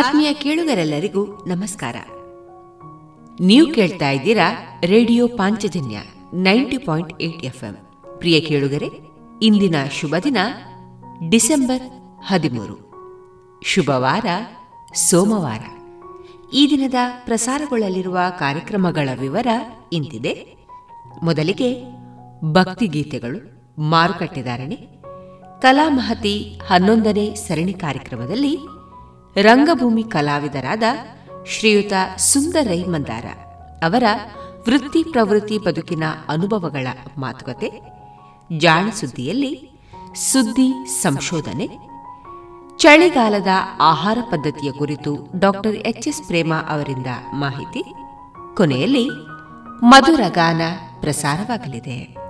ಆತ್ಮೀಯ ಕೇಳುಗರೆಲ್ಲರಿಗೂ ನಮಸ್ಕಾರ. ನೀವು ಕೇಳ್ತಾ ಇದ್ದೀರಾ radio Panchajanya ninety point eight FM. ಪ್ರಿಯ ಕೇಳುಗರೆ, ಇಂದಿನ ಶುಭ ದಿನ ಡಿಸೆಂಬರ್ ಹದಿಮೂರು. ಶುಭವಾರ ಸೋಮವಾರ. ಈ ದಿನದ ಪ್ರಸಾರಗೊಳ್ಳಲಿರುವ ಕಾರ್ಯಕ್ರಮಗಳ ವಿವರ ಇಂತಿದೆ. ಮೊದಲಿಗೆ ಭಕ್ತಿಗೀತೆಗಳು ಮಾರುಕಟ್ಟೆದಾರಣೆ ಕಲಾಮಹತಿ ಹನ್ನೊಂದನೇ ಸರಣಿ ಕಾರ್ಯಕ್ರಮದಲ್ಲಿ ರಂಗಭೂಮಿ ಕಲಾವಿದರಾದ ಶ್ರೀಯುತ ಸುಂದರೈ ಮಂದಾರ ಅವರ ವೃತ್ತಿ ಪ್ರವೃತ್ತಿ ಬದುಕಿನ ಅನುಭವಗಳ ಮಾತುಕತೆ, ಜಾಣ ಸುದ್ದಿಯಲ್ಲಿ ಸುದ್ದಿ ಸಂಶೋಧನೆ, ಚಳಿಗಾಲದ ಆಹಾರ ಪದ್ಧತಿಯ ಕುರಿತು ಡಾಕ್ಟರ್ ಎಚ್ ಎಸ್ ಪ್ರೇಮ ಅವರಿಂದ ಮಾಹಿತಿ. ಕೊನೆಯಲ್ಲಿ ಮಧುರಗಾನ ಪ್ರಸಾರವಾಗಲಿದೆ.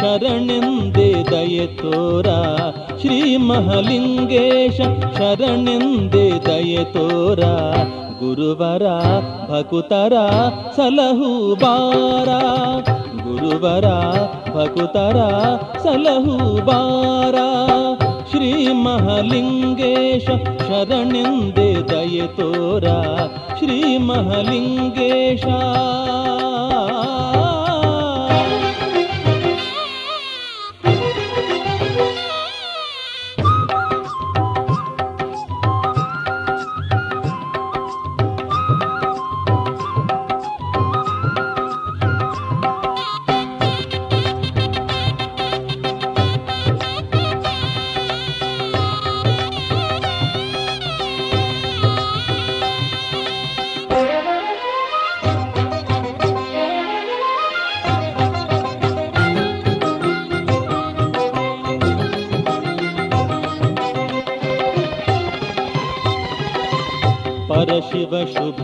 ಶರಣೆಂದೇ ದಯೆ ತೋರ ಶ್ರೀ ಮಹಲಿಂಗೇಶ ಶರಣೆಂದೇ ದಯೆ ತೋರ ಗುರುವರ ಭಕುತರ ಸಲಹು ಬಾರ ಗುರುವರ ಭಕುತರ ಸಲಹು ಬಾರ ಶ್ರೀ ಮಹಲಿಂಗೇಶ ಶರಣೆಂದೇ ದಯೆ ತೋರ ಶ್ರೀ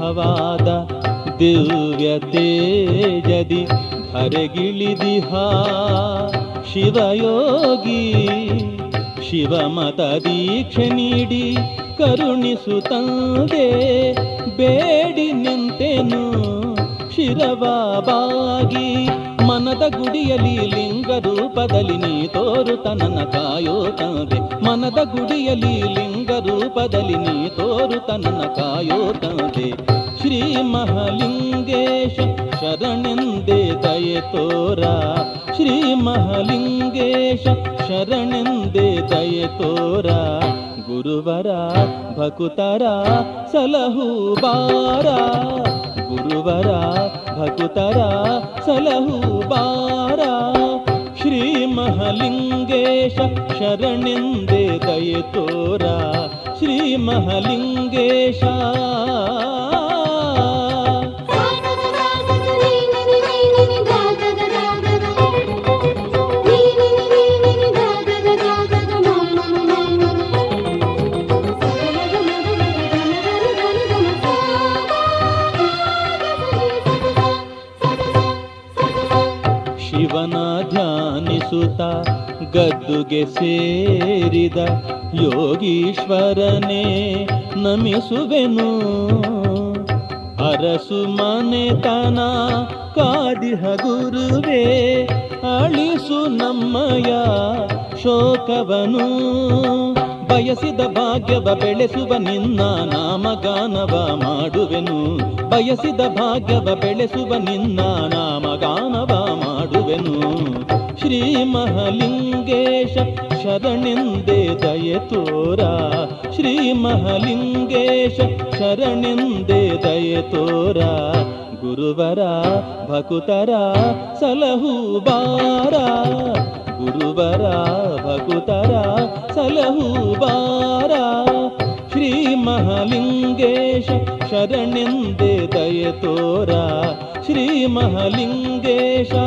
ಶುಭವಾದ ದಿವ್ಯ ತೇಜದಿ ಧರೆಗಿಳಿದಿಹ ಶಿವಯೋಗಿ ಶಿವಮತ ದೀಕ್ಷೆ ನೀಡಿ ಕರುಣಿಸುತ್ತಂದೆ ಬೇಡಿ ನಿಂತೆನು ಶಿರವಾಬಾಗಿ ಮನದ ಗುಡಿಯಲಿ ಲಿಂಗ ರೂಪದಲ್ಲಿ ನೀ ತೋರುತ ನನ್ನ ಕಾಯೋ ತಂದೆ. ಮನದ ಗುಡಿಯಲಿ ಲಿಂಗ ರೂಪದಲ್ಲಿ ನೀ ತೋರುತ ನನ್ನ ಕಾಯೋ ತಂದೆ. श्रीमहलिङ्गेश शरणिन्दे तोरा। श्रीमहलिङ्गेश शरणिन्दे तोरा। गुरुवरा भकुतरा सलहु बारा गुरुवरा भकुतरा सलहु बारा श्रीमहलिङ्गेश शरणिन्दे तोरा। श्रीमहलिङ्गेशा ಮಹಲಿಂಗೇಶ ಗದ್ದುಗೆ ಸೇರಿದ ಯೋಗೀಶ್ವರನೇ ನಮಿಸುವೆನು. ಅರಸು ಮನೆತನ ಕಾದಿಹ ಗುರುವೇ ಅಳಿಸು ನಮ್ಮಯ ಶೋಕವನು. ಬಯಸಿದ ಭಾಗ್ಯವ ಬೆಳೆಸುವ ನಿನ್ನ ನಾಮಗಾನವ ಮಾಡುವೆನು. ಬಯಸಿದ ಭಾಗ್ಯವ ಬೆಳೆಸುವ ನಿನ್ನ ನಾಮಗಾನವ ಮಾಡುವೆನು. ಶ್ರೀ ಮಹಲಿಂಗೇಶ ಶರಣೆಂದೇ ದಯೆ ತೋರ. ಶ್ರೀ ಮಹಲಿಂಗೇಶ ಶರಣೆಂದೇ ದಯೆ ತೋರ. ಗುರುವರ ಭಕುತರ ಸಲಹು गुरुबरा भकुतरा सलहूबारा। श्रीमहलिङ्गेश शरणिन्देतयतोरा श्रीमहलिङ्गेशा।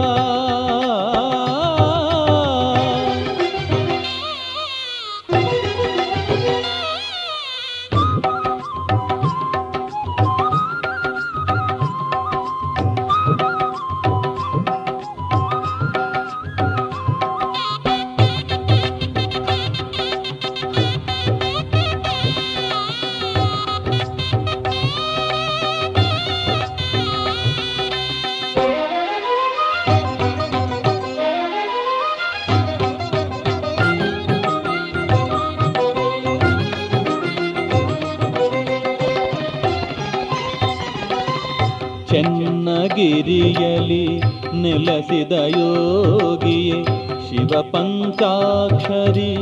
ನೆಲೆಸಿದ ಯೋಗಿಯೇ, ಶಿವ ಪಂಚಾಕ್ಷರಿ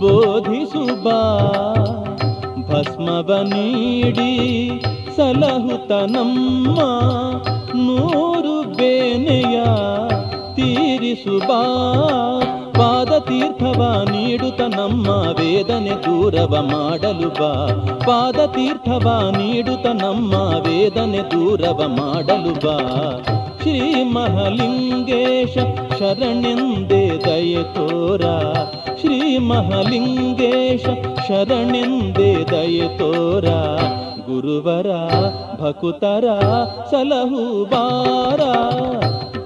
ಬೋಧಿಸುಬ. ಭಸ್ಮವ ನೀಡಿ ಸಲಹುತ ನಮ್ಮ ನೂರು ಬೇನೆಯ ತೀರಿಸುಬ. ಪಾದ ತೀರ್ಥವ ನೀಡುತ್ತ ನಮ್ಮ ವೇದನೆ ದೂರವ ಮಾಡಲು ಬಾ ಪಾದ ತೀರ್ಥವ ನೀಡುತ್ತ ನಮ್ಮ ವೇದನೆ ದೂರವ ಮಾಡಲು ಬಾ ಶ್ರೀ ಮಹಾಲಿಂಗೇಶ ಶರಣೆಂದೇ ದಯೆ ತೋರ ಶ್ರೀ ಮಹಾಲಿಂಗೇಶ ಶರಣೆಂದೇ ದಯೆ ತೋರ ಗುರುವರ ಭಕುತರ ಸಲಹು ಬಾರ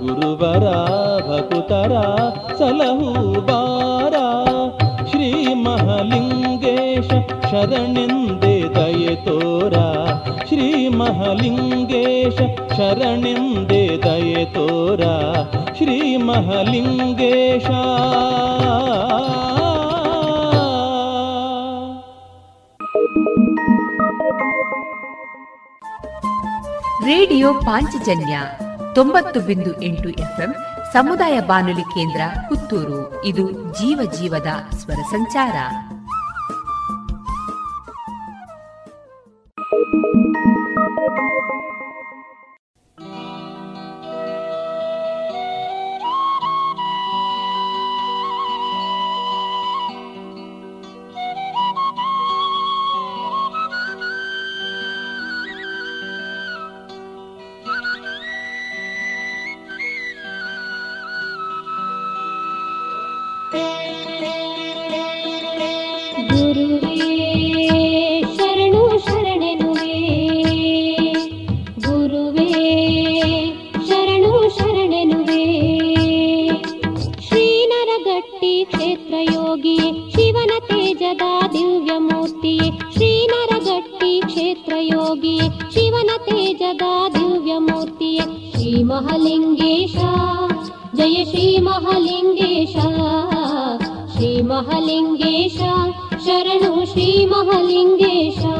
ಗುರುವರ ಭಕುತರ ಸಲಹು ತೋರ ಶ್ರೀ ಮಹಾಲಿಂಗೇಶ ಶರಣೆಂದೇ ದಯೆ ತೋರ ಶ್ರೀ ಮಹಾಲಿಂಗೇಶ. ರೇಡಿಯೋ ಪಾಂಚಜನ್ಯ ತೊಂಬತ್ತು ಬಿಂದು ಎಂಟು ಎಫ್ಎಂ ಸಮುದಾಯ ಬಾನುಲಿ ಕೇಂದ್ರ ಪುತ್ತೂರು. ಇದು ಜೀವ ಜೀವದ ಸ್ವರ ಸಂಚಾರ. लिङ्गेश श्रीमहालिङ्गेश शरणो श्रीमहालिङ्गेश।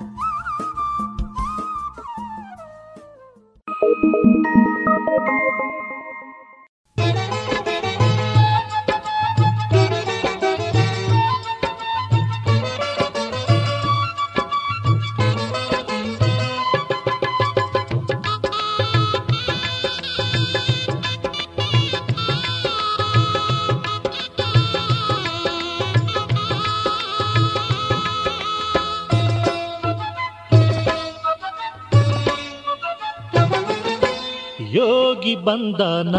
ಬಂದಾನ?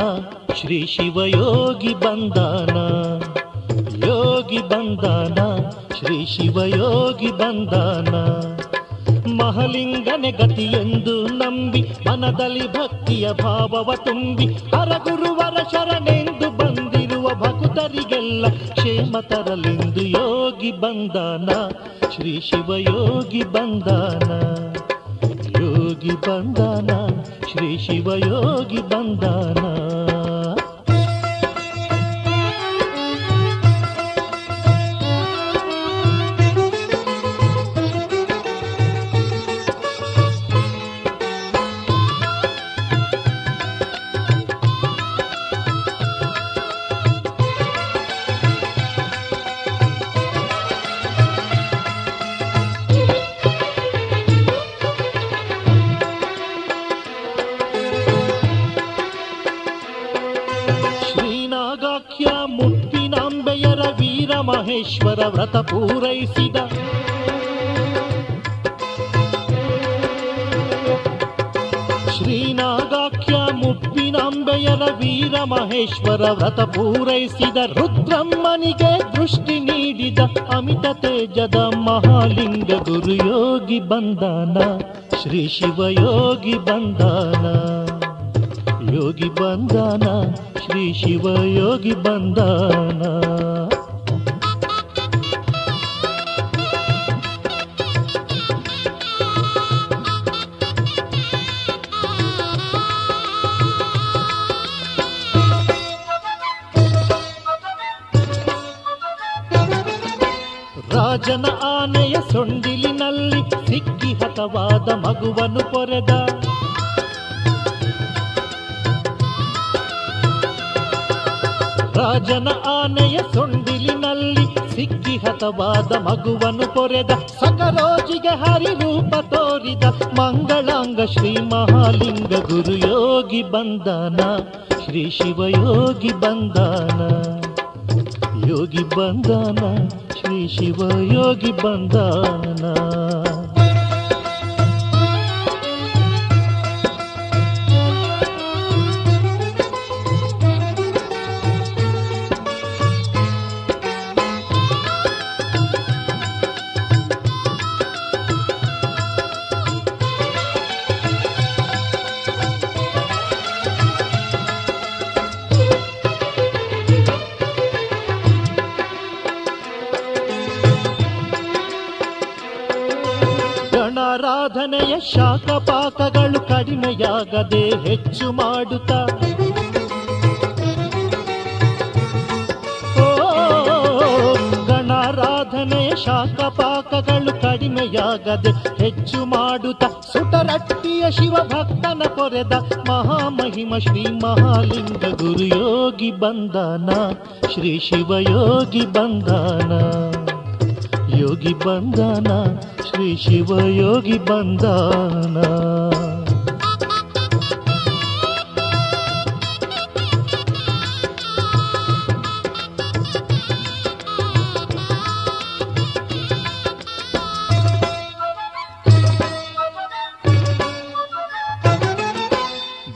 ಶ್ರೀ ಶಿವಯೋಗಿ ಬಂದಾನ? ಯೋಗಿ ಬಂದಾನ? ಶ್ರೀ ಶಿವ ಯೋಗಿ ಬಂದಾನ? ಮಹಲಿಂಗನೆ ಗತಿಯೆಂದು ನಂಬಿ, ಮನದಲ್ಲಿ ಭಕ್ತಿಯ ಭಾವವ ತುಂಬಿ, ಹರಗುರುವರ ಶರಣೆಂದು ಬಂದಿರುವ ಭಕ್ತರಿಗೆಲ್ಲ ಕ್ಷೇಮ ತರಲೆಂದು ಯೋಗಿ ಬಂದಾನ? ಶ್ರೀ ಶಿವ ಯೋಗಿ ಬಂದಾನ? ಯೋಗಿ ಬಂದಾನ ಶ್ರೀ ಶಿವಯೋಗಿ ಬಂದಾನ. ಶ್ರೀನಾಗಾಖ್ಯ ವೀರ ಮಹೇಶ್ವರ ವ್ರತ ಪೂರೈಸಿದ. ಶ್ರೀನಾಗಾಖ್ಯ ಮುಪ್ಪಿನಾಂಬೆಯರ ವೀರ ಮಹೇಶ್ವರ ವ್ರತ ಪೂರೈಸಿದ ರುದ್ರಮ್ಮನಿಗೆ ದೃಷ್ಟಿ ನೀಡಿದ ಅಮಿತ ತೇಜದ ಮಹಾಲಿಂಗ ಗುರು ಯೋಗಿ ಬಂದಾನ ಶ್ರೀ ಶಿವಯೋಗಿ ಬಂದನ ಯೋಗಿ ಬಂದನ ಶ್ರೀ ಶಿವಯೋಗಿ ಬಂದಾನ ಮಗುವನ್ನು ಪೊರೆದ ರಾಜನ ಆನೆಯ ಸೊಂಡಿಲಿನಲ್ಲಿ ಸಿಕ್ಕಿ ಹತವಾದ ಮಗುವನ್ನು ಪೊರೆದ ಸಕರೋಜಿಗೆ ಹರಿರೂಪ ತೋರಿದ. ಮಂಗಳಾಂಗ ಶ್ರೀ ಮಹಾಲಿಂಗ ಗುರು ಯೋಗಿ ಬಂದಾನ. ಶ್ರೀ ಶಿವಯೋಗಿ ಬಂದಾನ. ಯೋಗಿ ಬಂದಾನ. ಶ್ರೀ ಶಿವಯೋಗಿ ಬಂದಾನ. ಗಣಾರಾಧನೆಯ ಶಾಖ ಪಾಕಗಳು ಕಡಿಮೆಯಾಗದೆ ಹೆಚ್ಚು ಮಾಡುತ್ತಾ? ಓ, ಪಾಕಗಳು ಕಡಿಮೆಯಾಗದೆ ಹೆಚ್ಚು ಮಾಡುತ್ತ? ಸುಟರಟ್ಟಿಯ ಶಿವಭಕ್ತನ ಕೊರೆದ ಮಹಾಮಹಿಮ ಶ್ರೀ ಮಹಾಲಿಂಗ ಗುರು ಯೋಗಿ ಬಂದನ ಶ್ರೀ ಶಿವಯೋಗಿ ಬಂದಾನ ಯೋಗಿ ಬಂದನ ಶ್ರೀ ಶಿವ ಯೋಗಿ ಬಂದನ.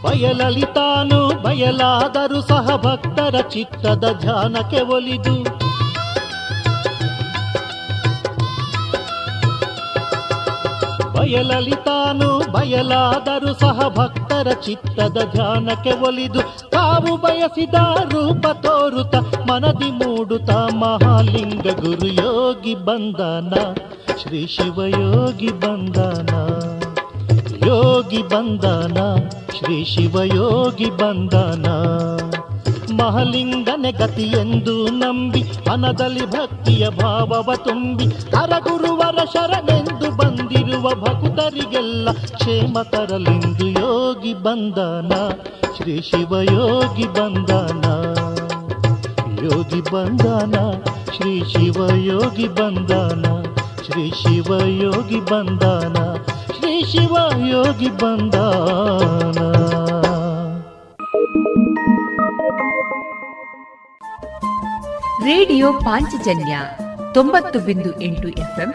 ಬಯಲಲಿತಾನು ಬಯಲಾದರೂ ಸಹ ಭಕ್ತರ ಚಿತ್ತದ ಧ್ಯಾನಕ್ಕೆ ಒಲಿದು. ಬಯಲಲಿ ತಾನು ಬಯಲಾದರೂ ಸಹ ಭಕ್ತರ ಚಿತ್ತದ ಧ್ಯಾನಕ್ಕೆ ಒಲಿದು ತಾವು ಬಯಸಿದ ರೂಪ ತೋರುತ ಮನದಿ ಮೂಡುತ ಮಹಾಲಿಂಗ ಗುರು ಯೋಗಿ ಬಂದನ, ಶ್ರೀ ಶಿವಯೋಗಿ ಬಂದನ, ಯೋಗಿ ಬಂದನ, ಶ್ರೀ ಶಿವಯೋಗಿ ಮಹಾಲಿಂಗನೆ ಮಹಲಿಂಗನೆ ಎಂದು ನಂಬಿ ಮನದಲ್ಲಿ ಭಕ್ತಿಯ ಭಾವವ ತುಂಬಿ ಹರಗುರುವರ ಶರಣೆಂದು ಬಂದಿರುವ ಭಕ್ತರಿಗೆಲ್ಲ ಕ್ಷೇಮ ತರಲೆಂದು ಯೋಗಿ ಬಂದನ. ಶ್ರೀ ಶಿವಯೋಗಿ ಬಂದನ. ಯೋಗಿ ಬಂದನ. ಶ್ರೀ ಶಿವಯೋಗಿ ಬಂದನ. ಶ್ರೀ ಶಿವಯೋಗಿ ಬಂದನ. ಶ್ರೀ ಶಿವಯೋಗಿ ಬಂದಾನ. ರೇಡಿಯೋ ಪಾಂಚಜನ್ಯ ತೊಂಬತ್ತು ಬಿಂದು ಎಂಟು ಎಫ್ಎಂ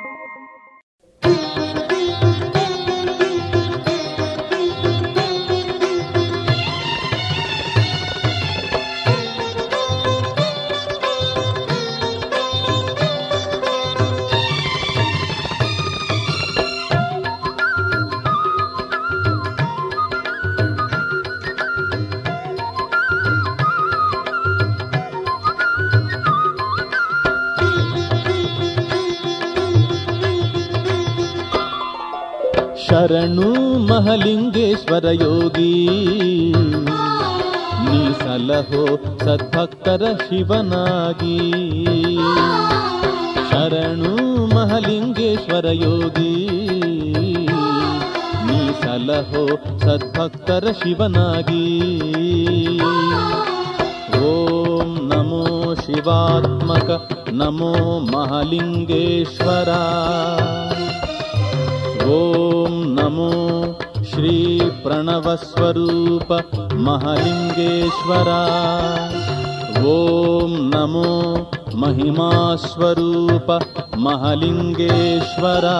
ಶರಣು ಮಹಲಿಂಗೇಶ್ವರ ಯೋಗಿ ನೀ ಸಲಹೋ ಸದ್ಭಕ್ತರ ಶಿವನಾಗಿ ಶರಣು ಮಹಲಿಂಗೇಶ್ವರ ಯೋಗಿ ನೀ ಸಲಹೋ ಸದ್ಭಕ್ತರ ಶಿವನಾಗಿ ಓಂ ನಮೋ ಶಿವಾತ್ಮಕ ನಮೋ ಮಹಾಲಿಂಗೇಶ್ವರ ॐ नमो श्रीप्रणवस्वरूप महलिङ्गेश्वरा ॐ नमो महिमास्वरूप महलिङ्गेश्वरा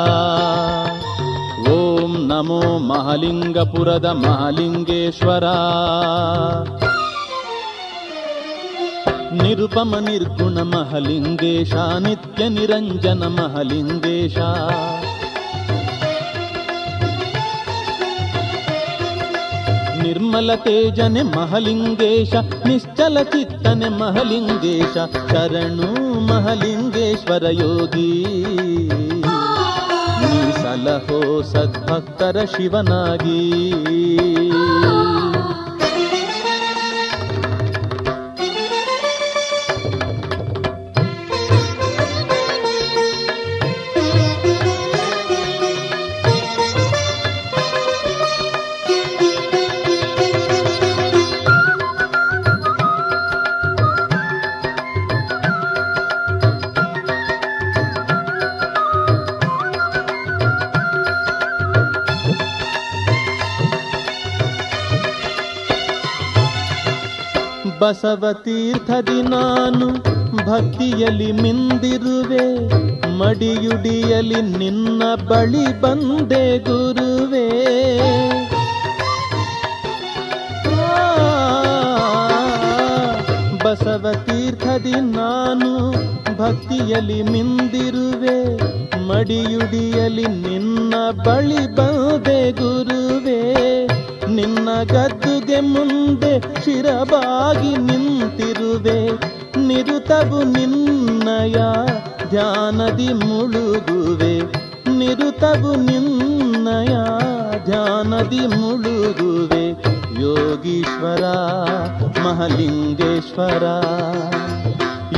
ॐ नमो महलिङ्गपुरद महलिङ्गेश्वरा निरुपमनिर्गुणमहलिङ्गेशा नित्यनिरञ्जनमहलिङ्गेशा ನಿರ್ಮಲ ತೇಜನೆ ಮಹಲಿಂಗೇಶ ನಿಶ್ಚಲ ಚಿತ್ತನೆ ಮಹಲಿಂಗೇಶ ಶರಣು ಮಹಲಿಂಗೇಶ್ವರ ಯೋಗಿ. ನೀ ಸಲಹೋ ಸದ್ಭಕ್ತರ ಶಿವನಾಗಿ. ಬಸವ ತೀರ್ಥದಿ ನಾನು ಭಕ್ತಿಯಲ್ಲಿ ಮಿಂದಿರುವೆ ಮಡಿಯುಡಿಯಲಿ ನಿನ್ನ ಬಳಿ ಬಂದೆ ಗುರುವೇ. ಬಸವ ತೀರ್ಥದಿ ನಾನು ಭಕ್ತಿಯಲ್ಲಿ ಮಿಂದಿರುವೆ ಮಡಿಯುಡಿಯಲಿ ನಿನ್ನ ಬಳಿ ಬಂದೆ ನಿನ್ನ ಗದ್ದುಗೆ ಮುಂದೆ ಶಿರಬಾಗಿ ನಿಂತಿರುವೆ. ನಿರುತವು ನಿನ್ನಯ ಧ್ಯಾನದಿ ಮುಳುಗುವೆ. ನಿರುತವು ನಿನ್ನಯ ಧ್ಯಾನದಿ ಮುಳುಗುವೆ. ಯೋಗೀಶ್ವರ, ಮಹಲಿಂಗೇಶ್ವರ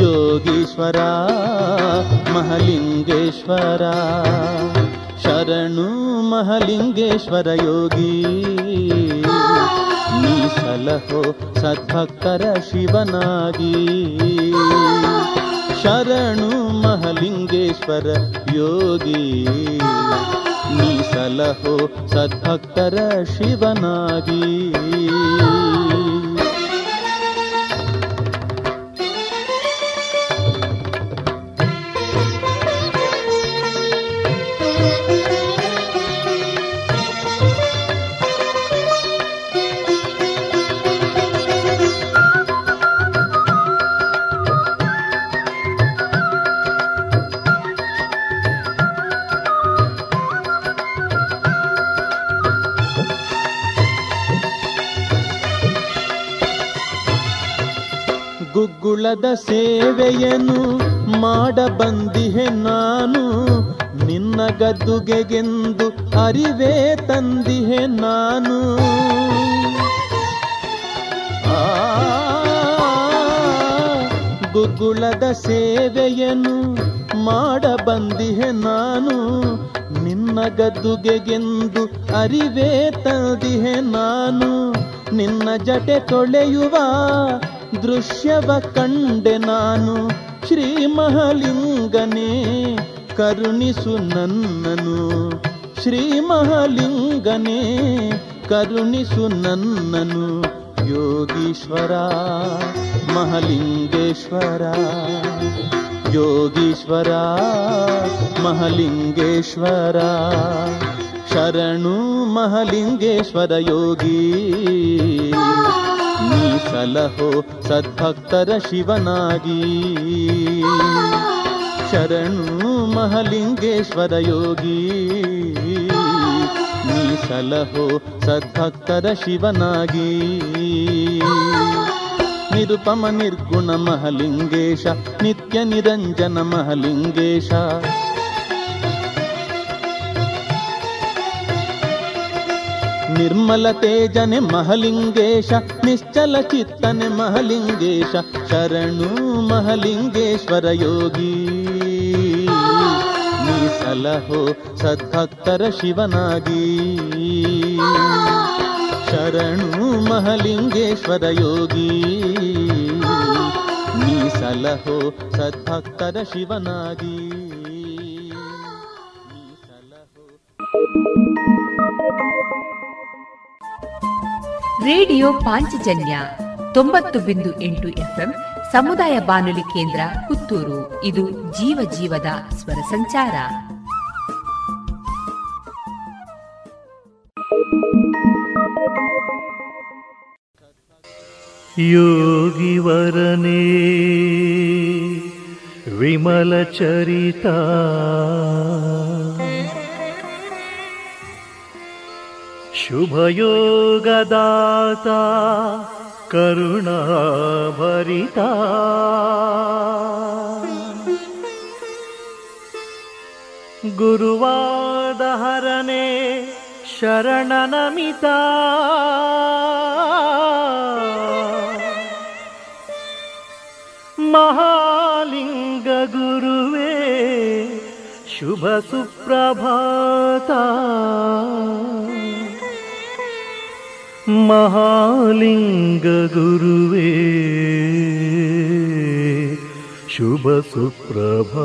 ಯೋಗೀಶ್ವರ, ಮಹಲಿಂಗೇಶ್ವರ, ಶರಣು ಮಹಲಿಂಗೇಶ್ವರ ಯೋಗಿ. ಸಲಹೋ ಸದ್ಭಕ್ತರ ಶಿವನಾಗಿ ಶರಣು ಮಹಲಿಂಗೇಶ್ವರ ಯೋಗಿ ನೀ ಸಲಹೋ ಸದ್ಭಕ್ತರ ಶಿವನಾಗಿ ಗುಗ್ಗುಳದ ಸೇವೆಯನ್ನು ಮಾಡಬಂದಿಹೆ ನಾನು. ನಿನ್ನ ಗದ್ದುಗೆಗೆಂದು ಅರಿವೇ ತಂದಿಹೆ ನಾನು. ಆ, ಗುಗ್ಗುಳದ ಸೇವೆಯನ್ನು ಮಾಡಬಂದಿಹೆ ನಾನು. ನಿನ್ನ ಗದ್ದುಗೆಗೆಂದು ಅರಿವೇ ತಂದಿಹೆ ನಾನು. ನಿನ್ನ ಜಟೆ ತೊಳೆಯುವ ದೃಶ್ಯವ ಕಂಡೆ ನಾನು. ಶ್ರೀ ಮಹಲಿಂಗನೇ ಕರುಣಿಸು ನನ್ನನು ಶ್ರೀ ಮಹಲಿಂಗನೇ ಕರುಣಿಸು ನನ್ನನು ಯೋಗೀಶ್ವರ, ಮಹಲಿಂಗೇಶ್ವರ. ಯೋಗೀಶ್ವರ, ಮಹಲಿಂಗೇಶ್ವರ. ಶರಣು ಮಹಲಿಂಗೇಶ್ವರ ಯೋಗಿ. ನೀ ಸಲಹೋ ಸದ್ಭಕ್ತರ ಶಿವನಾಗಿ. ಶರಣು ಮಹಲಿಂಗೇಶ್ವರ ಯೋಗಿ. ನೀ ಸಲಹೋ ಸದ್ಭಕ್ತರ ಶಿವನಾಗಿ. ನಿರುಪಮ ನಿರ್ಗುಣ ಮಹಲಿಂಗೇಶ, ನಿತ್ಯ ನಿರಂಜನ ಮಹಲಿಂಗೇಶ. ನಿರ್ಮಲ ತೇಜನೆ ಮಹಲಿಂಗೇಶ, ನಿಶ್ಚಲ ಚಿತ್ತನೆ ಮಹಲಿಂಗೇಶ, ಶರಣು ಮಹಲಿಂಗೇಶ್ವರ ಯೋಗಿ. ನೀ ಸಲಹೋ ಸದ್ಭಕ್ತರ ಶಿವನಾಗಿ. ಶರಣು ಮಹಲಿಂಗೇಶ್ವರ ಯೋಗಿ. ನೀ ಸಲಹೋ ಸದ್ಭಕ್ತರ ಶಿವನಾಗಿ. ನೀ ಸಲಹೋ ರೇಡಿಯೋ ಪಾಂಚಜನ್ಯ ತೊಂಬತ್ತು ಬಿಂದು ಎಂಟು ಎಫ್ಎಂ ಸಮುದಾಯ ಬಾನುಲಿ ಕೇಂದ್ರ ಪುತ್ತೂರು. ಇದು ಜೀವ ಜೀವದ ಸ್ವರ ಸಂಚಾರ. ಯೋಗಿ ವರನೇ, ವಿಮಲ ಚರಿತಾ. शुभयोगदाता करुणाभरिता। गुरुवादहरणे शरणनमिता। महालिङ्गगुरुवे शुभसुप्रभाता महालिङ्गगुरुवे शुभसुप्रभाता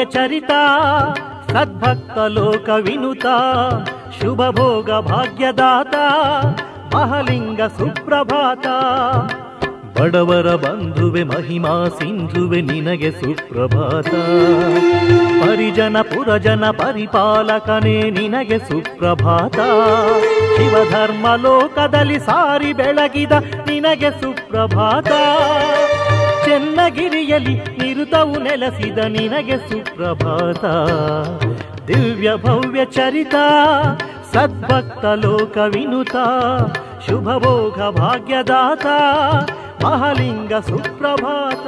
ಭವ್ಯ ಚರಿತ, ಸದ್ಭಕ್ತ ಲೋಕ ವಿನುತ, ಶುಭ ಭೋಗ ಭಾಗ್ಯದಾತ, ಮಹಲಿಂಗ ಸುಪ್ರಭಾತ. ಬಡವರ ಬಂಧುವೆ, ಮಹಿಮಾ ಸಿಂಧುವೆ ನಿನಗೆ ಸುಪ್ರಭಾತ. ಪರಿಜನ, ಪುರಜನ, ಪರಿಪಾಲಕನೇ ನಿನಗೆ ಸುಪ್ರಭಾತ. ಶಿವಧರ್ಮ ಲೋಕದಲ್ಲಿ ಸಾರಿ ಬೆಳಗಿದ ನಿನಗೆ ಸುಪ್ರಭಾತ. ಚೆನ್ನಗಿರಿಯಲ್ಲಿ ನಿರುತವು ನೆಲೆಸಿದ ನಿನಗೆ ಸುಪ್ರಭಾತ. ದಿವ್ಯ ಭವ್ಯ ಚರಿತ, ಸದ್ಭಕ್ತ ಲೋಕ ವಿನುತ ಶುಭ ಭೋಗ ಭಾಗ್ಯದಾತ, ಮಹಲಿಂಗ ಸುಪ್ರಭಾತ.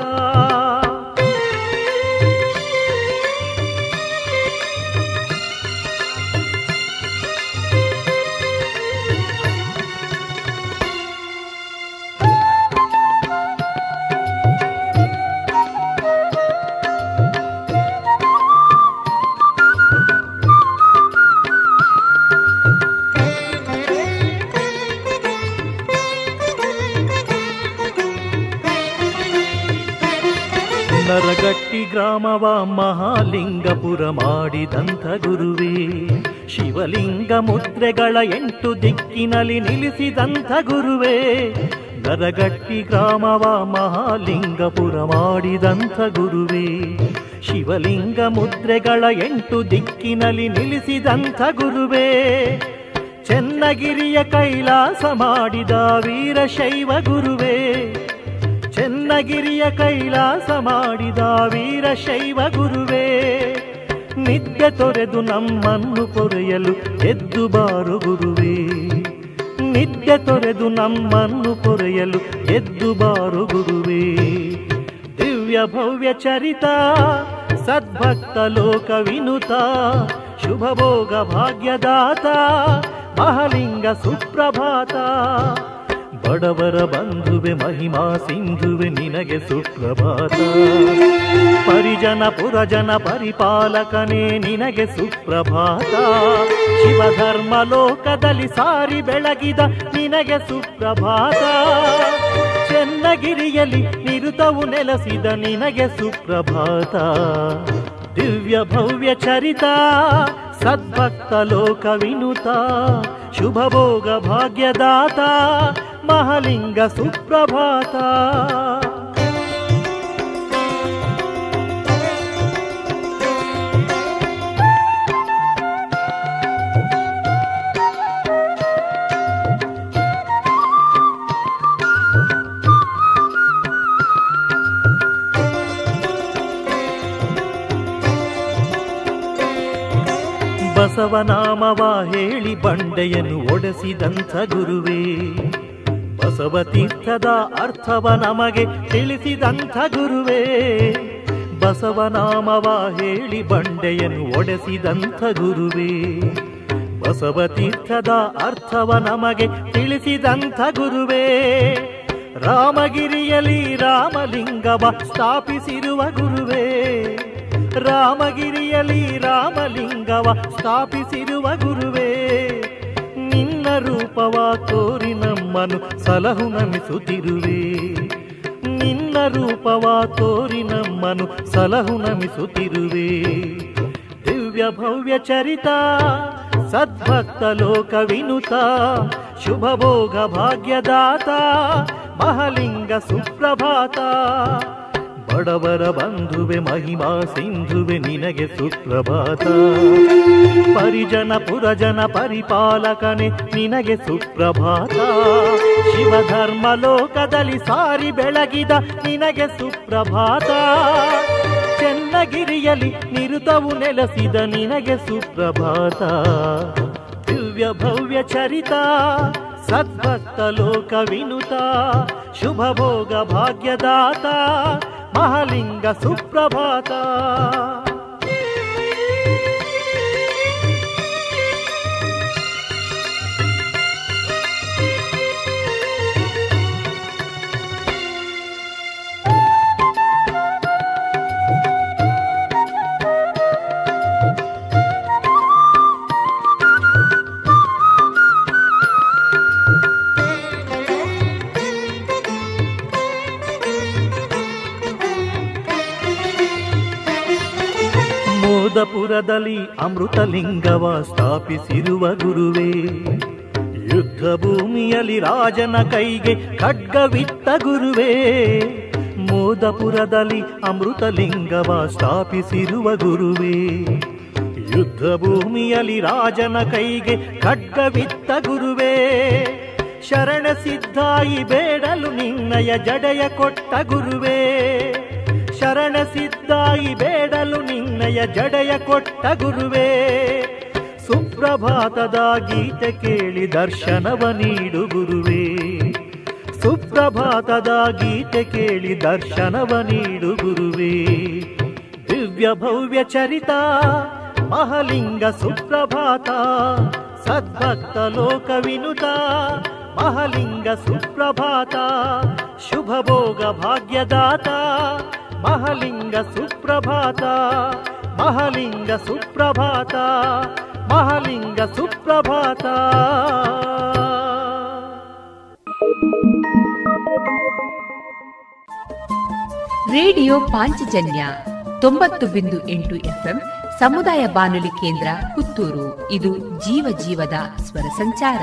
ನರಗಟ್ಟಿ ಗ್ರಾಮವ ಮಹಾಲಿಂಗಪುರ ಮಾಡಿದಂಥ ಗುರುವೇ. ಶಿವಲಿಂಗ ಮುದ್ರೆಗಳ ಎಂಟು ದಿಕ್ಕಿನಲ್ಲಿ ನಿಲ್ಲಿಸಿದಂಥ ಗುರುವೇ. ನರಗಟ್ಟಿ ಗ್ರಾಮವ ಮಹಾಲಿಂಗಪುರ ಮಾಡಿದಂಥ ಗುರುವೇ. ಶಿವಲಿಂಗ ಮುದ್ರೆಗಳ ಎಂಟು ದಿಕ್ಕಿನಲ್ಲಿ ನಿಲ್ಲಿಸಿದಂಥ ಗುರುವೇ. ಚೆನ್ನಗಿರಿಯ ಕೈಲಾಸ ಮಾಡಿದ ವೀರಶೈವ ಗುರುವೇ. ಚೆನ್ನಗಿರಿಯ ಕೈಲಾಸ ಮಾಡಿದ ವೀರಶೈವ ಗುರುವೇ ನಿದ್ದೆ ತೊರೆದು ನಮ್ಮನ್ನು ಪೊರೆಯಲು ಎದ್ದು ಬಾರು ಗುರುವೇ. ನಿದ್ದೆ ತೊರೆದು ನಮ್ಮನ್ನು ಪೊರೆಯಲು ಎದ್ದು ಬಾರು ಗುರುವೇ. ದಿವ್ಯ ಭವ್ಯ ಚರಿತ, ಸದ್ಭಕ್ತ ಲೋಕ ವಿನುತ ಶುಭ ಭೋಗ ಭಾಗ್ಯದಾತ, ಮಹಲಿಂಗ ಸುಪ್ರಭಾತ. ಬಡವರ ಬಂಧುವೆ ಮಹಿಮಾ ಸಿಂಧುವೆ ನಿನಗೆ ಸುಪ್ರಭಾತ. ಪರಿಜನ ಪುರಜನ ಪರಿಪಾಲಕನೇ ನಿನಗೆ ಸುಪ್ರಭಾತ. ಶಿವಧರ್ಮ ಲೋಕದಲ್ಲಿ ಸಾರಿ ಬೆಳಗಿದ ನಿನಗೆ ಸುಪ್ರಭಾತ. ಚೆನ್ನಗಿರಿಯಲ್ಲಿ ನಿರುತವು ನೆಲೆಸಿದ ನಿನಗೆ ಸುಪ್ರಭಾತ. ದಿವ್ಯ ಭವ್ಯ ಚರಿತ, ಸದ್ಭಕ್ತ ಲೋಕ ವಿನುತ ಶುಭ ಭೋಗ ಭಾಗ್ಯದಾತ. ಮಹಲಿಂಗ ಸುಪ್ರಭಾತ. ಬಸವನಾಮವ ಹೇಳಿ ಬಂಡೆಯನ್ನು ಒಡೆಸಿದಂಥ ಗುರುವೇ. ಬಸವ ತೀರ್ಥದ ಅರ್ಥವ ನಮಗೆ ತಿಳಿಸಿದಂಥ ಗುರುವೇ. ಬಸವನಾಮವ ಹೇಳಿ ಬಂಡೆಯನ್ನು ಒಡೆಸಿದಂಥ ಗುರುವೇ. ಬಸವ ತೀರ್ಥದ ಅರ್ಥವ ನಮಗೆ ತಿಳಿಸಿದಂಥ ಗುರುವೇ. ರಾಮಗಿರಿಯಲ್ಲಿ ರಾಮಲಿಂಗವ ಸ್ಥಾಪಿಸಿರುವ ಗುರುವೇ. ರಾಮಗಿರಿಯಲ್ಲಿ ರಾಮಲಿಂಗವ ಸ್ಥಾಪಿಸಿರುವ ಗುರುವೇ. ನಿನ್ನ ರೂಪವ ತೋರಿ ನಮ್ಮನು ಸಲಹು ನಮಿಸುತ್ತಿರುವೆ ನಿನ್ನ ರೂಪವ ತೋರಿ ನಮ್ಮನು ಸಲಹು ನಮಿಸುತ್ತಿರುವೆ ದಿವ್ಯ ಭವ್ಯ ಚರಿತ ಸದ್ಭಕ್ತ ಲೋಕ ವಿನುತ ಶುಭ ಭೋಗ ಭಾಗ್ಯದಾತ ಮಹಲಿಂಗ ಸುಪ್ರಭಾತ ಬಡವರ ಬಂಧುವೆ, ಮಹಿಮಾ ಸಿಂಧುವೆ, ನಿನಗೆ ಸುಪ್ರಭಾತ. ಪರಿಜನ, ಪುರಜನ, ಪರಿಪಾಲಕನೆ, ನಿನಗೆ ಸುಪ್ರಭಾತ. ಶಿವಧರ್ಮ ಲೋಕದಲ್ಲಿ ಸಾರಿ ಬೆಳಗಿದ, ನಿನಗೆ ಸುಪ್ರಭಾತ. ಚೆನ್ನಗಿರಿಯಲ್ಲಿ ನಿರುತವು ನೆಲೆಸಿದ, ನಿನಗೆ ಸುಪ್ರಭಾತ. ದಿವ್ಯ ಭವ್ಯ ಚರಿತ, ಸದ್ಭಕ್ತ ಲೋಕ ವಿನುತ ಶುಭ ಭೋಗ ಭಾಗ್ಯದಾತ. ಮಹಲಿಂಗ ಸುಪ್ರಭಾತ ಮೋದಪುರದಲ್ಲಿ ಅಮೃತಲಿಂಗವ ಸ್ಥಾಪಿಸಿರುವ ಗುರುವೇ, ಯುದ್ಧ ಭೂಮಿಯಲ್ಲಿ ರಾಜನ ಕೈಗೆ ಖಡ್ಗವಿತ್ತ ಗುರುವೇ, ಮೋದಪುರದಲ್ಲಿ ಅಮೃತಲಿಂಗವ ಸ್ಥಾಪಿಸಿರುವ ಗುರುವೇ, ಯುದ್ಧ ಭೂಮಿಯಲ್ಲಿ ರಾಜನ ಕೈಗೆ ಖಡ್ಗವಿತ್ತ ಗುರುವೇ, ಶರಣ ಸಿದ್ಧಾಯಿ ಬೇಡಲು ನಿನ್ನಯ ಜಡೆಯ ಕೊಟ್ಟ ಗುರುವೇ. ಶರಣ ಸಿದ್ಧಾಯಿ ಬೇಡಲು ನಿನ್ನಯ ಜಡೆಯ ಕೊಟ್ಟ ಗುರುವೇ. ಸುಪ್ರಭಾತದ ಗೀತೆ ಕೇಳಿ ದರ್ಶನವ ನೀಡು ಗುರುವೇ. ಸುಪ್ರಭಾತದ ಗೀತೆ ಕೇಳಿ ದರ್ಶನವ ನೀಡು ಗುರುವೇ. ದಿವ್ಯ ಭವ್ಯ ಚರಿತ, ಮಹಲಿಂಗ ಸುಪ್ರಭಾತ, ಸದ್ಭಕ್ತ ಲೋಕ ವಿನುತ ಮಹಲಿಂಗ ಸುಪ್ರಭಾತ ಶುಭ ಭೋಗ ಭಾಗ್ಯದಾತ ಮಹಲಿಂಗ ಸುಪ್ರಭಾತ ಮಹಲಿಂಗ ಸುಪ್ರಭಾತ ಮಹಲಿಂಗ ಸುಪ್ರಭಾತ. ರೇಡಿಯೋ ಪಾಂಚಜನ್ಯ ತೊಂಬತ್ತು ಬಿಂದು ಎಂಟು ಎಫ್ಎಂ ಸಮುದಾಯ ಬಾನುಲಿ ಕೇಂದ್ರ ಪುತ್ತೂರು. ಇದು ಜೀವ ಜೀವದ ಸ್ವರ ಸಂಚಾರ.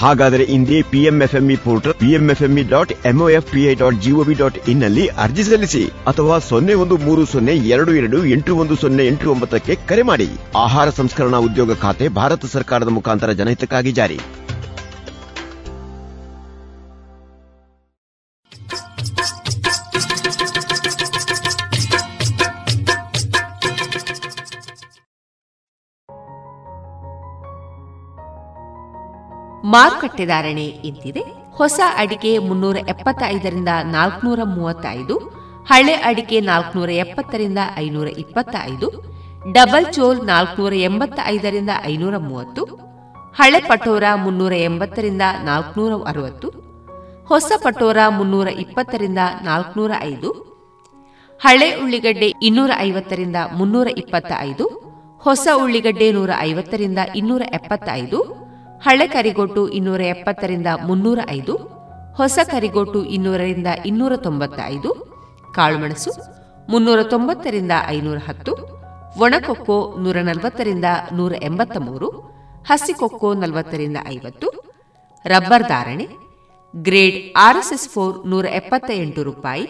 ಹಾಗಾದರೆ ಇಂದೇ PMFME portal PMFME dot MOF PI dot GOV dot ಇನ್ನಲ್ಲಿ ಅರ್ಜಿ ಸಲ್ಲಿಸಿ. ಅಥವಾ ಸೊನ್ನೆ ಒಂದು ಮೂರು ಸೊನ್ನೆ ಎರಡು ಎರಡು ಎಂಟು ಒಂದು ಸೊನ್ನೆ ಎಂಟು ಒಂಬತ್ತಕ್ಕೆ ಕರೆ ಮಾಡಿ. ಆಹಾರ ಸಂಸ್ಕರಣಾ ಉದ್ಯೋಗ ಖಾತೆ ಭಾರತ ಸರ್ಕಾರದ ಮುಖಾಂತರ ಜನಹಿತಕ್ಕಾಗಿ ಜಾರಿ. ಮಾರುಕಟ್ಟೆ ಧಾರಣೆ ಇಂತಿದೆ. ಹೊಸ ಅಡಿಕೆ ಮುನ್ನೂರ ಎಪ್ಪತ್ತೈದರಿಂದ ನಾಲ್ಕುನೂರ ಮೂವತ್ತೈದು, ಹಳೆ ಅಡಿಕೆ ನಾಲ್ಕುನೂರ ಎಪ್ಪತ್ತರಿಂದ ಐನೂರ ಇಪ್ಪತ್ತೈದು, ಡಬಲ್ ಚೋಲ್ ನಾಲ್ಕುನೂರ ಎಂಬತ್ತ ಐದರಿಂದ ಐನೂರ ಮೂವತ್ತು, ಹಳೆ ಪಟೋರ ಮುನ್ನೂರ ಎಂಬತ್ತರಿಂದ ನಾಲ್ಕುನೂರ ಅರವತ್ತು, ಹೊಸ ಪಟೋರ ಮುನ್ನೂರ ಇಪ್ಪತ್ತರಿಂದ ನಾಲ್ಕುನೂರ ಐದು, ಹಳೆ ಉಳ್ಳಿಗಡ್ಡೆ ಇನ್ನೂರ ಐವತ್ತರಿಂದ ಮುನ್ನೂರ ಇಪ್ಪತ್ತ ಐದು ಹೊಸ ಉಳ್ಳಿಗಡ್ಡೆ ನೂರ ಐವತ್ತರಿಂದ ಇನ್ನೂರ ಎಪ್ಪತ್ತೈದು ಹಳೆ ಕರಿಗೋಟು ಇನ್ನೂರ ಎಪ್ಪತ್ತರಿಂದ ಮುನ್ನೂರ ಐದು, ಹೊಸ ಕರಿಗೋಟು ಇನ್ನೂರರಿಂದ ಇನ್ನೂರ ತೊಂಬತ್ತ ಐದು ಕಾಳುಮೆಣಸು ಮುನ್ನೂರ ತೊಂಬತ್ತರಿಂದ ಐನೂರ ಹತ್ತು, ಒಣಕೊಕ್ಕೋ ನೂರ ನಲವತ್ತರಿಂದ ನೂರ ಎಂಬತ್ತ ಮೂರು, ಹಸಿಕೊಕ್ಕೋ ನಲವತ್ತರಿಂದ ಐವತ್ತು, ರಬ್ಬರ್ ಧಾರಣೆ ಗ್ರೇಡ್ ಆರ್ಎಸ್ಎಸ್ ಫೋರ್ ನೂರ ಎಪ್ಪತ್ತ ಎಂಟು ರೂಪಾಯಿ,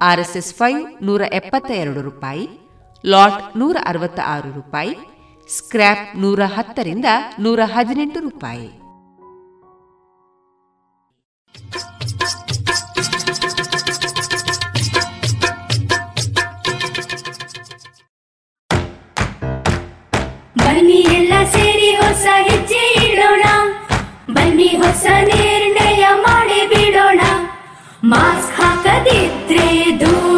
ಆರ್ಎಸ್ಎಸ್ ಫೈವ್ ನೂರ ಎಪ್ಪತ್ತ ಎರಡು ರೂಪಾಯಿ, ಲಾಟ್ ನೂರ ಅರವತ್ತ ಆರು ರೂಪಾಯಿ ಸ್ಕ್ರ್ಯಾಪ್ ನೂರ ಹತ್ತರಿಂದ ನೂರ ಹದಿನೆಂಟು ರೂಪಾಯಿ. ಬನ್ನಿ ಎಲ್ಲ ಸೇರಿ ಹೊಸ ಹೆಜ್ಜೆ ಇಡೋಣ. ಬನ್ನಿ ಹೊಸ ನಿರ್ಣಯ ಮಾಡಿ ಬಿಡೋಣ. ಮಾಸ್ಕ್ ಹಾಕದಿದ್ರೆ ದೂರೋಣ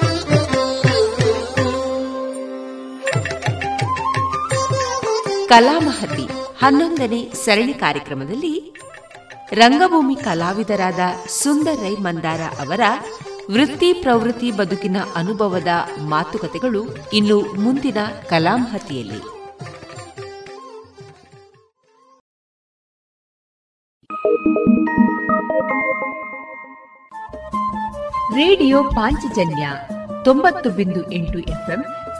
ಕಲಾಮಹತಿ ಹನ್ನೊಂದನೇ ಸರಣಿ ಕಾರ್ಯಕ್ರಮದಲ್ಲಿ ರಂಗಭೂಮಿ ಕಲಾವಿದರಾದ ಸುಂದರ್ ರೈ ಮಂದಾರ ಅವರ ವೃತ್ತಿ ಪ್ರವೃತ್ತಿ ಬದುಕಿನ ಅನುಭವದ ಮಾತುಕತೆಗಳು ಇನ್ನು ಮುಂದಿನ ಕಲಾಮಹತಿಯಲ್ಲಿ. ರೇಡಿಯೋ ಪಾಂಚಜನ್ಯ ತೊಂಬತ್ತು ಬಿಂದು ಎಂಟು ಎಫ್ಎಂ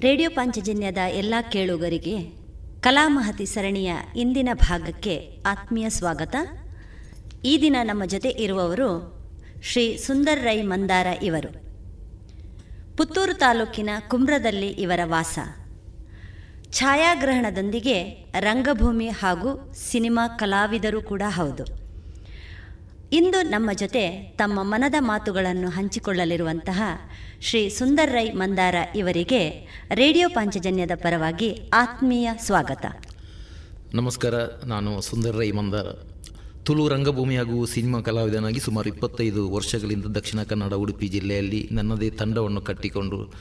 ರೇಡಿಯೋ ಪಾಂಚಜನ್ಯದ ಎಲ್ಲ ಕೇಳುಗರಿಗೆ ಕಲಾಮಹತಿ ಸರಣಿಯ ಇಂದಿನ ಭಾಗಕ್ಕೆ ಆತ್ಮೀಯ ಸ್ವಾಗತ. ಈ ದಿನ ನಮ್ಮ ಜೊತೆ ಇರುವವರು ಶ್ರೀ ಸುಂದರ್ ರೈ ಮಂದಾರ ಇವರು. ಪುತ್ತೂರು ತಾಲೂಕಿನ ಕುಮ್ರದಲ್ಲಿ ಇವರ ವಾಸ. ಛಾಯಾಗ್ರಹಣದೊಂದಿಗೆ ರಂಗಭೂಮಿ ಹಾಗೂ ಸಿನಿಮಾ ಕಲಾವಿದರು ಕೂಡ ಹೌದು. ಇಂದು ನಮ್ಮ ಜೊತೆ ತಮ್ಮ ಮನದ ಮಾತುಗಳನ್ನು ಹಂಚಿಕೊಳ್ಳಲಿರುವಂತಹ ಶ್ರೀ ಸುಂದರ್ ರೈ ಮಂದಾರ ಇವರಿಗೆ ರೇಡಿಯೋ ಪಾಂಚಜನ್ಯದ ಪರವಾಗಿ ಆತ್ಮೀಯ ಸ್ವಾಗತ. ನಮಸ್ಕಾರ, ನಾನು ಸುಂದರ್ ರೈ ಮಂದಾರ. ತುಳು ರಂಗಭೂಮಿ ಹಾಗೂ ಸಿನಿಮಾ ಕಲಾವಿದನಾಗಿ ಸುಮಾರು ಇಪ್ಪತ್ತೈದು ವರ್ಷಗಳಿಂದ ದಕ್ಷಿಣ ಕನ್ನಡ, ಉಡುಪಿ ಜಿಲ್ಲೆಯಲ್ಲಿ ನನ್ನದೇ ತಂಡವನ್ನು ಕಟ್ಟಿಕೊಂಡು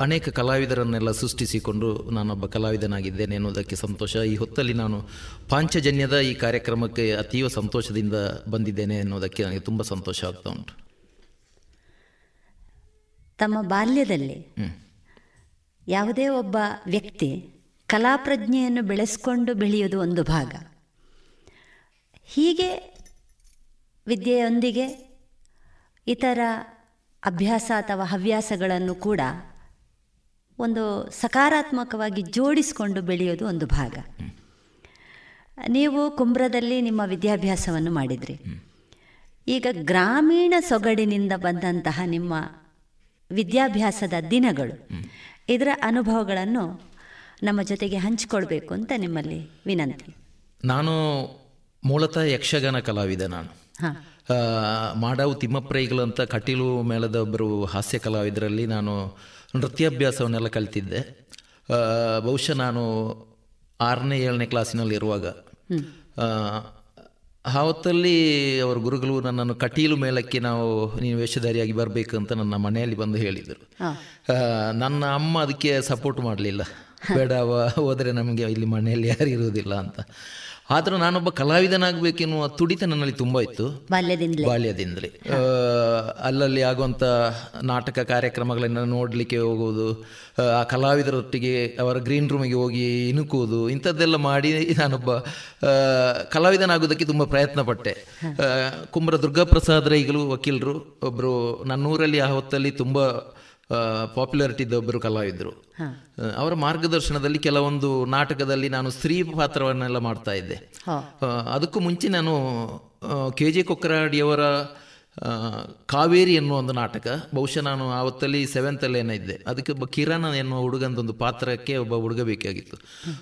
ಅನೇಕ ಕಲಾವಿದರನ್ನೆಲ್ಲ ಸೃಷ್ಟಿಸಿಕೊಂಡು ನಾನೊಬ್ಬ ಕಲಾವಿದನಾಗಿದ್ದೇನೆ ಎನ್ನುವುದಕ್ಕೆ ಸಂತೋಷ. ಈ ಹೊತ್ತಲ್ಲಿ ನಾನು ಪಾಂಚಜನ್ಯದ ಈ ಕಾರ್ಯಕ್ರಮಕ್ಕೆ ಅತೀವ ಸಂತೋಷದಿಂದ ಬಂದಿದ್ದೇನೆ ಎನ್ನುವುದಕ್ಕೆ ನನಗೆ ತುಂಬ ಸಂತೋಷ ಆಗ್ತಾ ಉಂಟು. ತಮ್ಮ ಬಾಲ್ಯದಲ್ಲಿ ಯಾವುದೇ ಒಬ್ಬ ವ್ಯಕ್ತಿ ಕಲಾಪ್ರಜ್ಞೆಯನ್ನು ಬೆಳೆಸ್ಕೊಂಡು ಬೆಳೆಯೋದು ಒಂದು ಭಾಗ. ಹೀಗೆ ವಿದ್ಯೆಯೊಂದಿಗೆ ಇತರ ಅಭ್ಯಾಸ ಅಥವಾ ಹವ್ಯಾಸಗಳನ್ನು ಕೂಡ ಒಂದು ಸಕಾರಾತ್ಮಕವಾಗಿ ಜೋಡಿಸಿಕೊಂಡು ಬೆಳೆಯೋದು ಒಂದು ಭಾಗ. ನೀವು ಕುಂಬ್ರದಲ್ಲಿ ನಿಮ್ಮ ವಿದ್ಯಾಭ್ಯಾಸವನ್ನು ಮಾಡಿದ್ರಿ. ಈಗ ಗ್ರಾಮೀಣ ಸೊಗಡಿನಿಂದ ಬಂದಂತಹ ನಿಮ್ಮ ವಿದ್ಯಾಭ್ಯಾಸದ ದಿನಗಳು. ಇದರ ಅನುಭವಗಳನ್ನು ನಮ್ಮ ಜೊತೆಗೆ ಹಂಚಿಕೊಳ್ಬೇಕು ಅಂತ ನಿಮ್ಮಲ್ಲಿ ವಿನಂತಿ. ನಾನು ಮೂಲತಃ ಯಕ್ಷಗಾನ ಕಲಾವಿದ ನಾನು. ಮಾಡವು ತಿಮ್ಮಪ್ರೈಗಳು ಅಂತ ಕಟೀಲು ಮೇಳದ ಒಬ್ಬರು ಹಾಸ್ಯ ಕಲಾವಿದರಲ್ಲಿ ನಾನು ನೃತ್ಯಾಭ್ಯಾಸವನ್ನೆಲ್ಲ ಕಲಿತಿದ್ದೆ. ಬಹುಶಃ ನಾನು ಆರನೇ ಏಳನೇ ಕ್ಲಾಸಿನಲ್ಲಿ ಇರುವಾಗ ಆ, ಆ ಹೊತ್ತಲ್ಲಿ ಅವರ ಗುರುಗಳು ನನ್ನನ್ನು ಕಟೀಲು ಮೇಲಕ್ಕೆ ನಾವು ನೀನು ವೇಷಧಾರಿಯಾಗಿ ಬರಬೇಕು ಅಂತ ನನ್ನ ಮನೆಯಲ್ಲಿ ಬಂದು ಹೇಳಿದರು. ನನ್ನ ಅಮ್ಮ ಅದಕ್ಕೆ ಸಪೋರ್ಟ್ ಮಾಡಲಿಲ್ಲ. ಬೇಡ ಹೋದರೆ ನಮಗೆ ಇಲ್ಲಿ ಮನೆಯಲ್ಲಿ ಯಾರು ಇರುವುದಿಲ್ಲ ಅಂತ. ಆದರೂ ನಾನೊಬ್ಬ ಕಲಾವಿದನಾಗಬೇಕೆನ್ನುವ ತುಡಿತ ನನ್ನಲ್ಲಿ ತುಂಬ ಇತ್ತು. ಬಾಲ್ಯದಿಂದಲೇ. ಬಾಲ್ಯದಿಂದಲೇ. ಅಲ್ಲಲ್ಲಿ ಆಗುವಂಥ ನಾಟಕ ಕಾರ್ಯಕ್ರಮಗಳನ್ನು ನೋಡಲಿಕ್ಕೆ ಹೋಗುವುದು ಆ, ಕಲಾವಿದರೊಟ್ಟಿಗೆ ಅವರ ಗ್ರೀನ್ ರೂಮಿಗೆ ಹೋಗಿ ಇಣುಕುವುದು ಇಂಥದ್ದೆಲ್ಲ ಮಾಡಿ ನಾನೊಬ್ಬ ಕಲಾವಿದನಾಗುವುದಕ್ಕೆ ಕಲಾವಿದನಾಗೋದಕ್ಕೆ ತುಂಬ ಪ್ರಯತ್ನ ಪಟ್ಟೆ. ಕುಂಬರ ಕುಂಬ್ರ ದುರ್ಗಾಪ್ರಸಾದ್ ರೈಗಳು ವಕೀಲರು ಒಬ್ಬರು ನನ್ನೂರಲ್ಲಿ ಆ ಹೊತ್ತಲ್ಲಿ ತುಂಬ ಪಾಪ್ಯುಲಾರಿಟಿ ಇದ್ದ ಒಬ್ಬರು ಕಲಾವಿದರು ಅವರ ಮಾರ್ಗದರ್ಶನದಲ್ಲಿ ಕೆಲವೊಂದು ನಾಟಕದಲ್ಲಿ ನಾನು ಸ್ತ್ರೀ ಪಾತ್ರವನ್ನೆಲ್ಲ ಮಾಡ್ತಾ ಇದ್ದೆ. ಅದಕ್ಕೂ ಮುಂಚೆ ನಾನು ಕೆ ಜೆ ಕೊಕ್ಕರಾಡಿಯವರ ಕಾವೇರಿ ಎನ್ನುವ ಒಂದು ನಾಟಕ. ಬಹುಶಃ ನಾನು ಆವತ್ತಲ್ಲಿ ಸೆವೆಂತಲ್ಲಿ ಇದ್ದೆ. ಅದಕ್ಕೆ ಒಬ್ಬ ಕಿರಣ್ ಎನ್ನುವ ಹುಡುಗಂದೊಂದು ಪಾತ್ರಕ್ಕೆ ಒಬ್ಬ ಹುಡುಗ ಬೇಕಾಗಿತ್ತು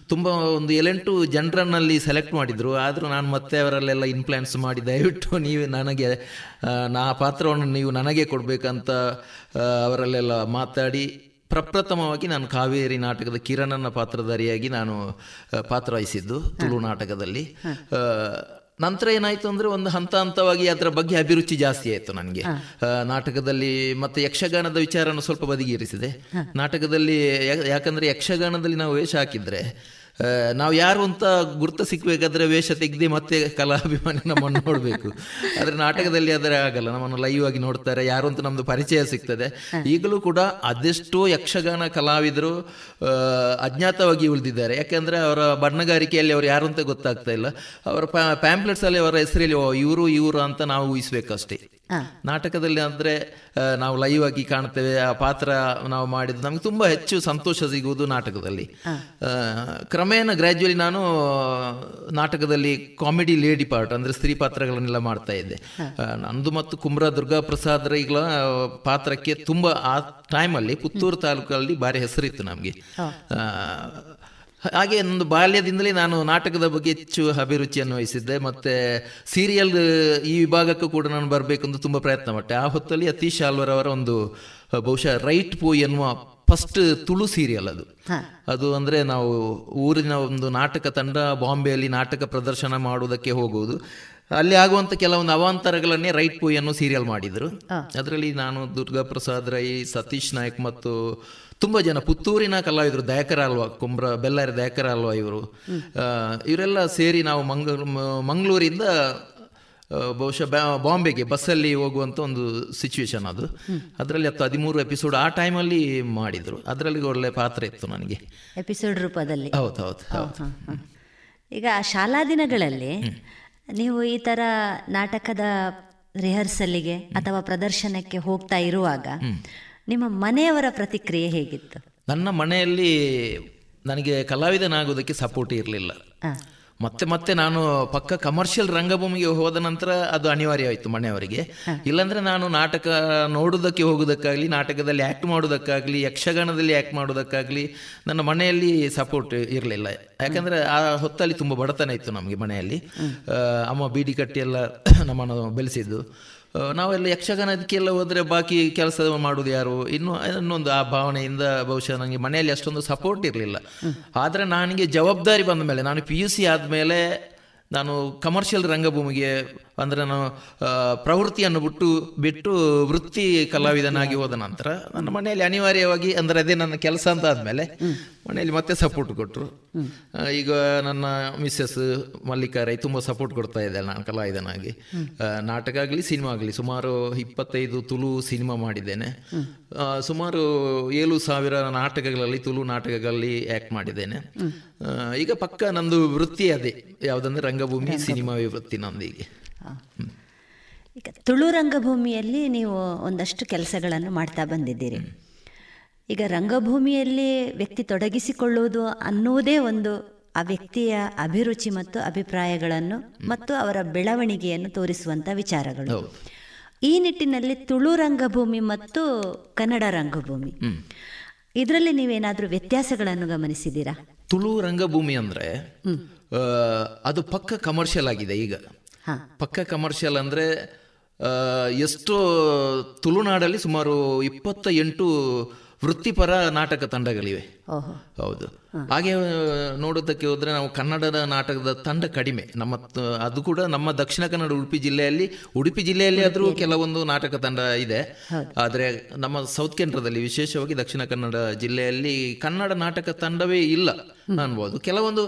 ತುಂಬ ಒಂದು ಎಲೆಂಟು ಜನರನ್ನಲ್ಲಿ ಸೆಲೆಕ್ಟ್ ಮಾಡಿದರು. ಆದರೂ ನಾನು ಮತ್ತೆ ಅವರಲ್ಲೆಲ್ಲ ಇನ್ಫ್ಲುಯೆನ್ಸ್ ಮಾಡಿ ದಯವಿಟ್ಟು ನೀವು ನನಗೆ ನಾ ಪಾತ್ರವನ್ನು ನೀವು ನನಗೆ ಕೊಡಬೇಕಂತ ಅವರಲ್ಲೆಲ್ಲ ಮಾತಾಡಿ ಪ್ರಪ್ರಥಮವಾಗಿ ನಾನು ಕಾವೇರಿ ನಾಟಕದ ಕಿರಣನ ಪಾತ್ರಧಾರಿಯಾಗಿ ನಾನು ಪಾತ್ರ ವಹಿಸಿದ್ದು ತುಳು ನಾಟಕದಲ್ಲಿ. ನಂತರ ಏನಾಯ್ತು ಅಂದ್ರೆ ಒಂದು ಹಂತ ಹಂತವಾಗಿ ಅದರ ಬಗ್ಗೆ ಅಭಿರುಚಿ ಜಾಸ್ತಿ ಆಯಿತು ನನಗೆ. ನಾಟಕದಲ್ಲಿ ಮತ್ತೆ ಯಕ್ಷಗಾನದ ವಿಚಾರನ ಸ್ವಲ್ಪ ಬದಿಗೇರಿಸಿದೆ. ನಾಟಕದಲ್ಲಿ ಯಾಕಂದ್ರೆ ಯಕ್ಷಗಾನದಲ್ಲಿ ನಾವು ವೇಷ ಹಾಕಿದ್ರೆ ನಾವು ಯಾರು ಅಂತ ಗುರ್ತ ಸಿಕ್ಬೇಕಾದ್ರೆ ವೇಷ ತೆಗೆದೇ ಮತ್ತೆ ಕಲಾಭಿಮಾನಿ ನಮ್ಮನ್ನು ನೋಡಬೇಕು. ಆದರೆ ನಾಟಕದಲ್ಲಿ ಆದರೆ ಆಗಲ್ಲ ನಮ್ಮನ್ನು ಲೈವ್ ಆಗಿ ನೋಡ್ತಾರೆ ಯಾರು ಅಂತ ನಮ್ಮದು ಪರಿಚಯ ಸಿಗ್ತದೆ. ಈಗಲೂ ಕೂಡ ಅದೆಷ್ಟೋ ಯಕ್ಷಗಾನ ಕಲಾವಿದರು ಅಜ್ಞಾತವಾಗಿ ಉಳಿದಿದ್ದಾರೆ. ಯಾಕೆಂದ್ರೆ ಅವರ ಬಣ್ಣಗಾರಿಕೆಯಲ್ಲಿ ಅವರು ಯಾರು ಅಂತ ಗೊತ್ತಾಗ್ತಾ ಇಲ್ಲ. ಅವರ ಪ್ಯಾಂಪ್ಲೆಟ್ಸ್ ಅಲ್ಲಿ ಅವರ ಹೆಸರಲ್ಲಿ ಇವರು ಇವರು ಅಂತ ನಾವು ಊಹಿಸ್ಬೇಕಷ್ಟೇ. ನಾಟಕದಲ್ಲಿ ಅಂದರೆ ನಾವು ಲೈವ್ ಆಗಿ ಕಾಣ್ತೇವೆ ಆ ಪಾತ್ರ ನಾವು ಮಾಡಿದ್ದು ನಮ್ಗೆ ತುಂಬ ಹೆಚ್ಚು ಸಂತೋಷ ಸಿಗುವುದು ನಾಟಕದಲ್ಲಿ. ಆ, ಕ್ರಮೇಣ ಗ್ರ್ಯಾಜುವಲಿ ನಾನು ನಾಟಕದಲ್ಲಿ ಕಾಮಿಡಿ ಲೇಡಿ ಪಾರ್ಟ್ ಅಂದರೆ ಸ್ತ್ರೀ ಪಾತ್ರಗಳನ್ನೆಲ್ಲ ಮಾಡ್ತಾ ಇದ್ದೆ. ನಂದು ಮತ್ತು ಕುಮ್ರಾ ದುರ್ಗಾ ಪ್ರಸಾದ್ ರೈಗಳ ಪಾತ್ರಕ್ಕೆ ತುಂಬ ಆ ಟೈಮಲ್ಲಿ ಪುತ್ತೂರು ತಾಲೂಕಲ್ಲಿ ಭಾರಿ ಹೆಸರಿತ್ತು ನಮಗೆ. ಹಾಗೆ ನಂದು ಬಾಲ್ಯದಿಂದಲೇ ನಾನು ನಾಟಕದ ಬಗ್ಗೆ ಹೆಚ್ಚು ಅಭಿರುಚಿಯನ್ನು ವಹಿಸಿದ್ದೆ. ಮತ್ತೆ ಸೀರಿಯಲ್ ಈ ವಿಭಾಗಕ್ಕೂ ಕೂಡ ನಾನು ಬರಬೇಕು ಅಂತ ತುಂಬ ಪ್ರಯತ್ನ ಪಟ್ಟೆ. ಆ ಹೊತ್ತಲ್ಲಿ ಅತೀಶ್ ಆಲ್ವರ್ ಅವರ ಒಂದು ಬಹುಶಃ ರೈಟ್ ಪೂ ಎನ್ನುವ ಫಸ್ಟ್ ತುಳು ಸೀರಿಯಲ್ ಅದು. ಅದು ಅಂದ್ರೆ ನಾವು ಊರಿನ ಒಂದು ನಾಟಕ ತಂಡ ಬಾಂಬೆಯಲ್ಲಿ ನಾಟಕ ಪ್ರದರ್ಶನ ಮಾಡುವುದಕ್ಕೆ ಹೋಗುವುದು. ಅಲ್ಲಿ ಆಗುವಂತ ಕೆಲವೊಂದು ಅವಾಂತರಗಳನ್ನೇ ರೈಟ್ ಪೂಯ್ ಅನ್ನೋ ಸೀರಿಯಲ್ ಮಾಡಿದ್ರು ಅದರಲ್ಲಿ ನಾನು ದುರ್ಗಾ ಪ್ರಸಾದ್ ರೈ ಸತೀಶ್ ನಾಯಕ್ ಮತ್ತು ತುಂಬ ಜನ ಪುತ್ತೂರಿನ ಕಲಾವಿದರು ದಯಕರ ಅಲ್ವಾ ಕುಂಬ್ರ ಬೆಲ್ಲಾರಿ ದಯಕರ ಅಲ್ವಾ ಇವರು. ಇವರೆಲ್ಲ ಸೇರಿ ನಾವು ಮಂಗ ಮಂಗಳೂರಿಂದ ಬಹುಶಃ ಬಾಂಬೆಗೆ ಬಸ್ಸಲ್ಲಿ ಹೋಗುವಂಥ ಒಂದು ಸಿಚುವೇಶನ್ ಅದು. ಅದರಲ್ಲಿ ಹತ್ತು ಹದಿಮೂರು ಎಪಿಸೋಡ್ ಆ ಟೈಮಲ್ಲಿ ಮಾಡಿದರು. ಅದರಲ್ಲಿ ಒಳ್ಳೆ ಪಾತ್ರ ಇತ್ತು ನನಗೆ. ಎಪಿಸೋಡ್ ರೂಪದಲ್ಲಿ. ಹೌದು ಹೌದು ಹೌದು. ಈಗ ಶಾಲಾ ದಿನಗಳಲ್ಲಿ ನೀವು ಈ ಥರ ನಾಟಕದ ರಿಹರ್ಸಲ್ಲಿಗೆ ಅಥವಾ ಪ್ರದರ್ಶನಕ್ಕೆ ಹೋಗ್ತಾ ಇರುವಾಗ ನಿಮ್ಮ ಮನೆಯವರ ಪ್ರತಿಕ್ರಿಯೆ ಹೇಗಿತ್ತು? ನನ್ನ ಮನೆಯಲ್ಲಿ ನನಗೆ ಕಲಾವಿದನಾಗೋದಕ್ಕೆ ಸಪೋರ್ಟ್ ಇರಲಿಲ್ಲ. ಮತ್ತೆ ಮತ್ತೆ ನಾನು ಪಕ್ಕ ಕಮರ್ಷಿಯಲ್ ರಂಗಭೂಮಿಗೆ ಹೋದ ನಂತರ ಅದು ಅನಿವಾರ್ಯ ಆಯಿತು ಮನೆಯವರಿಗೆ. ಇಲ್ಲಾಂದ್ರೆ ನಾನು ನಾಟಕ ನೋಡೋದಕ್ಕೆ ಹೋಗೋದಕ್ಕಾಗಲಿ ನಾಟಕದಲ್ಲಿ ಆ್ಯಕ್ಟ್ ಮಾಡೋದಕ್ಕಾಗಲಿ ಯಕ್ಷಗಾನದಲ್ಲಿ ಆ್ಯಕ್ಟ್ ಮಾಡೋದಕ್ಕಾಗಲಿ ನನ್ನ ಮನೆಯಲ್ಲಿ ಸಪೋರ್ಟ್ ಇರಲಿಲ್ಲ. ಯಾಕಂದ್ರೆ ಆ ಹೊತ್ತಲ್ಲಿ ತುಂಬ ಬಡತನ ಇತ್ತು ನಮಗೆ ಮನೆಯಲ್ಲಿ. ಅಮ್ಮ ಬೀಡಿ ಕಟ್ಟಿ ಎಲ್ಲ ನಮ್ಮನ್ನು ಬೆಳೆಸಿದ್ದು. ನಾವೆಲ್ಲ ಯಕ್ಷಗಾನದಕ್ಕೆಲ್ಲ ಹೋದರೆ ಬಾಕಿ ಕೆಲಸ ಮಾಡೋದು ಯಾರು? ಇನ್ನು, ಇನ್ನೊಂದು ಆ ಭಾವನೆಯಿಂದ ಬಹುಶಃ ನನಗೆ ಮನೆಯಲ್ಲಿ ಅಷ್ಟೊಂದು ಸಪೋರ್ಟ್ ಇರಲಿಲ್ಲ. ಆದರೆ ನನಗೆ ಜವಾಬ್ದಾರಿ ಬಂದ ಮೇಲೆ, ನಾನು ಪಿ ಯು ಸಿ ಆದಮೇಲೆ ನಾನು ಕಮರ್ಷಿಯಲ್ ರಂಗಭೂಮಿಗೆ ಅಂದರೆ ನಾನು ಪ್ರವೃತ್ತಿಯನ್ನು ಬಿಟ್ಟು ಬಿಟ್ಟು ವೃತ್ತಿ ಕಲಾವಿದನಾಗಿ ಹೋದ ನಂತರ ನನ್ನ ಮನೆಯಲ್ಲಿ ಅನಿವಾರ್ಯವಾಗಿ ಅಂದರೆ ಅದೇ ನನ್ನ ಕೆಲಸ ಅಂತ ಆದಮೇಲೆ ಮನೆಯಲ್ಲಿ ಮತ್ತೆ ಸಪೋರ್ಟ್ ಕೊಟ್ಟರು ಈಗ ನನ್ನ ಮಿಸ್ಸಸ್ ಮಲ್ಲಿಕಾ ರೈ ತುಂಬ ಸಪೋರ್ಟ್ ಕೊಡ್ತಾ ಇದ್ದಾರೆ ನಾನು ಕಲಾವಿದನಾಗಿ. ನಾಟಕ ಆಗಲಿ ಸಿನಿಮಾ ಆಗಲಿ ಸುಮಾರು ಇಪ್ಪತ್ತೈದು ತುಳು ಸಿನಿಮಾ ಮಾಡಿದ್ದೇನೆ. ಸುಮಾರು ಏಳು ಸಾವಿರ ನಾಟಕಗಳಲ್ಲಿ ತುಳು ನಾಟಕಗಳಲ್ಲಿ ಆ್ಯಕ್ಟ್ ಮಾಡಿದ್ದೇನೆ. ಈಗ ಪಕ್ಕ ನಂದು ವೃತ್ತಿ ಅದೇ ಯಾವುದಂದ್ರೆ ರಂಗಭೂಮಿ. ಸಿನಿಮಾವೇ ವೃತ್ತಿ ನಂದು ಈಗ. ಈಗ ತುಳು ರಂಗಭೂಮಿಯಲ್ಲಿ ನೀವು ಒಂದಷ್ಟು ಕೆಲಸಗಳನ್ನು ಮಾಡ್ತಾ ಬಂದಿದ್ದೀರಿ. ಈಗ ರಂಗಭೂಮಿಯಲ್ಲಿ ವ್ಯಕ್ತಿ ತೊಡಗಿಸಿಕೊಳ್ಳುವುದು ಅನ್ನುವುದೇ ಒಂದು ಆ ವ್ಯಕ್ತಿಯ ಅಭಿರುಚಿ ಮತ್ತು ಅಭಿಪ್ರಾಯಗಳನ್ನು ಮತ್ತು ಅವರ ಬೆಳವಣಿಗೆಯನ್ನು ತೋರಿಸುವಂಥ ವಿಚಾರಗಳು. ಈ ನಿಟ್ಟಿನಲ್ಲಿ ತುಳು ರಂಗಭೂಮಿ ಮತ್ತು ಕನ್ನಡ ರಂಗಭೂಮಿ. ಇದರಲ್ಲಿ ನೀವೇನಾದರೂ ವ್ಯತ್ಯಾಸಗಳನ್ನು ಗಮನಿಸಿದ್ದೀರಾ? ತುಳು ರಂಗಭೂಮಿ ಅಂದರೆ ಅದು ಪಕ್ಕ ಕಮರ್ಷಿಯಲ್ ಆಗಿದೆ ಈಗ. ಪಕ್ಕ ಕಮರ್ಷಿಯಲ್ ಅಂದ್ರೆ ಎಷ್ಟೋ ತುಳುನಾಡಲ್ಲಿ ಸುಮಾರು ಇಪ್ಪತ್ತ ಎಂಟು ವೃತ್ತಿಪರ ನಾಟಕ ತಂಡಗಳಿವೆ. ಹೌದು. ಹಾಗೆ ನೋಡೋದಕ್ಕೆ ಹೋದ್ರೆ ನಾವು ಕನ್ನಡದ ನಾಟಕದ ತಂಡ ಕಡಿಮೆ. ನಮ್ಮ ಅದು ಕೂಡ ನಮ್ಮ ದಕ್ಷಿಣ ಕನ್ನಡ ಉಡುಪಿ ಜಿಲ್ಲೆಯಲ್ಲಿ ಉಡುಪಿ ಜಿಲ್ಲೆಯಲ್ಲಿ ಆದರೂ ಕೆಲವೊಂದು ನಾಟಕ ತಂಡ ಇದೆ. ಆದರೆ ನಮ್ಮ ಸೌತ್ ಕೇಂದ್ರದಲ್ಲಿ ವಿಶೇಷವಾಗಿ ದಕ್ಷಿಣ ಕನ್ನಡ ಜಿಲ್ಲೆಯಲ್ಲಿ ಕನ್ನಡ ನಾಟಕ ತಂಡವೇ ಇಲ್ಲ ಅನ್ಬೋದು. ಕೆಲವೊಂದು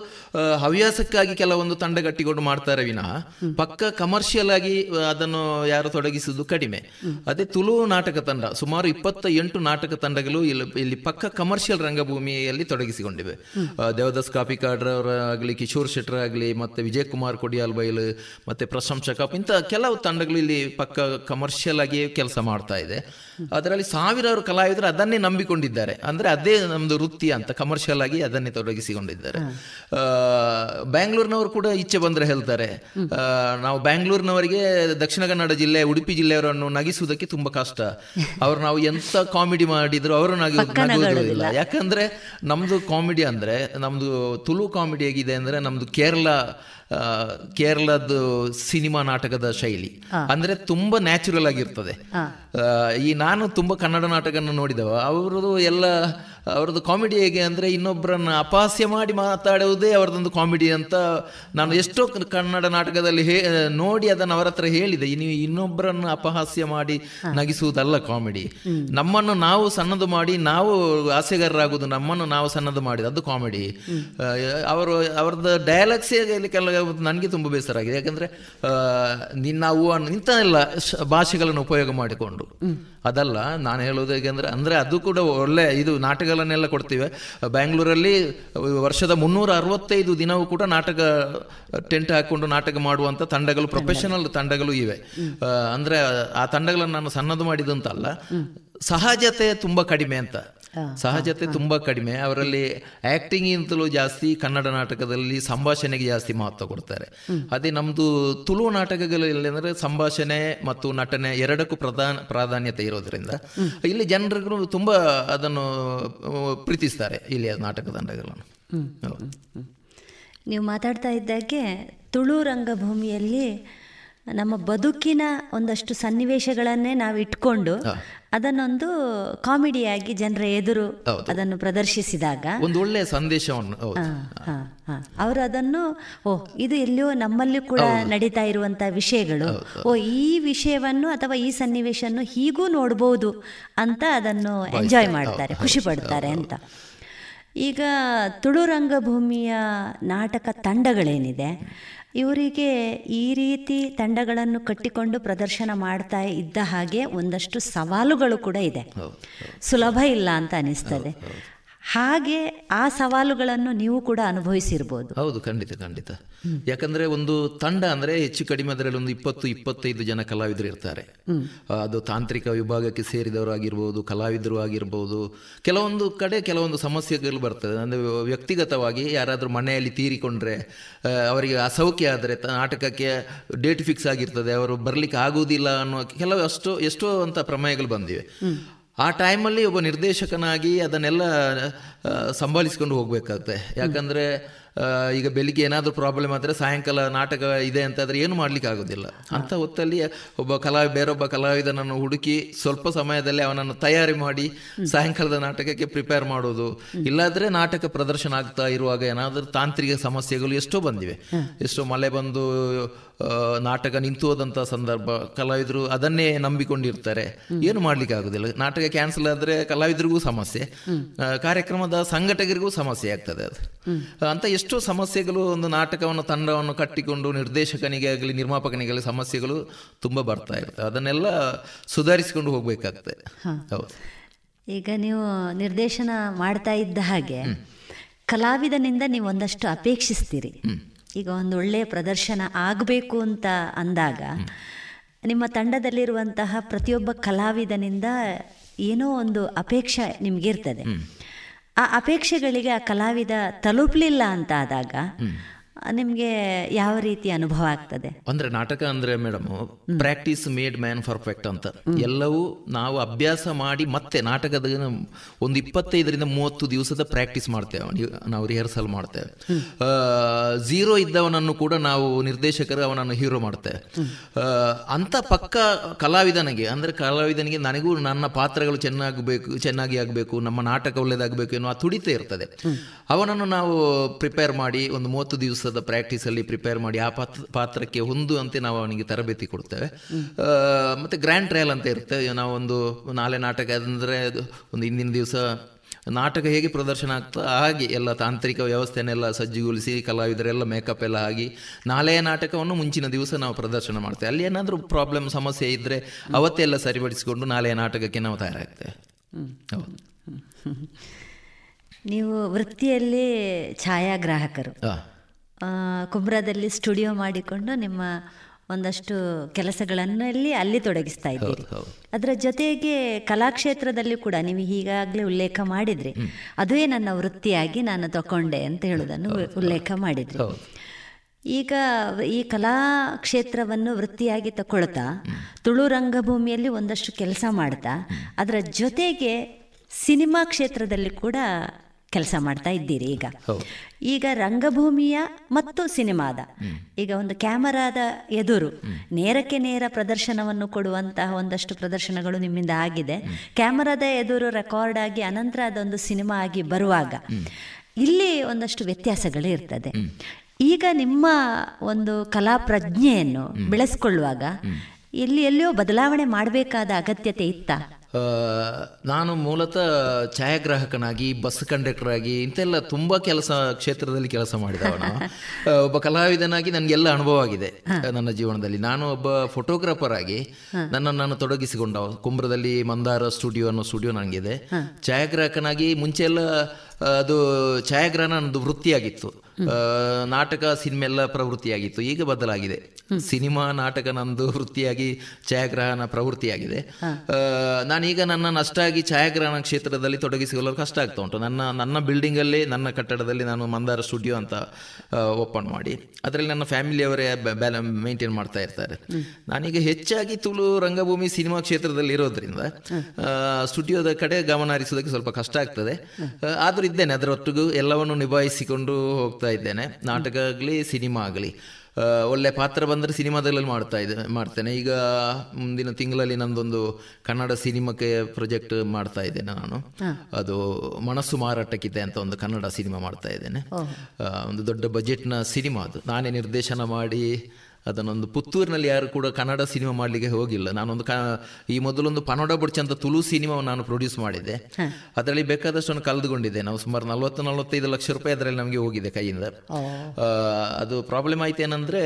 ಹವ್ಯಾಸಕ್ಕಾಗಿ ಕೆಲವೊಂದು ತಂಡ ಕಟ್ಟಿಕೊಂಡು ಮಾಡ್ತಾರೆ ವಿನಃ. ಪಕ್ಕ ಕಮರ್ಷಿಯಲ್ ಆಗಿ ಅದನ್ನು ಯಾರು ತೊಡಗಿಸುವುದು ಕಡಿಮೆ. ಅದೇ ತುಳು ನಾಟಕ ತಂಡ. ಸುಮಾರು ಇಪ್ಪತ್ತ ಎಂಟು ನಾಟಕ ತಂಡಗಳು ಇಲ್ಲಿ ಇಲ್ಲಿ ಪಕ್ಕ ಕಮರ್ಷಿಯಲ್ ರಂಗಭೂಮಿಯಲ್ಲಿ ತೊಡಗಿಸಿಕೊಂಡಿವೆ. ದೇವದಾಸ್ ಕಾಪಿಕಾಡ್ರವರಾಗಲಿ ಕಿಶೋರ್ ಶೆಟ್ಟರ್ ಆಗಲಿ ಮತ್ತೆ ವಿಜಯ್ ಕುಮಾರ್ ಕೊಡಿಯಾಲ್ ಬೈಲ್ ಮತ್ತೆ ಪ್ರಶಂಸಕ ಇಂಥ ಕೆಲವು ತಂಡಗಳು ಇಲ್ಲಿ ಪಕ್ಕ ಕಮರ್ಷಿಯಲ್ ಆಗಿ ಕೆಲಸ ಮಾಡ್ತಾ ಇದೆ. ಅದರಲ್ಲಿ ಸಾವಿರಾರು ಕಲಾವಿದರು ಅದನ್ನೇ ನಂಬಿಕೊಂಡಿದ್ದಾರೆ. ಅಂದ್ರೆ ಅದೇ ನಮ್ಮದು ವೃತ್ತಿ ಅಂತ ಕಮರ್ಷಿಯಲ್ ಆಗಿ ಅದನ್ನೇ ತೊಡಗಿಸಿಕೊಂಡಿದ್ದಾರೆ. ಬ್ಯಾಂಗ್ಳೂರಿನವರು ಕೂಡ ಇಚ್ಛೆ ಬಂದ್ರೆ ಹೇಳ್ತಾರೆ. ನಾವು ಬ್ಯಾಂಗ್ಳೂರಿನವರಿಗೆ ದಕ್ಷಿಣ ಕನ್ನಡ ಜಿಲ್ಲೆ ಉಡುಪಿ ಜಿಲ್ಲೆಯವರನ್ನು ನಗಿಸುವುದಕ್ಕೆ ತುಂಬಾ ಕಷ್ಟ. ಅವ್ರು ನಾವು ಎಂತ ಕಾಮಿಡಿ ಮಾಡಿದ್ರು ಅವರು ನಗ ನಗುವುದಿಲ್ಲ. ಯಾಕಂದ್ರೆ ನಮ್ದು ಕಾಮಿಡಿ ಅಂದರೆ ನಮ್ಮದು ತುಳು ಕಾಮಿಡಿ ಹೇಗಿದೆ ಅಂದರೆ ನಮ್ಮದು ಕೇರಳ ಕೇರಳದ ಸಿನಿಮಾ ನಾಟಕದ ಶೈಲಿ. ಅಂದ್ರೆ ತುಂಬಾ ನ್ಯಾಚುರಲ್ ಆಗಿರ್ತದೆ. ಈ ನಾನು ತುಂಬಾ ಕನ್ನಡ ನಾಟಕನ ನೋಡಿದವ. ಅವರದು ಎಲ್ಲ ಅವರದ್ದು ಕಾಮಿಡಿ ಹೇಗೆ ಅಂದ್ರೆ ಇನ್ನೊಬ್ಬರನ್ನ ಅಪಹಾಸ್ಯ ಮಾಡಿ ಮಾತಾಡುವುದೇ ಅವರದೊಂದು ಕಾಮಿಡಿ ಅಂತ ನಾನು ಎಷ್ಟೋ ಕನ್ನಡ ನಾಟಕದಲ್ಲಿ ಹೇ ನೋಡಿ ಅದನ್ನು ಅವರ ಹತ್ರ ಹೇಳಿದೆ. ನೀವು ಇನ್ನೊಬ್ಬರನ್ನು ಅಪಹಾಸ್ಯ ಮಾಡಿ ನಗಿಸುವುದಲ್ಲ ಕಾಮಿಡಿ ನಮ್ಮನ್ನು ನಾವು ಸಣ್ಣದು ಮಾಡಿ ನಾವು ಹಾಸ್ಯಗಾರರಾಗುವುದು ನಮ್ಮನ್ನು ನಾವು ಸಣ್ಣದು ಮಾಡಿದ ಅದು ಕಾಮಿಡಿ ಅವರು ಅವರದ್ದು ಡೈಲಾಗ್ಸ್ ಕೆಲ ನನಗೆ ತುಂಬ ಬೇಸರ ಆಗಿದೆ. ಯಾಕಂದ್ರೆ ನಿನ್ನ ಹೂವು ಎಲ್ಲ ಭಾಷೆಗಳನ್ನು ಉಪಯೋಗ ಮಾಡಿಕೊಂಡು. ಅದಲ್ಲ ನಾನು ಹೇಳೋದು ಹೇಗೆಂದರೆ ಅಂದ್ರೆ ಅದು ಕೂಡ ಒಳ್ಳೆ ಇದು ನಾಟಕಗಳನ್ನೆಲ್ಲ ಕೊಡ್ತೀವಿ. ಬ್ಯಾಂಗ್ಳೂರಲ್ಲಿ ವರ್ಷದ ಮುನ್ನೂರ ಅರವತ್ತೈದು ದಿನವೂ ಕೂಡ ನಾಟಕ ಟೆಂಟ್ ಹಾಕ್ಕೊಂಡು ನಾಟಕ ಮಾಡುವಂಥ ತಂಡಗಳು ಪ್ರೊಫೆಷನಲ್ ತಂಡಗಳು ಇವೆ. ಅಂದರೆ ಅಂದ್ರೆ ಆ ತಂಡಗಳನ್ನು ನಾನು ಸಣ್ಣದು ಮಾಡಿದಂತಲ್ಲ. ಸಹಜತೆ ತುಂಬಾ ಕಡಿಮೆ ಅಂತ. ಸಹಜತೆ ತುಂಬಾ ಕಡಿಮೆ. ಅವರಲ್ಲಿ ಆಕ್ಟಿಂಗ್ ಇಂತಲೂ ಜಾಸ್ತಿ ಕನ್ನಡ ನಾಟಕದಲ್ಲಿ ಸಂಭಾಷಣೆಗೆ ಜಾಸ್ತಿ ಮಹತ್ವ ಕೊಡ್ತಾರೆ. ಅದೇ ನಮ್ದು ತುಳು ನಾಟಕಗಳಲ್ಲಿ ಅಂದ್ರೆ ಸಂಭಾಷಣೆ ಮತ್ತು ನಟನೆ ಎರಡಕ್ಕೂ ಪ್ರಧಾನ ಪ್ರಾಧಾನ್ಯತೆ ಇರೋದ್ರಿಂದ ಇಲ್ಲಿ ಜನರಿಗೂ ತುಂಬಾ ಅದನ್ನು ಪ್ರೀತಿಸ್ತಾರೆ ಇಲ್ಲಿ ನಾಟಕ ತಂಡಗಳನ್ನು. ನೀವು ಮಾತಾಡ್ತಾ ಇದ್ದಾಗೆ ತುಳು ರಂಗಭೂಮಿಯಲ್ಲಿ ನಮ್ಮ ಬದುಕಿನ ಒಂದಷ್ಟು ಸನ್ನಿವೇಶಗಳನ್ನೇ ನಾವು ಇಟ್ಕೊಂಡು ಅದನ್ನೊಂದು ಕಾಮಿಡಿಯಾಗಿ ಜನರ ಎದುರು ಅದನ್ನು ಪ್ರದರ್ಶಿಸಿದಾಗ ಒಂದು ಒಳ್ಳೆಯ ಸಂದೇಶವನ್ನು ಅವರು ಅದನ್ನು ಓ ಇದು ಎಲ್ಲಿಯೋ ನಮ್ಮಲ್ಲಿ ಕೂಡ ನಡೀತಾ ಇರುವಂತಹ ವಿಷಯಗಳು. ಓ ಈ ವಿಷಯವನ್ನು ಅಥವಾ ಈ ಸನ್ನಿವೇಶವನ್ನು ಹೀಗೂ ನೋಡಬಹುದು ಅಂತ ಅದನ್ನು ಎಂಜಾಯ್ ಮಾಡ್ತಾರೆ ಖುಷಿ ಪಡ್ತಾರೆ ಅಂತ. ಈಗ ತುಳು ರಂಗಭೂಮಿಯ ನಾಟಕ ತಂಡಗಳೇನಿದೆ ಇವರಿಗೆ ಈ ರೀತಿ ತಂಡಗಳನ್ನು ಕಟ್ಟಿಕೊಂಡು ಪ್ರದರ್ಶನ ಮಾಡ್ತಾ ಇದ್ದ ಹಾಗೆ ಒಂದಷ್ಟು ಸವಾಲುಗಳು ಕೂಡ ಇದೆ. ಸುಲಭ ಇಲ್ಲ ಅಂತ ಅನಿಸ್ತದೆ. ಹಾಗೆ ಆ ಸವಾಲುಗಳನ್ನು ನೀವು ಕೂಡ ಅನುಭವಿಸಿರ್ಬೋದು. ಹೌದು ಖಂಡಿತ ಖಂಡಿತ. ಯಾಕಂದ್ರೆ ಒಂದು ತಂಡ ಅಂದ್ರೆ ಹೆಚ್ಚು ಕಡಿಮೆ ಅದರಲ್ಲಿ ಒಂದು ಇಪ್ಪತ್ತು ಇಪ್ಪತ್ತೈದು ಜನ ಕಲಾವಿದರು ಇರ್ತಾರೆ. ಅದು ತಾಂತ್ರಿಕ ವಿಭಾಗಕ್ಕೆ ಸೇರಿದವರು ಆಗಿರ್ಬೋದು ಕಲಾವಿದರು ಆಗಿರ್ಬೋದು. ಕೆಲವೊಂದು ಕಡೆ ಕೆಲವೊಂದು ಸಮಸ್ಯೆಗಳು ಬರ್ತದೆ. ಅಂದ್ರೆ ವ್ಯಕ್ತಿಗತವಾಗಿ ಯಾರಾದರೂ ಮನೆಯಲ್ಲಿ ತೀರಿಕೊಂಡ್ರೆ ಅವರಿಗೆ ಅಸೌಖ್ಯ ಆದರೆ ನಾಟಕಕ್ಕೆ ಡೇಟ್ ಫಿಕ್ಸ್ ಆಗಿರ್ತದೆ ಅವರು ಬರ್ಲಿಕ್ಕೆ ಆಗುವುದಿಲ್ಲ ಅನ್ನೋ ಕೆಲವು ಅಷ್ಟು ಎಷ್ಟೋ ಅಂತ ಪ್ರಮೇಯಗಳು ಬಂದಿವೆ. ಆ ಟೈಮಲ್ಲಿ ಒಬ್ಬ ನಿರ್ದೇಶಕನಾಗಿ ಅದನ್ನೆಲ್ಲ ಸಂಭಾಳಿಸ್ಕೊಂಡು ಹೋಗ್ಬೇಕಾಗುತ್ತೆ ಯಾಕಂದರೆ ಈಗ ಬೆಳಿಗ್ಗೆ ಏನಾದರೂ ಪ್ರಾಬ್ಲಮ್ ಆದರೆ ಸಾಯಂಕಾಲ ನಾಟಕ ಇದೆ ಅಂತಾದರೆ ಏನು ಮಾಡ್ಲಿಕ್ಕೆ ಆಗೋದಿಲ್ಲ. ಅಂತ ಹೊತ್ತಲ್ಲಿ ಒಬ್ಬ ಕಲಾ, ಬೇರೊಬ್ಬ ಕಲಾವಿದನನ್ನು ಹುಡುಕಿ ಸ್ವಲ್ಪ ಸಮಯದಲ್ಲಿ ಅವನನ್ನು ತಯಾರಿ ಮಾಡಿ ಸಾಯಂಕಾಲದ ನಾಟಕಕ್ಕೆ ಪ್ರಿಪೇರ್ ಮಾಡೋದು. ಇಲ್ಲಾದರೆ ನಾಟಕ ಪ್ರದರ್ಶನ ಆಗ್ತಾ ಇರುವಾಗ ಏನಾದರೂ ತಾಂತ್ರಿಕ ಸಮಸ್ಯೆಗಳು ಎಷ್ಟೋ ಬಂದಿವೆ. ಎಷ್ಟೋ ಮಳೆ ಬಂದು ನಾಟಕ ನಿಂತು ಹೋದಂಥ ಸಂದರ್ಭ ಕಲಾವಿದರು ಅದನ್ನೇ ನಂಬಿಕೊಂಡಿರ್ತಾರೆ. ಏನು ಮಾಡ್ಲಿಕ್ಕೆ ಆಗುದಿಲ್ಲ. ನಾಟಕ ಕ್ಯಾನ್ಸಲ್ ಆದ್ರೆ ಕಲಾವಿದರಿಗೂ ಸಮಸ್ಯೆ. ಕಾರ್ಯಕ್ರಮದ ಸಂಘಟಕರಿಗೂ ಸಮಸ್ಯೆ ಆಗ್ತದೆ ಅದು. ಅಂತ ಎಷ್ಟೋ ಸಮಸ್ಯೆಗಳು ಒಂದು ನಾಟಕವನ್ನು ತಂಡವನ್ನು ಕಟ್ಟಿಕೊಂಡು ನಿರ್ದೇಶಕನಿಗೆ ಆಗಲಿ ನಿರ್ಮಾಪಕನಿಗಾಗಲಿ ಸಮಸ್ಯೆಗಳು ತುಂಬಾ ಬರ್ತಾ ಇರ್ತವೆ. ಅದನ್ನೆಲ್ಲ ಸುಧಾರಿಸಿಕೊಂಡು ಹೋಗ್ಬೇಕಾಗ್ತದೆ. ಹೌದು. ಈಗ ನೀವು ನಿರ್ದೇಶನ ಮಾಡ್ತಾ ಇದ್ದ ಹಾಗೆ ಕಲಾವಿದನಿಂದ ನೀವು ಒಂದಷ್ಟು ಅಪೇಕ್ಷಿಸ್ತೀರಿ. ಈಗ ಒಂದು ಒಳ್ಳೆಯ ಪ್ರದರ್ಶನ ಆಗಬೇಕು ಅಂತ ಅಂದಾಗ ನಿಮ್ಮ ತಂಡದಲ್ಲಿರುವಂತಹ ಪ್ರತಿಯೊಬ್ಬ ಕಲಾವಿದನಿಂದ ಏನೋ ಒಂದು ಅಪೇಕ್ಷೆ ನಿಮಗಿರ್ತದೆ. ಆ ಅಪೇಕ್ಷೆಗಳಿಗೆ ಆ ಕಲಾವಿದ ತಲುಪಲಿಲ್ಲ ಅಂತ ಆದಾಗ ನಿಮಗೆ ಯಾವ ರೀತಿ ಅನುಭವ ಆಗ್ತದೆ? ಅಂದ್ರೆ ನಾಟಕ ಅಂದ್ರೆ madam practice made man perfect ಅಂತ. ಎಲ್ಲವೂ ನಾವು ಅಭ್ಯಾಸ ಮಾಡಿ ಮತ್ತೆ ನಾಟಕದ ಒಂದು ಇಪ್ಪತ್ತೈದರಿಂದ ಮೂವತ್ತು ದಿವಸದ ಪ್ರಾಕ್ಟೀಸ್ ಮಾಡ್ತೇವೆ ನೀವು- ರಿಹರ್ಸಲ್ ಮಾಡ್ತೇವೆ. ಝೀರೋ ಇದ್ದವನನ್ನು ಕೂಡ ನಾವು ನಿರ್ದೇಶಕರು ಅವನನ್ನು ಹೀರೋ ಮಾಡ್ತೇವೆ. ಅಂತ ಪಕ್ಕ ಕಲಾವಿದನಿಗೆ ಅಂದ್ರೆ ಕಲಾವಿದನಿಗೆ ನನಗೂ ನನ್ನ ಪಾತ್ರಗಳು ಚೆನ್ನಾಗಬೇಕು ಚೆನ್ನಾಗಿ ಆಗಬೇಕು ನಮ್ಮ ನಾಟಕ ಒಳ್ಳೇದಾಗಬೇಕು ಎನ್ನುವ ತುಡಿತ ಇರ್ತದೆ. ಅವನನ್ನು ನಾವು ಪ್ರಿಪೇರ್ ಮಾಡಿ ಒಂದು ಮೂವತ್ತು ದಿವಸದ ಪ್ರಾಕ್ಟೀಸಲ್ಲಿ ಪ್ರಿಪೇರ್ ಮಾಡಿ ಆ ಪಾತ್ರ ಪಾತ್ರಕ್ಕೆ ಅಂತ ನಾವು ಅವನಿಗೆ ತರಬೇತಿ ಕೊಡ್ತೇವೆ. ಮತ್ತೆ ಗ್ರ್ಯಾಂಡ್ ಟ್ರಯಲ್ ಅಂತ ಇರುತ್ತೆ. ನಾವು ಒಂದು ನಾಳೆ ನಾಟಕ ಅಂದರೆ ಅದು ಒಂದು ಹಿಂದಿನ ದಿವಸ ನಾಟಕ ಹೇಗೆ ಪ್ರದರ್ಶನ ಆಗ್ತಾ ಹಾಗೆ ಎಲ್ಲ ತಾಂತ್ರಿಕ ವ್ಯವಸ್ಥೆನೆಲ್ಲ ಸಜ್ಜುಗೊಳಿಸಿ ಕಲಾವಿದರೆಲ್ಲ ಮೇಕಪ್ ಎಲ್ಲ ಆಗಿ ನಾಳೆಯ ನಾಟಕವನ್ನು ಮುಂಚಿನ ದಿವಸ ನಾವು ಪ್ರದರ್ಶನ ಮಾಡ್ತೇವೆ. ಅಲ್ಲಿ ಏನಾದರೂ ಪ್ರಾಬ್ಲಮ್ ಸಮಸ್ಯೆ ಇದ್ದರೆ ಅವತ್ತೆಲ್ಲ ಸರಿಪಡಿಸಿಕೊಂಡು ನಾಳೆಯ ನಾಟಕಕ್ಕೆ ನಾವು ತಯಾರಾಗ್ತೇವೆ. ಹೌದು. ನೀವು ವೃತ್ತಿಯಲ್ಲಿ ಛಾಯಾಗ್ರಾಹಕರು. ಕುಮ್ರಾದಲ್ಲಿ ಸ್ಟುಡಿಯೋ ಮಾಡಿಕೊಂಡು ನಿಮ್ಮ ಒಂದಷ್ಟು ಕೆಲಸಗಳನ್ನಲ್ಲಿ ಅಲ್ಲಿ ತೊಡಗಿಸ್ತಾ ಇದ್ದೀರಿ. ಅದರ ಜೊತೆಗೆ ಕಲಾಕ್ಷೇತ್ರದಲ್ಲಿ ಕೂಡ ನೀವು ಈಗಾಗಲೇ ಉಲ್ಲೇಖ ಮಾಡಿದ್ರಿ. ಅದುವೇ ನನ್ನ ವೃತ್ತಿಯಾಗಿ ನಾನು ತಕೊಂಡೆ ಅಂತ ಹೇಳೋದನ್ನು ಉಲ್ಲೇಖ ಮಾಡಿದ್ರಿ. ಈಗ ಈ ಕಲಾ ಕ್ಷೇತ್ರವನ್ನು ವೃತ್ತಿಯಾಗಿ ತಗೊಳ್ತಾ ತುಳು ರಂಗಭೂಮಿಯಲ್ಲಿ ಒಂದಷ್ಟು ಕೆಲಸ ಮಾಡ್ತಾ ಅದರ ಜೊತೆಗೆ ಸಿನಿಮಾ ಕ್ಷೇತ್ರದಲ್ಲಿ ಕೂಡ ಕೆಲಸ ಮಾಡ್ತಾ ಇದ್ದೀರಿ ಈಗ. ಈಗ ರಂಗಭೂಮಿಯ ಮತ್ತು ಸಿನಿಮಾದ. ಈಗ ಒಂದು ಕ್ಯಾಮರಾದ ಎದುರು ನೇರಕ್ಕೆ ನೇರ ಪ್ರದರ್ಶನವನ್ನು ಕೊಡುವಂತಹ ಒಂದಷ್ಟು ಪ್ರದರ್ಶನಗಳು ನಿಮ್ಮಿಂದ ಆಗಿದೆ. ಕ್ಯಾಮರಾದ ಎದುರು ರೆಕಾರ್ಡ್ ಆಗಿ ಅನಂತರ ಅದೊಂದು ಸಿನಿಮಾ ಆಗಿ ಬರುವಾಗ ಇಲ್ಲಿ ಒಂದಷ್ಟು ವ್ಯತ್ಯಾಸಗಳು ಇರ್ತದೆ. ಈಗ ನಿಮ್ಮ ಒಂದು ಕಲಾ ಪ್ರಜ್ಞೆಯನ್ನು ಬೆಳೆಸ್ಕೊಳ್ಳುವಾಗ ಇಲ್ಲಿ ಎಲ್ಲಿಯೋ ಬದಲಾವಣೆ ಮಾಡಬೇಕಾದ ಅಗತ್ಯತೆ ಇತ್ತಾ? ನಾನು ಮೂಲತಃ ಛಾಯಾಗ್ರಾಹಕನಾಗಿ ಬಸ್ ಕಂಡಕ್ಟರ್ ಆಗಿ ಇಂತೆಲ್ಲ ತುಂಬ ಕೆಲಸ ಕ್ಷೇತ್ರದಲ್ಲಿ ಕೆಲಸ ಮಾಡಿದವನು. ಒಬ್ಬ ಕಲಾವಿದನಾಗಿ ನನಗೆಲ್ಲ ಅನುಭವ ಆಗಿದೆ ನನ್ನ ಜೀವನದಲ್ಲಿ. ನಾನು ಒಬ್ಬ ಫೋಟೋಗ್ರಾಫರ್ ಆಗಿ ನನ್ನನ್ನು ನಾನು ತೊಡಗಿಸಿಕೊಂಡ ಕುಂಬ್ರದಲ್ಲಿ ಮಂದಾರ ಸ್ಟುಡಿಯೋ ಅನ್ನೋ ಸ್ಟುಡಿಯೋ ನನಗಿದೆ. ಛಾಯಾಗ್ರಾಹಕನಾಗಿ ಮುಂಚೆ ಎಲ್ಲ ಅದು ಛಾಯಾಗ್ರಹಣ ನನ್ನದು ವೃತ್ತಿಯಾಗಿತ್ತು. ನಾಟಕ ಸಿನಿಮಾ ಎಲ್ಲ ಪ್ರವೃತ್ತಿಯಾಗಿತ್ತು. ಈಗ ಬದಲಾಗಿದೆ. ಸಿನಿಮಾ ನಾಟಕ ನಂದು ವೃತ್ತಿಯಾಗಿ ಛಾಯಾಗ್ರಹಣ ಪ್ರವೃತ್ತಿಯಾಗಿದೆ. ನಾನೀಗ ನನ್ನನ್ನು ಅಷ್ಟಾಗಿ ಛಾಯಾಗ್ರಹಣ ಕ್ಷೇತ್ರದಲ್ಲಿ ತೊಡಗಿಸಿಕೊಳ್ಳಲು ಕಷ್ಟ ಆಗ್ತಾ ಉಂಟು. ನನ್ನ ನನ್ನ ಬಿಲ್ಡಿಂಗಲ್ಲೇ ನನ್ನ ಕಟ್ಟಡದಲ್ಲಿ ನಾನು ಮಂದಾರ ಸ್ಟುಡಿಯೋ ಅಂತ ಓಪನ್ ಮಾಡಿ. ಅದರಲ್ಲಿ ನನ್ನ ಫ್ಯಾಮಿಲಿಯವರೇ ಮೇಂಟೈನ್ ಮಾಡ್ತಾ ಇರ್ತಾರೆ. ನಾನೀಗ ಹೆಚ್ಚಾಗಿ ತುಳು ರಂಗಭೂಮಿ ಸಿನಿಮಾ ಕ್ಷೇತ್ರದಲ್ಲಿ ಇರೋದ್ರಿಂದ ಸ್ಟುಡಿಯೋದ ಕಡೆ ಗಮನ ಹರಿಸೋದಕ್ಕೆ ಸ್ವಲ್ಪ ಕಷ್ಟ ಆಗ್ತದೆ. ಆದರೂ ಆದ್ರೂ ಇದ್ದೇನೆ. ಅದರೊಟ್ಟಿಗೂ ಎಲ್ಲವನ್ನು ನಿಭಾಯಿಸಿಕೊಂಡು ಹೋಗ್ತಾ ಇದ್ದೇನೆ. ನಾಟಕ ಆಗಲಿ ಸಿನಿಮಾ ಆಗಲಿ ಒಳ್ಳೆ ಪಾತ್ರ ಬಂದರೆ ಸಿನಿಮಾದಲ್ಲಿ ಮಾಡ್ತಾ ಇದ್ದೆ ಮಾಡ್ತೇನೆ. ಈಗ ಮುಂದಿನ ತಿಂಗಳಲ್ಲಿ ನಂದೊಂದು ಕನ್ನಡ ಸಿನಿಮಾಕ್ಕೆ ಪ್ರೊಜೆಕ್ಟ್ ಮಾಡ್ತಾ ಇದ್ದೇನೆ ನಾನು. ಅದು ಮನಸ್ಸು ಮಾರಾಟಕ್ಕಿದೆ ಅಂತ ಒಂದು ಕನ್ನಡ ಸಿನಿಮಾ ಮಾಡ್ತಾ ಇದ್ದೇನೆ. ಆ, ಒಂದು ದೊಡ್ಡ ಬಜೆಟ್ನ ಸಿನಿಮಾ ಅದು. ನಾನೇ ನಿರ್ದೇಶನ ಮಾಡಿ ಅದನ್ನೊಂದು ಪುತ್ತೂರಿನಲ್ಲಿ ಯಾರು ಕೂಡ ಕನ್ನಡ ಸಿನಿಮಾ ಮಾಡಲಿಕ್ಕೆ ಹೋಗಿಲ್ಲ. ನಾನೊಂದು ಕ ಈ ಮೊದಲೊಂದು ಪನೋಡ ಬುಡ್ಚಿ ಅಂತ ತುಳು ಸಿನಿಮಾವನ್ನು ನಾನು ಪ್ರೊಡ್ಯೂಸ್ ಮಾಡಿದ್ದೆ ಅದರಲ್ಲಿ ಬೇಕಾದಷ್ಟು ಕಳೆದುಕೊಂಡಿದ್ದೆ ನಾವು ಸುಮಾರು ನಲ್ವತ್ತು ನಲ್ವತ್ತೈದು ಲಕ್ಷ ರೂಪಾಯಿ ಅದರಲ್ಲಿ ನಮಗೆ ಹೋಗಿದೆ ಕೈಯಿಂದ. ಆ, ಅದು ಪ್ರಾಬ್ಲಮ್ ಆಯ್ತು ಏನಂದ್ರೆ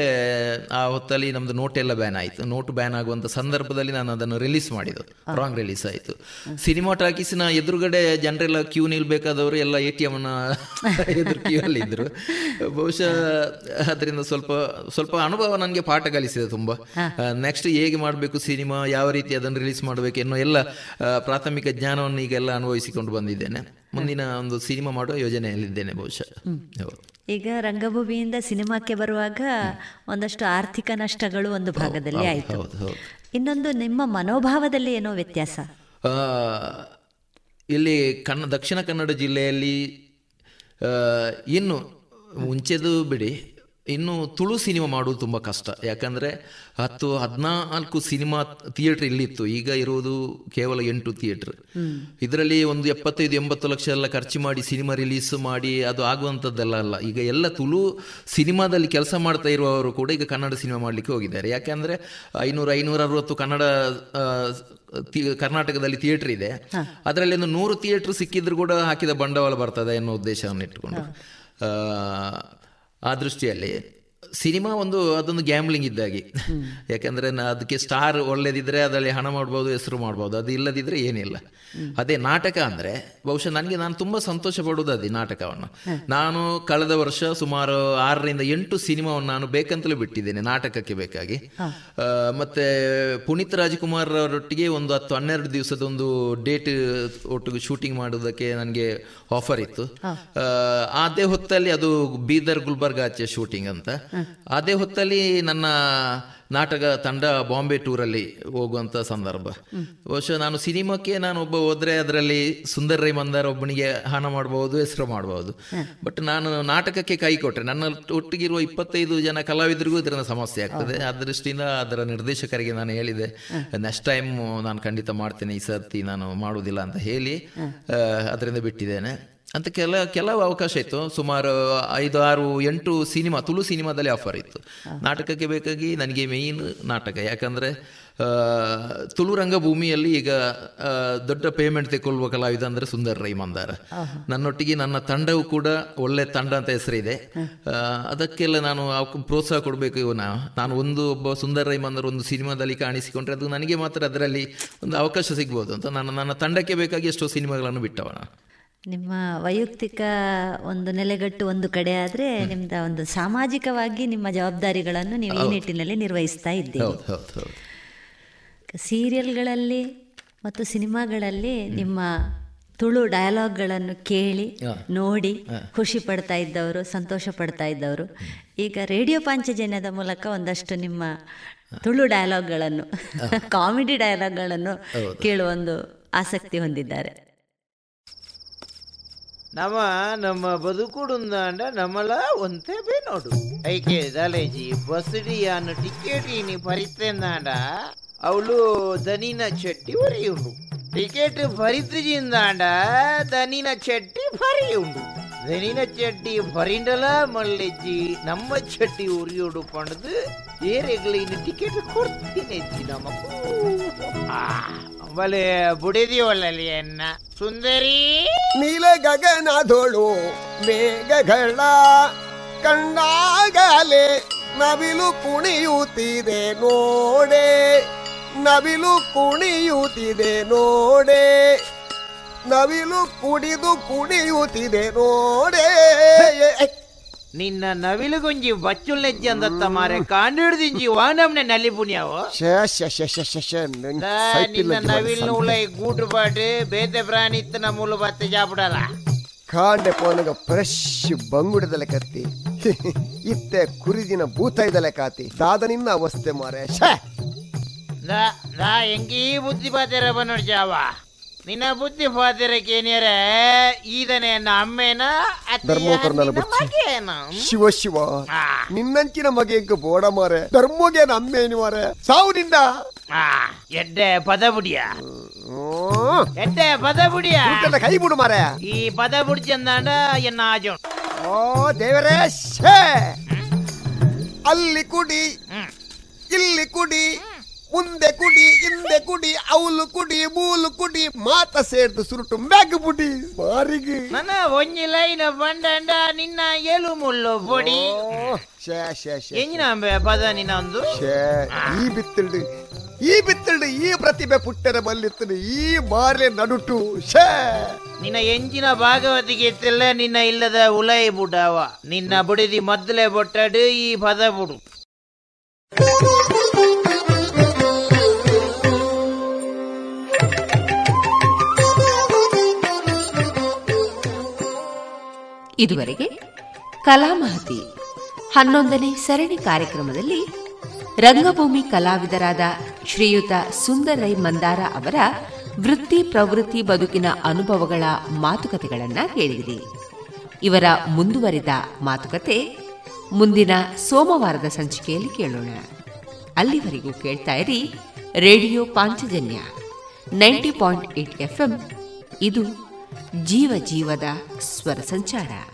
ಆ ಹೊತ್ತಲ್ಲಿ ನಮ್ದು ನೋಟ್ ಎಲ್ಲ ಬ್ಯಾನ್ ಆಯಿತು. ನೋಟ್ ಬ್ಯಾನ್ ಆಗುವಂಥ ಸಂದರ್ಭದಲ್ಲಿ ನಾನು ಅದನ್ನು ರಿಲೀಸ್ ಮಾಡಿದ್ದು. ರಾಂಗ್ ರಿಲೀಸ್ ಆಯಿತು. ಸಿನಿಮಾ ಟಾಕೀಸಿನ ಎದುರುಗಡೆ ಜನರೆಲ್ಲ ಕ್ಯೂ ನಿಲ್ಬೇಕಾದವರು ಎಲ್ಲ ಎ ಟಿ ಎಮ್ನ ಎದುರು ಕ್ಯೂ ಅಲ್ಲಿ ಇದ್ರು ಬಹುಶಃ ಅದರಿಂದ ಸ್ವಲ್ಪ ಸ್ವಲ್ಪ ಅನುಭವ ನನಗೆ ಪಾಠ ಕಲಿಸಿದೆ ತುಂಬ. ನೆಕ್ಸ್ಟ್ ಹೇಗೆ ಮಾಡಬೇಕು ಸಿನಿಮಾ ಯಾವ ರೀತಿ ಅದನ್ನು ರಿಲೀಸ್ ಮಾಡಬೇಕು ಎನ್ನುವ ಎಲ್ಲ ಪ್ರಾಥಮಿಕ ಜ್ಞಾನವನ್ನು ಈಗೆಲ್ಲ ಅನುಭವಿಸಿಕೊಂಡು ಬಂದಿದ್ದೇನೆ. ಮುಂದಿನ ಒಂದು ಸಿನಿಮಾ ಮಾಡುವ ಯೋಜನೆಯಲ್ಲಿದ್ದೇನೆ ಬಹುಶಃ. ಈಗ ರಂಗಭೂಮಿಯಿಂದ ಸಿನಿಮಾಕ್ಕೆ ಬರುವಾಗ ಒಂದಷ್ಟು ಆರ್ಥಿಕ ನಷ್ಟಗಳು ಒಂದು ಭಾಗದಲ್ಲಿ ಆಯಿತು. ಇನ್ನೊಂದು ನಿಮ್ಮ ಮನೋಭಾವದಲ್ಲಿ ಏನೋ ವ್ಯತ್ಯಾಸ? ಇಲ್ಲಿ ಕನ್ನ ದಕ್ಷಿಣ ಕನ್ನಡ ಜಿಲ್ಲೆಯಲ್ಲಿ ಇನ್ನು ಮುಂಚೆದು ಬಿಡಿ ಇನ್ನು ತುಳು ಸಿನಿಮಾ ಮಾಡುವುದು ತುಂಬ ಕಷ್ಟ. ಯಾಕಂದರೆ ಹತ್ತು ಹದಿನಾಲ್ಕು ಸಿನಿಮಾ ಥಿಯೇಟ್ರ್ ಇಲ್ಲಿತ್ತು. ಈಗ ಇರುವುದು ಕೇವಲ ಎಂಟು ಥಿಯೇಟ್ರ್. ಇದರಲ್ಲಿ ಒಂದು ಎಪ್ಪತ್ತೈದು ಎಂಬತ್ತು ಲಕ್ಷ ಎಲ್ಲ ಖರ್ಚು ಮಾಡಿ ಸಿನಿಮಾ ರಿಲೀಸ್ ಮಾಡಿ ಅದು ಆಗುವಂಥದ್ದೆಲ್ಲ ಅಲ್ಲ. ಈಗ ಎಲ್ಲ ತುಳು ಸಿನಿಮಾದಲ್ಲಿ ಕೆಲಸ ಮಾಡ್ತಾ ಇರುವವರು ಕೂಡ ಈಗ ಕನ್ನಡ ಸಿನಿಮಾ ಮಾಡಲಿಕ್ಕೆ ಹೋಗಿದ್ದಾರೆ. ಯಾಕೆಂದರೆ ಐನೂರು ಐನೂರ ಅರವತ್ತು ಕನ್ನಡ ಕರ್ನಾಟಕದಲ್ಲಿ ಥಿಯೇಟರ್ ಇದೆ. ಅದರಲ್ಲಿ ಒಂದು ನೂರು ಥಿಯೇಟರ್ ಸಿಕ್ಕಿದ್ರು ಕೂಡ ಹಾಕಿದ ಬಂಡವಾಳ ಬರ್ತದೆ ಅನ್ನೋ ಉದ್ದೇಶವನ್ನು ಇಟ್ಟುಕೊಂಡು. ಆ, ದೃಷ್ಟಿಯಲ್ಲಿ ಸಿನಿಮಾ ಒಂದು ಅದೊಂದು ಗ್ಯಾಮ್ಲಿಂಗ್ ಇದ್ದಾಗೆ. ಯಾಕಂದ್ರೆ ನಾ ಅದಕ್ಕೆ ಸ್ಟಾರ್ ಒಳ್ಳೇದಿದ್ರೆ ಅದರಲ್ಲಿ ಹಣ ಮಾಡ್ಬೋದು ಹೆಸರು ಮಾಡ್ಬೋದು ಅದು ಇಲ್ಲದಿದ್ರೆ ಏನಿಲ್ಲ. ಅದೇ ನಾಟಕ ಅಂದ್ರೆ ಬಹುಶಃ ನನಗೆ ನಾನು ತುಂಬಾ ಸಂತೋಷ ಪಡುವುದು ಅದೇ ನಾಟಕವನ್ನು. ನಾನು ಕಳೆದ ವರ್ಷ ಸುಮಾರು ಆರರಿಂದ ಎಂಟು ಸಿನಿಮಾವನ್ನು ನಾನು ಬೇಕಂತಲೂ ಬಿಟ್ಟಿದ್ದೇನೆ ನಾಟಕಕ್ಕೆ ಬೇಕಾಗಿ. ಮತ್ತೆ ಪುನೀತ್ ರಾಜ್ಕುಮಾರ್ ಅವರೊಟ್ಟಿಗೆ ಒಂದು ಹತ್ತು ಹನ್ನೆರಡು ದಿವಸದ ಒಂದು ಡೇಟ್ ಒಟ್ಟಿಗೆ ಶೂಟಿಂಗ್ ಮಾಡೋದಕ್ಕೆ ನನಗೆ ಆಫರ್ ಇತ್ತು. ಆ, ಅದೇ ಹೊತ್ತಲ್ಲಿ ಅದು ಬೀದರ್ ಗುಲ್ಬರ್ಗ ಆಚೆ ಶೂಟಿಂಗ್ ಅಂತ. ಅದೇ ಹೊತ್ತಲ್ಲಿ ನನ್ನ ನಾಟಕ ತಂಡ ಬಾಂಬೆ ಟೂರಲ್ಲಿ ಹೋಗುವಂಥ ಸಂದರ್ಭ. ಬಹುಶಃ ನಾನು ಸಿನಿಮಾಕ್ಕೆ ನಾನು ಒಬ್ಬ ಹೋದರೆ ಅದರಲ್ಲಿ ಸುಂದರ್ ರೈ ಮಂದಾರ ಒಬ್ಬನಿಗೆ ಹಣ ಮಾಡಬಹುದು ಹೆಸರು ಮಾಡಬಹುದು ಬಟ್ ನಾನು ನಾಟಕಕ್ಕೆ ಕೈ ಕೊಟ್ಟರೆ ನನ್ನ ಒಟ್ಟಿಗಿರುವ ಇಪ್ಪತ್ತೈದು ಜನ ಕಲಾವಿದರಿಗೂ ಇದರ ಸಮಸ್ಯೆ ಆಗ್ತದೆ. ಆ ದೃಷ್ಟಿಯಿಂದ ಅದರ ನಿರ್ದೇಶಕರಿಗೆ ನಾನು ಹೇಳಿದೆ ನೆಕ್ಸ್ಟ್ ಟೈಮ್ ನಾನು ಖಂಡಿತ ಮಾಡ್ತೇನೆ ಈ ಸರ್ತಿ ನಾನು ಮಾಡುವುದಿಲ್ಲ ಅಂತ ಹೇಳಿ ಅದರಿಂದ ಬಿಟ್ಟಿದ್ದೇನೆ. ಅಂತ ಕೆಲ ಕೆಲವು ಅವಕಾಶ ಇತ್ತು. ಸುಮಾರು ಐದು ಆರು ಎಂಟು ಸಿನಿಮಾ ತುಳು ಸಿನಿಮಾದಲ್ಲಿ ಆಫರ್ ಇತ್ತು. ನಾಟಕಕ್ಕೆ ಬೇಕಾಗಿ ನನಗೆ ಮೇಯ್ನ್ ನಾಟಕ. ಯಾಕಂದರೆ ತುಳು ರಂಗಭೂಮಿಯಲ್ಲಿ ಈಗ ದೊಡ್ಡ ಪೇಮೆಂಟ್ ತೆಗೊಳ್ಳುವ ಕಲಾವಿದ ಅಂದರೆ ಸುಂದರ್ ರೈ ಮಂದಾರ ನನ್ನೊಟ್ಟಿಗೆ ನನ್ನ ತಂಡವು ಕೂಡ ಒಳ್ಳೆ ತಂಡ ಅಂತ ಹೆಸರಿದೆ. ಅದಕ್ಕೆಲ್ಲ ನಾನು ಪ್ರೋತ್ಸಾಹ ಕೊಡಬೇಕು ಇವನ. ನಾನು ಒಂದು ಒಬ್ಬ ಸುಂದರ್ ರೈ ಮಂದರ್ ಒಂದು ಸಿನಿಮಾದಲ್ಲಿ ಕಾಣಿಸಿಕೊಂಡ್ರೆ ಅದು ನನಗೆ ಮಾತ್ರ ಅದರಲ್ಲಿ ಒಂದು ಅವಕಾಶ ಸಿಗ್ಬೋದು ಅಂತ ನಾನು ನನ್ನ ತಂಡಕ್ಕೆ ಬೇಕಾಗಿ ಎಷ್ಟೋ ಸಿನಿಮಾಗಳನ್ನು ಬಿಟ್ಟವನ. ನಿಮ್ಮ ವೈಯಕ್ತಿಕ ಒಂದು ನೆಲೆಗಟ್ಟು ಒಂದು ಕಡೆ ಆದರೆ ನಿಮ್ದ ಒಂದು ಸಾಮಾಜಿಕವಾಗಿ ನಿಮ್ಮ ಜವಾಬ್ದಾರಿಗಳನ್ನು ನೀವು ಈ ನಿಟ್ಟಿನಲ್ಲಿ ನಿರ್ವಹಿಸ್ತಾ ಇದ್ದೀರಿ. ಸೀರಿಯಲ್ಗಳಲ್ಲಿ ಮತ್ತು ಸಿನಿಮಾಗಳಲ್ಲಿ ನಿಮ್ಮ ತುಳು ಡಯಲಾಗ್ಗಳನ್ನು ಕೇಳಿ ನೋಡಿ ಖುಷಿ ಪಡ್ತಾ ಇದ್ದವರು ಸಂತೋಷ ಪಡ್ತಾ ಇದ್ದವರು. ಈಗ ರೇಡಿಯೋ ಪಾಂಚಜನ್ಯದ ಮೂಲಕ ಒಂದಷ್ಟು ನಿಮ್ಮ ತುಳು ಡಯಲಾಗ್ಗಳನ್ನು ಕಾಮಿಡಿ ಡಯಲಾಗ್ಗಳನ್ನು ಕೇಳುವ ಒಂದು ಆಸಕ್ತಿ ಹೊಂದಿದ್ದಾರೆ. ಬದುಕುಡುಂದಾಂಡ ನಮಲ ಒಂತೆ ಬೇ ನೋಡು. ಐಕೆ ದಾಲೇಜಿ ಬಸ್ಡಿ ಅನ್ನು ಟಿಕೆಟ್ ಇನಿ ಪರಿತೆಂದಾಂಡ ಅವಳು ದನಿನ ಚಟ್ಟಿ ಒರಿಯುಂಡು ಟಿಕೆಟ್ ಭರಿತ್ರಿಜಿಂದಾಂಡ ದನಿನ ಚಟ್ಟಿ ಭರಿಯುಂಡು. ದನಿನ ಚಟ್ಟಿ ಭರಿಂಡಲ ಮಲ್ಲೆಜ್ಜಿ ನಮ್ಮ ಚಟ್ಟಿ ಉರಿಯೋಡು ಪಣದು ಏರೆಗಳು ಇನ್ನು ಟಿಕೆಟ್ ಕೊಡ್ತೀನಿ ಅಜ್ಜಿ ಬುಡಿದಿವಲ್ಲಲ್ಲಿ ಎನ್ನ ಸುಂದರಿ. ನೀಲ ಗಗನದೊಳು ಮೇಘಗಳ ಕಂಡಾಗಲೇ ನವಿಲು ಕುಣಿಯುತ್ತಿದೆ ನೋಡೆ ನವಿಲು ಕುಣಿಯುತ್ತಿದೆ ನೋಡೆ ನವಿಲು ಕುಡಿದು ಕುಣಿಯುತ್ತಿದೆ ನೋಡೆ. ನಿನ್ನ ನವಿಲುಗುಂಜಿ ಬಚ್ಚುಲ್ಲೆಜ್ಜಿ ಅಂದತ್ತ ಮಾರೆ ಕಾಂಡಿಡ್ದಿಂಜಿ ವಾನಮ್ನೆ ಸೈಟ್ ಇಲ್ಲ ನಿನ್ನ ನವಿಲ್ನ ಉಳೈ ಗೂಟು ಪಾಡು ಬೇತೆ ಪ್ರಾಣಿ ಇತ್ತನ ಮೂಲು ಬತ್ತೆ ಜಾಪಡಲ್ಲ. ಕಾಂಡೆ ಪೋನಗ ಫ್ರೆಶ್ ಬಂಗುಡದಲೆ ಕತ್ತಿ. ಇತ್ತೆ ಕುರಿದಿನ ಭೂತ ಇದಲೆ ಕಾತಿ ದಾದನಿನ್ನ ಅವಸ್ಥೆ ಮಾರೆ. ಶ. ಹೆಂಗೀ ಎಂಗೀ ಬುದ್ಧಿ ಬಾತೆರ ಬನ್ನೋಡ್ ಜಾವ. ನಿನ್ನ ಬುದ್ಧಿ ಫಾತಿರಕ್ಕೆ ಈದನೇ ಅಮ್ಮೇನ ಧರ್ಮೋಕರ್ನಲ್ಲ ಶಿವ ಶಿವ. ನಿನ್ನಂಚಿನ ಮಗೆಂಕ ಬೋಡ ಮಾರೆ. ಧರ್ಮಗೆ ಅಮ್ಮೇನು ಮಾರೆ? ಸಾವು ನಿಂದ? ಎಡ್ಡೆ ಪದ ಬುಡಿಯ ಎಡ್ಡೆ ಪದ ಬುಡಿಯ ಕೈ ಬಿಡು ಮಾರೆ. ಈ ಪದ ಬುಡಿ ಚಂದಾಂಡ ಎನ್ನ ಆಜೋ ಓ ದೇವರೇ ಶೇ. ಅಲ್ಲಿ ಕುಡಿ. ಇಲ್ಲಿ ಕುಡಿ. ಮುಂದೆ ಕುಡಿ ಹಿಂದೆ ಕುಡಿ ಅವಲು ಕುಡಿ ಮೂಲು ಕುಡಿ ಮಾತ ಸೇರ್ದು ಸುರುಟು ಮ್ಯಾಗ್ ಬುಡಿ ಮಾರಿಗೆ. ನನ್ನ ಒಂಜಿ ಲೈನ್ ಬಂಡಂಡ ನಿನ್ನ ಎಲು ಮುಳ್ಳು ಬೊಡಿ. ಶೇ ಶೇ ಶೇ ಎಂಜಿನ ಪದ ನಿನ್ನ ಒಂದು ಶೇ ಈ ಬಿತ್ತಲ್ಡು ಈ ಬಿತ್ತಲ್ಡು ಈ ಪ್ರತಿಭೆ ಪುಟ್ಟರ ಬಲ್ಲಿತ್ತು ಈ ಬಾರ್ಲೆ ನಡುಟು ಶೇ. ನಿನ್ನ ಎಂಜಿನ ಭಾಗವತಿಗೆ ತಿಲ್ಲ ನಿನ್ನ ಇಲ್ಲದ ಉಲೈ ಬುಡವ. ನಿನ್ನ ಬುಡಿದಿ ಮೊದಲೇ ಬೊಟ್ಟಡು ಈ ಪದ ಬುಡು. ಇದುವರೆಗೆ ಕಲಾಮಹತಿ ಹನ್ನೊಂದನೇ ಸರಣಿ ಕಾರ್ಯಕ್ರಮದಲ್ಲಿ ರಂಗಭೂಮಿ ಕಲಾವಿದರಾದ ಶ್ರೀಯುತ ಸುಂದರೈ ಮಂದಾರ ಅವರ ವೃತ್ತಿ ಪ್ರವೃತ್ತಿ ಬದುಕಿನ ಅನುಭವಗಳ ಮಾತುಕತೆಗಳನ್ನು ಕೇಳಿದಿರಿ ಇವರ ಮುಂದುವರಿದ ಮಾತುಕತೆ ಮುಂದಿನ ಸೋಮವಾರದ ಸಂಚಿಕೆಯಲ್ಲಿ ಕೇಳೋಣ. ಅಲ್ಲಿವರೆಗೂ ಕೇಳ್ತಾ ಇರಿ ರೇಡಿಯೋ ಪಾಂಚಜನ್ಯ ನೈಂಟಿ ಪಾಯಿಂಟ್ ಇದು ಜೀವ ಜೀವದ ಸ್ವರ ಸಂಚಾರ.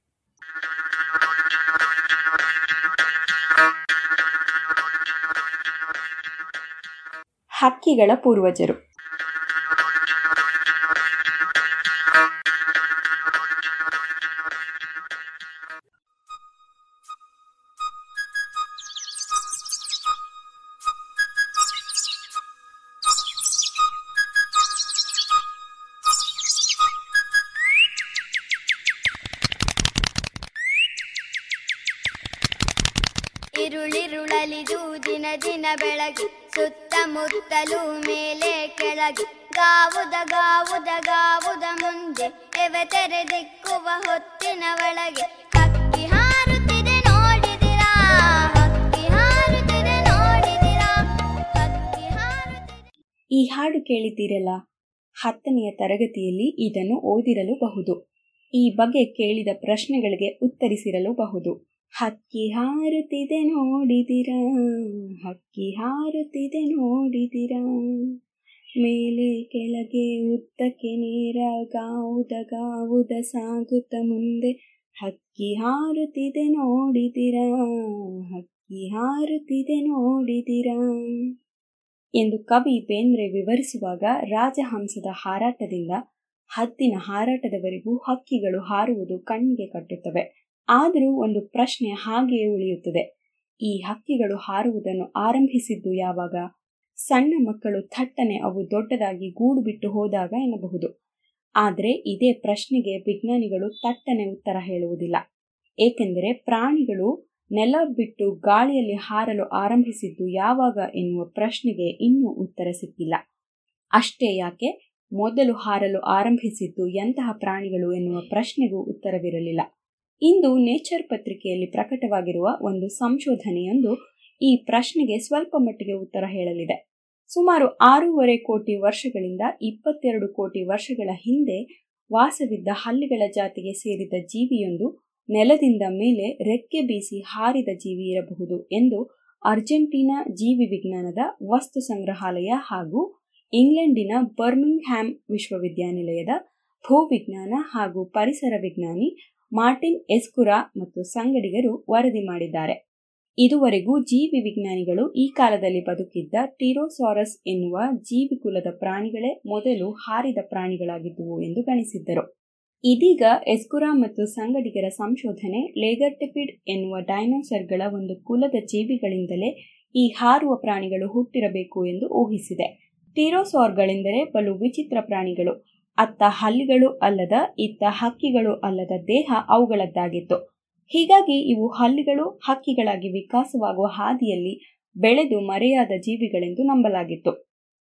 ಹಕ್ಕಿಗಳ ಪೂರ್ವಜರು. ಇರುಳಿರುಳಲಿದು ದಿನ ದಿನ ಬೆಳಗಿ ಸುತ್ತಮುತ್ತಲು ಮೇಲೆ ಕೆಳಗೆ ಗಾವುದ ಗಾವುದ ಗಾವುದ ಮುಂದೆ ಎವೆ ತೆರೆದಿಕ್ಕುವ ಹೊತ್ತಿನ ಒಳಗೆ. ಹಕ್ಕಿ ಹಾರುತ್ತಿದೆ ನೋಡಿದಿರಾ, ಹಕ್ಕಿ ಹಾರುತ್ತಿದೆ ನೋಡಿದಿರಾ, ಹಕ್ಕಿ ಹಾರುತ್ತಿದೆ. ಈ ಹಾಡು ಕೇಳಿದ್ದೀರಲ್ಲ? ಹತ್ತನೆಯ ತರಗತಿಯಲ್ಲಿ ಇದನ್ನು ಓದಿರಲೂಬಹುದು. ಈ ಬಗ್ಗೆ ಕೇಳಿದ ಪ್ರಶ್ನೆಗಳಿಗೆ ಉತ್ತರಿಸಿರಲೂಬಹುದು. ಹಕ್ಕಿ ಹಾರುತ್ತಿದೆ ನೋಡಿದಿರಾ, ಹಕ್ಕಿ ಹಾರುತ್ತಿದೆ ನೋಡಿದಿರಾ. ಮೇಲೆ ಕೆಳಗೆ ಉದ್ದಕ್ಕೆ ನೇರ ಗಾವುದ ಗಾವುದ ಸಾಗುತ್ತ ಮುಂದೆ ಹಕ್ಕಿ ಹಾರುತ್ತಿದೆ ನೋಡಿದಿರಾ, ಹಕ್ಕಿ ಹಾರುತ್ತಿದೆ ನೋಡಿದಿರಾ. ಎಂದು ಕವಿ ಬೇಂದ್ರೆ ವಿವರಿಸುವಾಗ ರಾಜಹಂಸದ ಹಾರಾಟದಿಂದ ಹದ್ದಿನ ಹಾರಾಟದವರೆಗೂ ಹಕ್ಕಿಗಳು ಹಾರುವುದು ಕಣ್ಣಿಗೆ ಕಟ್ಟುತ್ತವೆ. ಆದರೂ ಒಂದು ಪ್ರಶ್ನೆ ಹಾಗೆಯೇ ಉಳಿಯುತ್ತದೆ. ಈ ಹಕ್ಕಿಗಳು ಹಾರುವುದನ್ನು ಆರಂಭಿಸಿದ್ದು ಯಾವಾಗ? ಸಣ್ಣ ಮಕ್ಕಳು ಥಟ್ಟನೆ ಅವು ದೊಡ್ಡದಾಗಿ ಗೂಡು ಬಿಟ್ಟು ಹೋದಾಗ ಎನ್ನಬಹುದು. ಆದರೆ ಇದೇ ಪ್ರಶ್ನೆಗೆ ವಿಜ್ಞಾನಿಗಳು ತಟ್ಟನೆ ಉತ್ತರ ಹೇಳುವುದಿಲ್ಲ. ಏಕೆಂದರೆ ಪ್ರಾಣಿಗಳು ನೆಲ ಬಿಟ್ಟು ಗಾಳಿಯಲ್ಲಿ ಹಾರಲು ಆರಂಭಿಸಿದ್ದು ಯಾವಾಗ ಎನ್ನುವ ಪ್ರಶ್ನೆಗೆ ಇನ್ನೂ ಉತ್ತರ ಸಿಕ್ಕಿಲ್ಲ. ಅಷ್ಟೇ ಯಾಕೆ? ಮೊದಲು ಹಾರಲು ಆರಂಭಿಸಿದ್ದು ಎಂತಹ ಪ್ರಾಣಿಗಳು ಎನ್ನುವ ಪ್ರಶ್ನೆಗೂ ಉತ್ತರವಿರಲಿಲ್ಲ. ಇಂದು ನೇಚರ್ ಪತ್ರಿಕೆಯಲ್ಲಿ ಪ್ರಕಟವಾಗಿರುವ ಒಂದು ಸಂಶೋಧನೆಯೊಂದು ಈ ಪ್ರಶ್ನೆಗೆ ಸ್ವಲ್ಪ ಮಟ್ಟಿಗೆ ಉತ್ತರ ಹೇಳಲಿದೆ. ಸುಮಾರು ಆರೂವರೆ ಕೋಟಿ ವರ್ಷಗಳಿಂದ ಇಪ್ಪತ್ತೆರಡು ಕೋಟಿ ವರ್ಷಗಳ ಹಿಂದೆ ವಾಸವಿದ್ದ ಹಲ್ಲಿಗಳ ಜಾತಿಗೆ ಸೇರಿದ ಜೀವಿಯೊಂದು ನೆಲದಿಂದ ಮೇಲೆ ರೆಕ್ಕೆ ಬೀಸಿ ಹಾರಿದ ಜೀವಿ ಇರಬಹುದು ಎಂದು ಅರ್ಜೆಂಟೀನಾ ಜೀವಿ ವಿಜ್ಞಾನದ ವಸ್ತು ಸಂಗ್ರಹಾಲಯ ಹಾಗೂ ಇಂಗ್ಲೆಂಡಿನ ಬರ್ಮಿಂಗ್ಹ್ಯಾಮ್ ವಿಶ್ವವಿದ್ಯಾನಿಲಯದ ಭೂವಿಜ್ಞಾನ ಹಾಗೂ ಪರಿಸರ ವಿಜ್ಞಾನಿ ಮಾರ್ಟಿನ್ ಎಸ್ಕುರಾ ಮತ್ತು ಸಂಗಡಿಗರು ವರದಿ ಮಾಡಿದ್ದಾರೆ. ಇದುವರೆಗೂ ಜೀವಿ ವಿಜ್ಞಾನಿಗಳು ಈ ಕಾಲದಲ್ಲಿ ಬದುಕಿದ್ದ ಟಿರೋಸಾರಸ್ ಎನ್ನುವ ಜೀವಿ ಕುಲದ ಪ್ರಾಣಿಗಳೇ ಮೊದಲು ಹಾರಿದ ಪ್ರಾಣಿಗಳಾಗಿದ್ದುವು ಎಂದು ಗಣಿಸಿದ್ದರು. ಇದೀಗ ಎಸ್ಕುರಾ ಮತ್ತು ಸಂಗಡಿಗರ ಸಂಶೋಧನೆ ಲೇಗರ್ಟಿಪಿಡ್ ಎನ್ನುವ ಡೈನೋಸರ್ಗಳ ಒಂದು ಕುಲದ ಜೀವಿಗಳಿಂದಲೇ ಈ ಹಾರುವ ಪ್ರಾಣಿಗಳು ಹುಟ್ಟಿರಬೇಕು ಎಂದು ಊಹಿಸಿದೆ. ಟಿರೋಸಾರ್ಗಳೆಂದರೆ ಬಲು ವಿಚಿತ್ರ ಪ್ರಾಣಿಗಳು. ಅತ್ತ ಹಲ್ಲಿಗಳು ಅಲ್ಲದ, ಇತ್ತ ಹಕ್ಕಿಗಳು ಅಲ್ಲದ ದೇಹ ಅವುಗಳದ್ದಾಗಿತ್ತು. ಹೀಗಾಗಿ ಇವು ಹಲ್ಲಿಗಳು ಹಕ್ಕಿಗಳಾಗಿ ವಿಕಾಸವಾಗುವ ಹಾದಿಯಲ್ಲಿ ಬೆಳೆದು ಮರೆಯಾದ ಜೀವಿಗಳೆಂದು ನಂಬಲಾಗಿತ್ತು.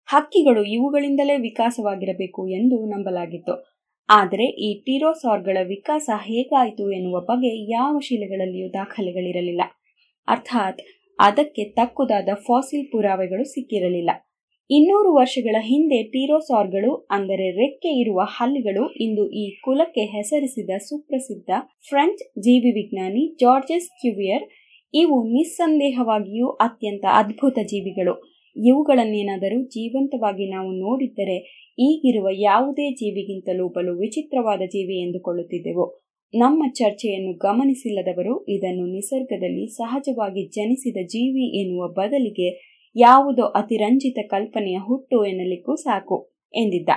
ಹಕ್ಕಿಗಳು ಇವುಗಳಿಂದಲೇ ವಿಕಾಸವಾಗಿರಬೇಕು ಎಂದು ನಂಬಲಾಗಿತ್ತು. ಆದರೆ ಈ ಟಿರೋಸಾರ್ಗಳ ವಿಕಾಸ ಹೇಗಾಯಿತು ಎನ್ನುವ ಬಗ್ಗೆ ಯಾವ ಶಿಲೆಗಳಲ್ಲಿಯೂ ದಾಖಲೆಗಳಿರಲಿಲ್ಲ. ಅರ್ಥಾತ್ ಅದಕ್ಕೆ ತಕ್ಕುದಾದ ಫಾಸಿಲ್ ಪುರಾವೆಗಳು ಸಿಕ್ಕಿರಲಿಲ್ಲ. ಇನ್ನೂರು ವರ್ಷಗಳ ಹಿಂದೆ ಟೀರೋಸಾರ್ಗಳು, ಅಂದರೆ ರೆಕ್ಕೆ ಇರುವ ಹಲ್ಲಿಗಳು, ಇಂದು ಈ ಕುಲಕ್ಕೆ ಹೆಸರಿಸಿದ ಸುಪ್ರಸಿದ್ಧ ಫ್ರೆಂಚ್ ಜೀವಿ ವಿಜ್ಞಾನಿ ಜಾರ್ಜಸ್ ಕ್ಯೂವಿಯರ್, ಇವು ನಿಸ್ಸಂದೇಹವಾಗಿಯೂ ಅತ್ಯಂತ ಅದ್ಭುತ ಜೀವಿಗಳು. ಇವುಗಳನ್ನೇನಾದರೂ ಜೀವಂತವಾಗಿ ನಾವು ನೋಡಿದ್ದರೆ, ಈಗಿರುವ ಯಾವುದೇ ಜೀವಿಗಿಂತಲೂ ಬಲು ವಿಚಿತ್ರವಾದ ಜೀವಿ ಎಂದುಕೊಳ್ಳುತ್ತಿದ್ದೆವು. ನಮ್ಮ ಚರ್ಚೆಯನ್ನು ಗಮನಿಸಿಲ್ಲದವರು ಇದನ್ನು ನಿಸರ್ಗದಲ್ಲಿ ಸಹಜವಾಗಿ ಜನಿಸಿದ ಜೀವಿ ಎನ್ನುವ ಬದಲಿಗೆ ಯಾವುದೋ ಅತಿರಂಜಿತ ಕಲ್ಪನೆಯ ಹುಟ್ಟು ಎನ್ನಲಿಕ್ಕೂ ಸಾಕು ಎಂದಿದ್ದ.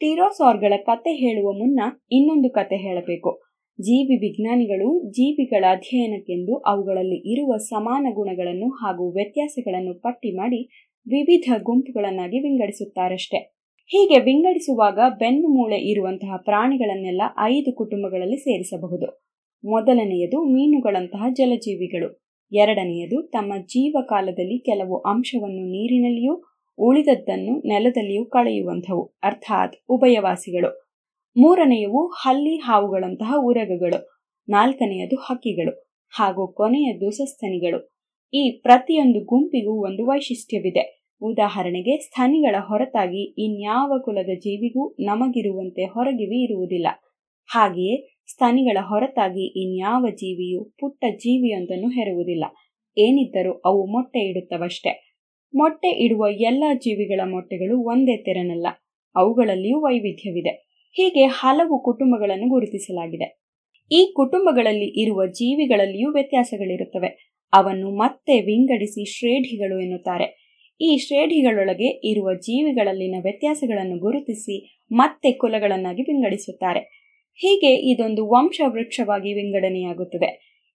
ಟಿರೋಸಾರ್ಗಳ ಕತೆ ಹೇಳುವ ಮುನ್ನ ಇನ್ನೊಂದು ಕತೆ ಹೇಳಬೇಕು. ಜೀವಿ ವಿಜ್ಞಾನಿಗಳು ಜೀವಿಗಳ ಅಧ್ಯಯನಕ್ಕೆಂದು ಅವುಗಳಲ್ಲಿ ಇರುವ ಸಮಾನ ಗುಣಗಳನ್ನು ಹಾಗೂ ವ್ಯತ್ಯಾಸಗಳನ್ನು ಪಟ್ಟಿ ಮಾಡಿ ವಿವಿಧ ಗುಂಪುಗಳನ್ನಾಗಿ ವಿಂಗಡಿಸುತ್ತಾರಷ್ಟೆ. ಹೀಗೆ ವಿಂಗಡಿಸುವಾಗ ಬೆನ್ನು ಮೂಳೆ ಇರುವಂತಹ ಪ್ರಾಣಿಗಳನ್ನೆಲ್ಲ ಐದು ಕುಟುಂಬಗಳಲ್ಲಿ ಸೇರಿಸಬಹುದು. ಮೊದಲನೆಯದು ಮೀನುಗಳಂತಹ ಜಲಜೀವಿಗಳು. ಎರಡನೆಯದು ತಮ್ಮ ಜೀವಕಾಲದಲ್ಲಿ ಕೆಲವು ಅಂಶವನ್ನು ನೀರಿನಲ್ಲಿಯೂ, ಉಳಿದದ್ದನ್ನು ನೆಲದಲ್ಲಿಯೂ ಕಳೆಯುವಂಥವು, ಅರ್ಥಾತ್ ಉಭಯವಾಸಿಗಳು. ಮೂರನೆಯವು ಹಲ್ಲಿ ಹಾವುಗಳಂತಹ ಉರಗಗಳು. ನಾಲ್ಕನೆಯದು ಹಕ್ಕಿಗಳು ಹಾಗೂ ಕೊನೆಯದು ಸಸ್ತನಿಗಳು. ಈ ಪ್ರತಿಯೊಂದು ಗುಂಪಿಗೂ ಒಂದು ವೈಶಿಷ್ಟ್ಯವಿದೆ. ಉದಾಹರಣೆಗೆ ಸ್ಥನಿಗಳ ಹೊರತಾಗಿ ಇನ್ಯಾವ ಕುಲದ ಜೀವಿಗೂ ನಮಗಿರುವಂತೆ ಹೊರಗಿವಿ ಇರುವುದಿಲ್ಲ. ಹಾಗೆಯೇ ಸ್ಥನಿಗಳ ಹೊರತಾಗಿ ಇನ್ಯಾವ ಜೀವಿಯು ಪುಟ್ಟ ಜೀವಿಯೊಂದನ್ನು ಹೆರುವುದಿಲ್ಲ. ಏನಿದ್ದರೂ ಅವು ಮೊಟ್ಟೆ ಇಡುತ್ತವಷ್ಟೆ. ಮೊಟ್ಟೆ ಇಡುವ ಎಲ್ಲ ಜೀವಿಗಳ ಮೊಟ್ಟೆಗಳು ಒಂದೇ ತೆರನಲ್ಲ, ಅವುಗಳಲ್ಲಿಯೂ ವೈವಿಧ್ಯವಿದೆ. ಹೀಗೆ ಹಲವು ಕುಟುಂಬಗಳನ್ನು ಗುರುತಿಸಲಾಗಿದೆ. ಈ ಕುಟುಂಬಗಳಲ್ಲಿ ಇರುವ ಜೀವಿಗಳಲ್ಲಿಯೂ ವ್ಯತ್ಯಾಸಗಳಿರುತ್ತವೆ. ಅವನ್ನು ಮತ್ತೆ ವಿಂಗಡಿಸಿ ಶ್ರೇಢಿಗಳು ಎನ್ನುತ್ತಾರೆ. ಈ ಶ್ರೇಣಿಗಳೊಳಗೆ ಇರುವ ಜೀವಿಗಳಲ್ಲಿನ ವ್ಯತ್ಯಾಸಗಳನ್ನು ಗುರುತಿಸಿ ಮತ್ತೆ ಕುಲಗಳನ್ನಾಗಿ ವಿಂಗಡಿಸುತ್ತಾರೆ. ಹೀಗೆ ಇದೊಂದು ವಂಶ ವೃಕ್ಷವಾಗಿ ವಿಂಗಡಣೆಯಾಗುತ್ತದೆ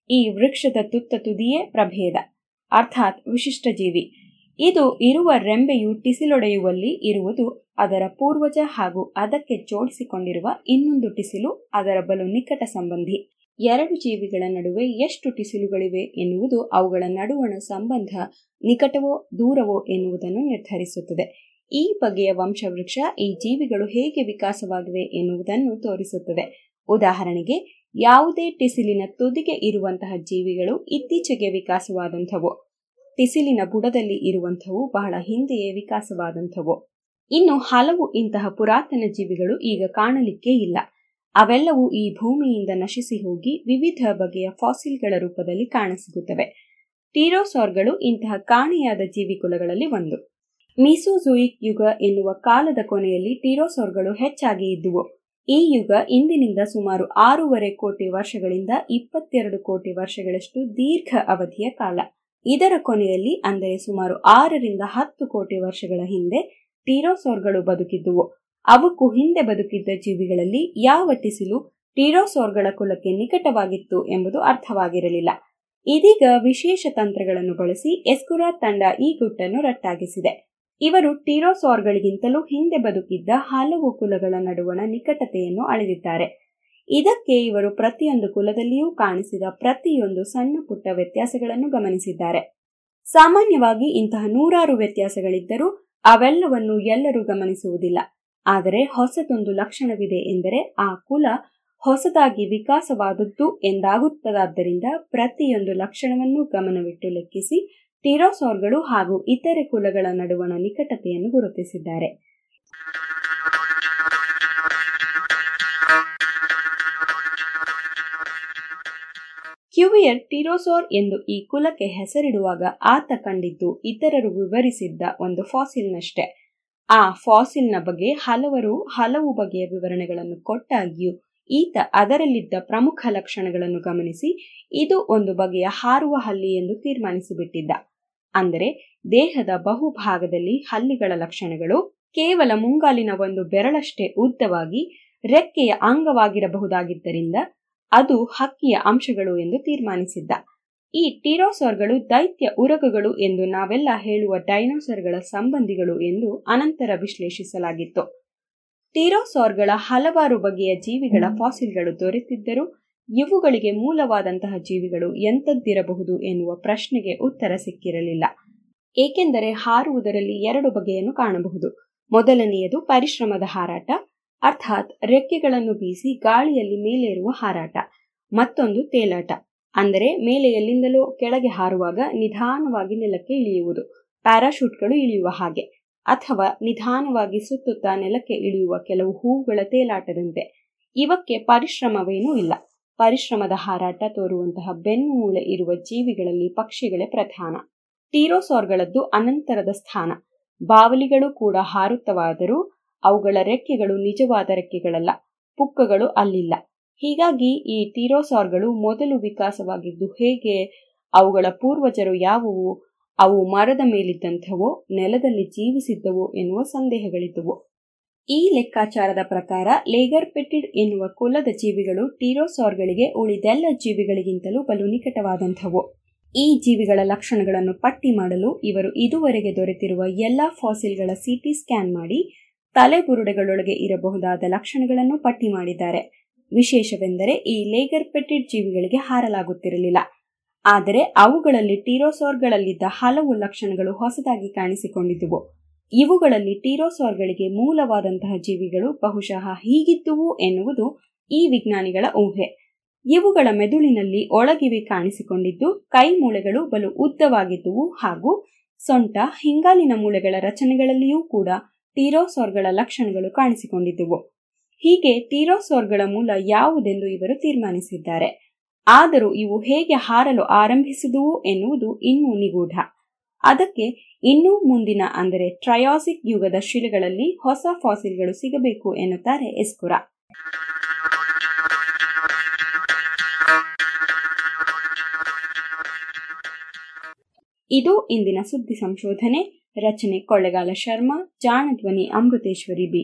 ಈ ವೃಕ್ಷದ ತುತ್ತ ತುದಿಯೇ ಪ್ರಭೇದ, ಅರ್ಥಾತ್ ವಿಶಿಷ್ಟ ಜೀವಿ. ಇದು ಇರುವ ರೆಂಬೆಯು ಟಿಸಿಲೊಡೆಯುವಲ್ಲಿ ಇರುವುದು ಅದರ ಪೂರ್ವಜ ಹಾಗೂ ಅದಕ್ಕೆ ಜೋಡಿಸಿಕೊಂಡಿರುವ ಇನ್ನೊಂದು ಟಿಸಿಲು ಅದರ ಬಲು ನಿಕಟ ಸಂಬಂಧಿ. ಎರಡು ಜೀವಿಗಳ ನಡುವೆ ಎಷ್ಟು ಟಿಸಿಲುಗಳಿವೆ ಎನ್ನುವುದು ಅವುಗಳ ನಡುವಣ ಸಂಬಂಧ ನಿಕಟವೋ ದೂರವೋ ಎನ್ನುವುದನ್ನು ನಿರ್ಧರಿಸುತ್ತದೆ. ಈ ಬಗೆಯ ವಂಶವೃಕ್ಷ ಈ ಜೀವಿಗಳು ಹೇಗೆ ವಿಕಾಸವಾಗಿವೆ ಎನ್ನುವುದನ್ನು ತೋರಿಸುತ್ತದೆ. ಉದಾಹರಣೆಗೆ, ಯಾವುದೇ ಟಿಸಿಲಿನ ತುದಿಗೆ ಇರುವಂತಹ ಜೀವಿಗಳು ಇತ್ತೀಚೆಗೆ ವಿಕಾಸವಾದಂಥವು. ಟಿಸಿಲಿನ ಬುಡದಲ್ಲಿ ಇರುವಂಥವು ಬಹಳ ಹಿಂದೆಯೇ ವಿಕಾಸವಾದಂಥವು. ಇನ್ನು ಹಲವು ಇಂತಹ ಪುರಾತನ ಜೀವಿಗಳು ಈಗ ಕಾಣಲಿಕ್ಕೆ ಇಲ್ಲ. ಅವೆಲ್ಲವೂ ಈ ಭೂಮಿಯಿಂದ ನಶಿಸಿ ಹೋಗಿ ವಿವಿಧ ಬಗೆಯ ಫಾಸಿಲ್ಗಳ ರೂಪದಲ್ಲಿ ಕಾಣಸಿಗುತ್ತವೆ. ಟೀರೋಸಾರ್ಗಳು ಇಂತಹ ಕಾಣೆಯಾದ ಜೀವಿಕುಲಗಳಲ್ಲಿ ಒಂದು. ಮೀಸೋಜೋಯಿಕ್ ಯುಗ ಎನ್ನುವ ಕಾಲದ ಕೊನೆಯಲ್ಲಿ ಟೀರೋಸಾರ್ಗಳು ಹೆಚ್ಚಾಗಿ ಇದ್ದುವು. ಈ ಯುಗ ಇಂದಿನಿಂದ ಸುಮಾರು ಆರೂವರೆ ಕೋಟಿ ವರ್ಷಗಳಿಂದ ಇಪ್ಪತ್ತೆರಡು ಕೋಟಿ ವರ್ಷಗಳಷ್ಟು ದೀರ್ಘ ಅವಧಿಯ ಕಾಲ. ಇದರ ಕೊನೆಯಲ್ಲಿ, ಅಂದರೆ ಸುಮಾರು ಆರರಿಂದ ಹತ್ತು ಕೋಟಿ ವರ್ಷಗಳ ಹಿಂದೆ, ಟೀರೋಸೋರ್ಗಳು ಬದುಕಿದ್ದುವು. ಅವಕ್ಕೂ ಹಿಂದೆ ಬದುಕಿದ್ದ ಜೀವಿಗಳಲ್ಲಿ ಯಾವ ಟಿಸಿಲು ಟೀರೋಸೋರ್ಗಳ ಕುಲಕ್ಕೆ ನಿಕಟವಾಗಿತ್ತು ಎಂಬುದು ಅರ್ಥವಾಗಿರಲಿಲ್ಲ. ಇದೀಗ ವಿಶೇಷ ತಂತ್ರಗಳನ್ನು ಬಳಸಿ ಎಸ್ಕುರಾ ತಂಡ ಈ ಗುಟ್ಟನ್ನು ರಟ್ಟಾಗಿಸಿದೆ. ಇವರು ಟೀರೋಸಾರ್ಗಳಿಗಿಂತಲೂ ಹಿಂದೆ ಬದುಕಿದ್ದ ಹಲವು ಕುಲಗಳ ನಡುವಣ ನಿಕಟತೆಯನ್ನು ಅಳೆದಿದ್ದಾರೆ. ಇದಕ್ಕೆ ಇವರು ಪ್ರತಿಯೊಂದು ಕುಲದಲ್ಲಿಯೂ ಕಾಣಿಸಿದ ಪ್ರತಿಯೊಂದು ಸಣ್ಣ ಪುಟ್ಟ ವ್ಯತ್ಯಾಸಗಳನ್ನು ಗಮನಿಸಿದ್ದಾರೆ. ಸಾಮಾನ್ಯವಾಗಿ ಇಂತಹ ನೂರಾರು ವ್ಯತ್ಯಾಸಗಳಿದ್ದರೂ ಅವೆಲ್ಲವನ್ನು ಎಲ್ಲರೂ ಗಮನಿಸುವುದಿಲ್ಲ. ಆದರೆ ಹೊಸದೊಂದು ಲಕ್ಷಣವಿದೆ ಎಂದರೆ ಆ ಕುಲ ಹೊಸದಾಗಿ ವಿಕಾಸವಾದದ್ದು ಎಂದಾಗುತ್ತದಾದ್ದರಿಂದ ಪ್ರತಿಯೊಂದು ಲಕ್ಷಣವನ್ನು ಗಮನವಿಟ್ಟು ಲೆಕ್ಕಿಸಿ ಟಿರೋಸೋರ್ಗಳು ಹಾಗೂ ಇತರೆ ಕುಲಗಳ ನಡುವಣ ನಿಕಟತೆಯನ್ನು ಗುರುತಿಸಿದ್ದಾರೆ. ಕ್ಯೂವಿಯರ್ ಟಿರೋಸೋರ್ ಎಂದು ಈ ಕುಲಕ್ಕೆ ಹೆಸರಿಡುವಾಗ ಆತ ಕಂಡಿದ್ದು ಇತರರು ವಿವರಿಸಿದ್ದ ಒಂದು ಫಾಸಿಲ್ನಷ್ಟೇ. ಆ ಫಾಸಿಲ್ನ ಬಗ್ಗೆ ಹಲವರು ಹಲವು ಬಗೆಯ ವಿವರಣೆಗಳನ್ನು ಕೊಟ್ಟಾಗಿಯೂ ಈತ ಅದರಲ್ಲಿದ್ದ ಪ್ರಮುಖ ಲಕ್ಷಣಗಳನ್ನು ಗಮನಿಸಿ ಇದು ಒಂದು ಬಗೆಯ ಹಾರುವ ಹಲ್ಲಿ ಎಂದು ತೀರ್ಮಾನಿಸಿಬಿಟ್ಟಿದ್ದ. ಅಂದರೆ ದೇಹದ ಬಹುಭಾಗದಲ್ಲಿ ಹಲ್ಲಿಗಳ ಲಕ್ಷಣಗಳು ಕೇವಲ ಮುಂಗಾಲಿನ ಒಂದು ಬೆರಳಷ್ಟೇ ಉದ್ದವಾಗಿ ರೆಕ್ಕೆಯ ಅಂಗವಾಗಿರಬಹುದಾಗಿದ್ದರಿಂದ ಅದು ಹಕ್ಕಿಯ ಅಂಶಗಳು ಎಂದು ತೀರ್ಮಾನಿಸಿದ್ದ. ಈ ಟಿರೋಸಾರ್ಗಳು ದೈತ್ಯ ಉರಗಗಳು ಎಂದು ನಾವೆಲ್ಲ ಹೇಳುವ ಡೈನೋಸಾರ್ಗಳ ಸಂಬಂಧಿಗಳು ಎಂದು ಅನಂತರ ವಿಶ್ಲೇಷಿಸಲಾಗಿತ್ತು. ಟೀರೋಸಾರ್ಗಳ ಹಲವಾರು ಬಗೆಯ ಜೀವಿಗಳ ಫಾಸಿಲ್ಗಳು ದೊರೆತಿದ್ದರೂ ಇವುಗಳಿಗೆ ಮೂಲವಾದಂತಹ ಜೀವಿಗಳು ಎಂಥದ್ದಿರಬಹುದು ಎನ್ನುವ ಪ್ರಶ್ನೆಗೆ ಉತ್ತರ ಸಿಕ್ಕಿರಲಿಲ್ಲ. ಏಕೆಂದರೆ ಹಾರುವುದರಲ್ಲಿ ಎರಡು ಬಗೆಯನ್ನು ಕಾಣಬಹುದು. ಮೊದಲನೆಯದು ಪರಿಶ್ರಮದ ಹಾರಾಟ ಅರ್ಥಾತ್ ರೆಕ್ಕೆಗಳನ್ನು ಬೀಸಿ ಗಾಳಿಯಲ್ಲಿ ಮೇಲೇರುವ ಹಾರಾಟ ಮತ್ತೊಂದು ತೇಲಾಟ. ಅಂದರೆ ಮೇಲೆ ಎಲ್ಲಿಂದಲೂ ಕೆಳಗೆ ಹಾರುವಾಗ ನಿಧಾನವಾಗಿ ನೆಲಕ್ಕೆ ಇಳಿಯುವುದು. ಪ್ಯಾರಾಶೂಟ್ಗಳು ಇಳಿಯುವ ಹಾಗೆ. ಅಥವಾ ನಿಧಾನವಾಗಿ ಸುತ್ತುತ್ತಾ ನೆಲಕ್ಕೆ ಇಳಿಯುವ ಕೆಲವು ಹೂವುಗಳ ತೇಲಾಟದಂತೆ. ಇವಕ್ಕೆ ಪರಿಶ್ರಮವೇನೂ ಇಲ್ಲ. ಪರಿಶ್ರಮದ ಹಾರಾಟ ತೋರುವಂತಹ ಬೆನ್ನು ಮೂಳೆ ಇರುವ ಜೀವಿಗಳಲ್ಲಿ ಪಕ್ಷಿಗಳೇ ಪ್ರಧಾನ. ಟೀರೋಸಾರ್ಗಳದ್ದು ಅನಂತರದ ಸ್ಥಾನ. ಬಾವಲಿಗಳು ಕೂಡ ಹಾರುತ್ತವಾದರೂ ಅವುಗಳ ರೆಕ್ಕೆಗಳು ನಿಜವಾದ ರೆಕ್ಕೆಗಳಲ್ಲ. ಪುಕ್ಕಗಳು ಅಲ್ಲಿಲ್ಲ. ಹೀಗಾಗಿ ಈ ಟೀರೋಸಾರ್ಗಳು ಮೊದಲು ವಿಕಾಸವಾಗಿದ್ದು ಹೇಗೆ ಅವುಗಳ ಪೂರ್ವಜರು ಯಾವುವು, ಅವು ಮರದ ಮೇಲಿದ್ದಂಥವೋ, ನೆಲದಲ್ಲಿ ಜೀವಿಸಿದ್ದವೋ ಎನ್ನುವ ಸಂದೇಹಗಳಿದ್ದುವು. ಈ ಲೆಕ್ಕಾಚಾರದ ಪ್ರಕಾರ ಲೇಗರ್ ಪೆಟಿಡ್ ಎನ್ನುವ ಕುಲದ ಜೀವಿಗಳು ಟೀರೋಸಾರ್ಗಳಿಗೆ ಉಳಿದೆಲ್ಲ ಜೀವಿಗಳಿಗಿಂತಲೂ ಬಲು ನಿಕಟವಾದಂಥವು. ಈ ಜೀವಿಗಳ ಲಕ್ಷಣಗಳನ್ನು ಪಟ್ಟಿ ಮಾಡಲು ಇವರು ಇದುವರೆಗೆ ದೊರೆತಿರುವ ಎಲ್ಲಾ ಫಾಸಿಲ್ಗಳ ಸಿಟಿ ಸ್ಕ್ಯಾನ್ ಮಾಡಿ ತಲೆಬುರುಡೆಗಳೊಳಗೆ ಇರಬಹುದಾದ ಲಕ್ಷಣಗಳನ್ನು ಪಟ್ಟಿ ಮಾಡಿದ್ದಾರೆ. ವಿಶೇಷವೆಂದರೆ ಈ ಲೇಗರ್ ಪೆಟೆಡ್ ಜೀವಿಗಳಿಗೆ ಹಾರಲಾಗುತ್ತಿರಲಿಲ್ಲ. ಆದರೆ ಅವುಗಳಲ್ಲಿ ಟೀರೋಸೋರ್ಗಳಲ್ಲಿದ್ದ ಹಲವು ಲಕ್ಷಣಗಳು ಹೊಸದಾಗಿ ಕಾಣಿಸಿಕೊಂಡಿದ್ದುವು. ಇವುಗಳಲ್ಲಿ ಟೀರೋಸೋರ್ಗಳಿಗೆ ಮೂಲವಾದಂತಹ ಜೀವಿಗಳು ಬಹುಶಃ ಹೀಗಿದ್ದುವು ಎನ್ನುವುದು ಈ ವಿಜ್ಞಾನಿಗಳ ಊಹೆ. ಇವುಗಳ ಮೆದುಳಿನಲ್ಲಿ ಒಳಗಿವೆ ಕಾಣಿಸಿಕೊಂಡಿದ್ದು ಕೈ ಮೂಳೆಗಳು ಬಲು ಉದ್ದವಾಗಿದ್ದುವು ಹಾಗೂ ಸೊಂಟ, ಹಿಂಗಾಲಿನ ಮೂಳೆಗಳ ರಚನೆಗಳಲ್ಲಿಯೂ ಕೂಡ ಟೀರೋಸೋರ್ಗಳ ಲಕ್ಷಣಗಳು ಕಾಣಿಸಿಕೊಂಡಿದ್ದುವು. ಹೀಗೆ ಟೀರೋಸೋರ್ಗಳ ಮೂಲ ಯಾವುದೆಂದು ಇವರು ತೀರ್ಮಾನಿಸಿದ್ದಾರೆ. ಆದರೂ ಇವು ಹೇಗೆ ಹಾರಲು ಆರಂಭಿಸಿದುವು ಎನ್ನುವುದು ಇನ್ನೂ ನಿಗೂಢ. ಅದಕ್ಕೆ ಇನ್ನೂ ಮುಂದಿನ ಅಂದರೆ ಟ್ರಯಾಸಿಕ್ ಯುಗದ ಶಿಲೆಗಳಲ್ಲಿ ಹೊಸ ಫಾಸಿಲ್ಗಳು ಸಿಗಬೇಕು ಎನ್ನುತ್ತಾರೆ ಎಸ್ಕುರ ಇದು ಇಂದಿನ ಸುದ್ದಿ ಸಂಶೋಧನೆ. ರಚನೆ ಕೊಳ್ಳೆಗಾಲ ಶರ್ಮಾ, ಜಾಣಧ್ವನಿ Amruteshwari B.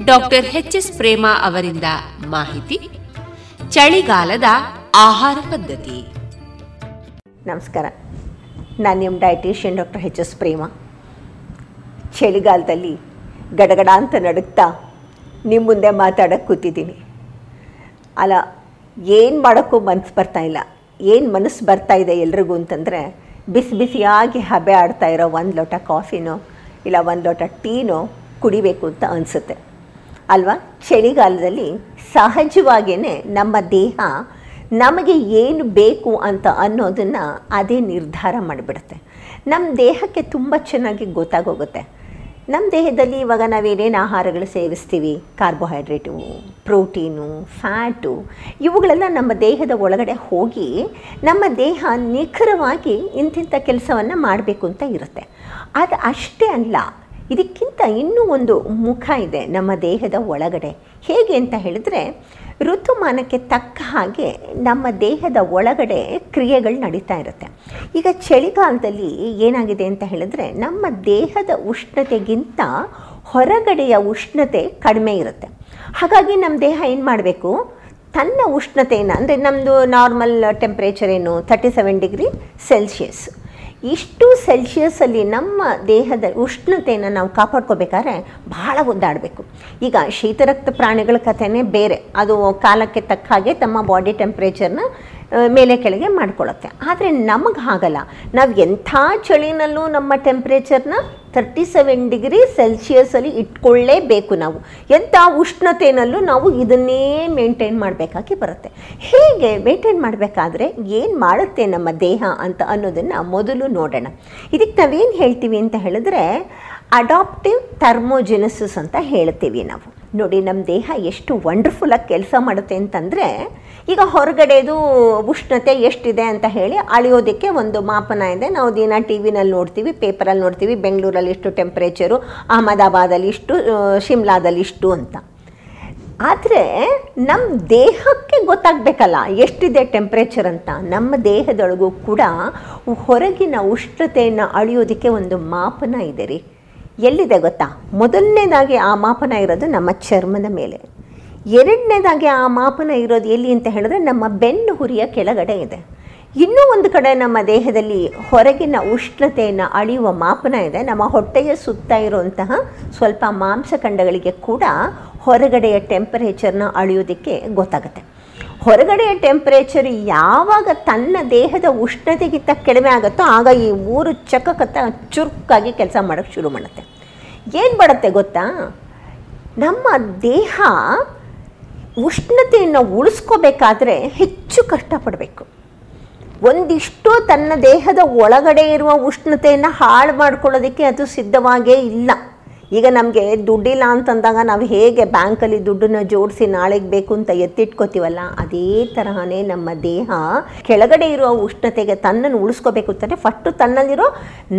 Doctor H S ಪ್ರೇಮ ಅವರಿಂದ ಮಾಹಿತಿ, ಚಳಿಗಾಲದ ಆಹಾರ ಪದ್ಧತಿ. ನಮಸ್ಕಾರ. ನಾನು ನಿಮ್ಮ dietician doctor H S Prema. ಚಳಿಗಾಲದಲ್ಲಿ ಗಡಗಡ ಅಂತ ನಡುಗ್ತಾ ನಿಮ್ಮ ಮುಂದೆ ಮಾತಾಡೋಕ್ಕೆ ಕೂತಿದ್ದೀನಿ. ಅಲ್ಲ, ಏನು ಮಾಡೋಕ್ಕೂ ಮನಸ್ಸು ಬರ್ತಾ ಇಲ್ಲ. ಏನು ಮನಸ್ಸು ಬರ್ತಾ ಇದೆ ಎಲ್ರಿಗೂ ಅಂತಂದರೆ ಬಿಸಿ ಬಿಸಿಯಾಗಿ ಹಬೆ ಆಡ್ತಾ ಇರೋ ಒಂದು ಲೋಟ ಕಾಫಿನೋ ಇಲ್ಲ ಒಂದು ಲೋಟ ಟೀನೋ ಕುಡಿಬೇಕು ಅಂತ ಅನಿಸುತ್ತೆ. ಅಲ್ವಾ? ಚಳಿಗಾಲದಲ್ಲಿ ಸಹಜವಾಗಿಯೇ ನಮ್ಮ ದೇಹ ನಮಗೆ ಏನು ಬೇಕು ಅಂತ ಅನ್ನೋದನ್ನು ಅದೇ ನಿರ್ಧಾರ ಮಾಡಿಬಿಡುತ್ತೆ. ನಮ್ಮ ದೇಹಕ್ಕೆ ತುಂಬ ಚೆನ್ನಾಗಿ ಗೊತ್ತಾಗೋಗುತ್ತೆ. ನಮ್ಮ ದೇಹದಲ್ಲಿ ಇವಾಗ ನಾವೇನೇನು ಆಹಾರಗಳು ಸೇವಿಸ್ತೀವಿ? ಕಾರ್ಬೋಹೈಡ್ರೇಟು, ಪ್ರೋಟೀನು, ಫ್ಯಾಟು ಇವುಗಳೆಲ್ಲ ನಮ್ಮ ದೇಹದ ಒಳಗಡೆ ಹೋಗಿ ನಮ್ಮ ದೇಹ ನಿಖರವಾಗಿ ಇಂತಿಂಥ ಕೆಲಸವನ್ನು ಮಾಡಬೇಕು ಅಂತ ಇರುತ್ತೆ. ಅದು ಅಷ್ಟೇ ಅಲ್ಲ ಇದಕ್ಕಿಂತ ಇನ್ನೂ ಒಂದು ಮುಖ ಇದೆ ನಮ್ಮ ದೇಹದ ಒಳಗಡೆ. ಹೇಗೆ ಅಂತ ಹೇಳಿದ್ರೆ, ಋತುಮಾನಕ್ಕೆ ತಕ್ಕ ಹಾಗೆ ನಮ್ಮ ದೇಹದ ಒಳಗಡೆ ಕ್ರಿಯೆಗಳು ನಡೀತಾ ಇರುತ್ತೆ. ಈಗ ಚಳಿಗಾಲದಲ್ಲಿ ಏನಾಗಿದೆ ಅಂತ ಹೇಳಿದ್ರೆ, ನಮ್ಮ ದೇಹದ ಉಷ್ಣತೆಗಿಂತ ಹೊರಗಡೆಯ ಉಷ್ಣತೆ ಕಡಿಮೆ ಇರುತ್ತೆ. ಹಾಗಾಗಿ ನಮ್ಮ ದೇಹ ಏನು ಮಾಡಬೇಕು? ತನ್ನ ಉಷ್ಣತೆಯನ್ನು ಅಂದರೆ ನಮ್ಮದು ನಾರ್ಮಲ್ ಟೆಂಪ್ರೇಚರ್ ಏನು ತರ್ಟಿ ಸೆವೆನ್ ಡಿಗ್ರಿ ಸೆಲ್ಸಿಯಸ್ ಇಷ್ಟು ಸೆಲ್ಸಿಯಸ್ಸಲ್ಲಿ ನಮ್ಮ ದೇಹದ ಉಷ್ಣತೆಯನ್ನು ನಾವು ಕಾಪಾಡ್ಕೋಬೇಕಾದ್ರೆ ಬಹಳ ಒದ್ದಾಡಬೇಕು. ಈಗ ಶೀತರಕ್ತ ಪ್ರಾಣಿಗಳ ಕಥೆನೇ ಬೇರೆ. ಅದು ಕಾಲಕ್ಕೆ ತಕ್ಕ ಹಾಗೆ ತಮ್ಮ ಬಾಡಿ ಟೆಂಪ್ರೇಚರ್ನ ಮೇಲೆ ಕೆಳಗೆ ಮಾಡ್ಕೊಳ್ಳುತ್ತೆ. ಆದರೆ ನಮಗೆ ಹಾಗಲ್ಲ. ನಾವು ಎಂಥ ಚಳಿನಲ್ಲೂ ನಮ್ಮ ಟೆಂಪ್ರೇಚರ್ನ ತರ್ಟಿ ಸೆವೆನ್ ಡಿಗ್ರಿ ಸೆಲ್ಸಿಯಸಲ್ಲಿ ಇಟ್ಕೊಳ್ಳೇಬೇಕು ನಾವು. ಎಂಥ ಉಷ್ಣತೆಯಲ್ಲೂ ನಾವು ಇದನ್ನೇ ಮೇಂಟೈನ್ ಮಾಡಬೇಕಾಗಿ ಬರುತ್ತೆ. ಹೇಗೆ ಮೇಂಟೈನ್ ಮಾಡಬೇಕಾದ್ರೆ ಏನು ಮಾಡುತ್ತೆ ನಮ್ಮ ದೇಹ ಅಂತ ಅನ್ನೋದನ್ನು ಮೊದಲು ನೋಡೋಣ. ಇದಕ್ಕೆ ನಾವೇನು ಹೇಳ್ತೀವಿ ಅಂತ ಹೇಳಿದ್ರೆ ಅಡಾಪ್ಟಿವ್ ಥರ್ಮೋಜೆನಸಿಸ್ ಅಂತ ಹೇಳ್ತೀವಿ ನಾವು. ನೋಡಿ ನಮ್ಮ ದೇಹ ಎಷ್ಟು ವಂಡರ್ಫುಲ್ಲಾಗಿ ಕೆಲಸ ಮಾಡುತ್ತೆ ಅಂತಂದರೆ, ಈಗ ಹೊರಗಡೆದು ಉಷ್ಣತೆ ಎಷ್ಟಿದೆ ಅಂತ ಹೇಳಿ ಅಳೆಯೋದಕ್ಕೆ ಒಂದು ಮಾಪನ ಇದೆ. ನಾವು ದಿನ ಟಿ ವಿನಲ್ಲಿ ನೋಡ್ತೀವಿ, ಪೇಪರಲ್ಲಿ ನೋಡ್ತೀವಿ, ಬೆಂಗಳೂರಲ್ಲಿ ಇಷ್ಟು ಟೆಂಪ್ರೇಚರು ಅಹಮದಾಬಾದಲ್ಲಿ ಇಷ್ಟು ಶಿಮ್ಲಾದಲ್ಲಿ ಇಷ್ಟು ಅಂತ. ಆದರೆ ನಮ್ಮ ದೇಹಕ್ಕೆ ಗೊತ್ತಾಗಬೇಕಲ್ಲ, ಎಷ್ಟಿದೆ ಟೆಂಪ್ರೇಚರ್ ಅಂತ. ನಮ್ಮ ದೇಹದೊಳಗೂ ಕೂಡ ಹೊರಗಿನ ಉಷ್ಣತೆಯನ್ನು ಅಳೆಯೋದಕ್ಕೆ ಒಂದು ಮಾಪನ ಇದೆ ರೀ. ಎಲ್ಲಿದೆ ಗೊತ್ತಾ? ಮೊದಲನೇದಾಗಿ ಆ ಮಾಪನ ಇರೋದು ನಮ್ಮ ಚರ್ಮದ ಮೇಲೆ. ಎರಡನೇದಾಗಿ ಆ ಮಾಪನ ಇರೋದು ಎಲ್ಲಿ ಅಂತ ಹೇಳಿದ್ರೆ ನಮ್ಮ ಬೆನ್ನು ಹುರಿಯ ಕೆಳಗಡೆ ಇದೆ. ಇನ್ನೂ ಒಂದು ಕಡೆ ನಮ್ಮ ದೇಹದಲ್ಲಿ ಹೊರಗಿನ ಉಷ್ಣತೆಯನ್ನು ಅಳೆಯುವ ಮಾಪನ ಇದೆ. ನಮ್ಮ ಹೊಟ್ಟೆಯ ಸುತ್ತ ಇರುವಂತಹ ಸ್ವಲ್ಪ ಮಾಂಸಖಂಡಗಳಿಗೆ ಕೂಡ ಹೊರಗಡೆಯ ಟೆಂಪರೇಚರ್ನ ಅಳೆಯೋದಕ್ಕೆ ಗೊತ್ತಾಗುತ್ತೆ. ಹೊರಗಡೆಯ ಟೆಂಪರೇಚರ್ ಯಾವಾಗ ತನ್ನ ದೇಹದ ಉಷ್ಣತೆಗಿಂತ ಕಡಿಮೆ ಆಗುತ್ತೋ ಆಗ ಈ ಮೂರು ಚಕಕತ್ತ ಚುರುಕಾಗಿ ಕೆಲಸ ಮಾಡೋಕ್ಕೆ ಶುರು ಮಾಡುತ್ತೆ. ಏನು ಮಾಡುತ್ತೆ ಗೊತ್ತಾ? ನಮ್ಮ ದೇಹ ಉಷ್ಣತೆಯನ್ನು ಉಳಿಸ್ಕೋಬೇಕಾದ್ರೆ ಹೆಚ್ಚು ಕಷ್ಟಪಡಬೇಕು. ಒಂದಿಷ್ಟು ತನ್ನ ದೇಹದ ಒಳಗಡೆ ಇರುವ ಉಷ್ಣತೆಯನ್ನು ಹಾಳು ಮಾಡ್ಕೊಳ್ಳೋದಕ್ಕೆ ಅದು ಸಿದ್ಧವಾಗೇ ಇಲ್ಲ. ಈಗ ನಮಗೆ ದುಡ್ಡಿಲ್ಲ ಅಂತಂದಾಗ ನಾವು ಹೇಗೆ ಬ್ಯಾಂಕಲ್ಲಿ ದುಡ್ಡನ್ನು ಜೋಡಿಸಿ ನಾಳೆಗೆ ಬೇಕು ಅಂತ ಎತ್ತಿಟ್ಕೋತೀವಲ್ಲ, ಅದೇ ತರಹನೇ ನಮ್ಮ ದೇಹ ಕೆಳಗಡೆ ಇರುವ ಉಷ್ಣತೆಗೆ ತನ್ನನ್ನು ಉಳಿಸ್ಕೋಬೇಕು ಅಂತಂದರೆ ಫಸ್ಟು ತನ್ನಲ್ಲಿರೋ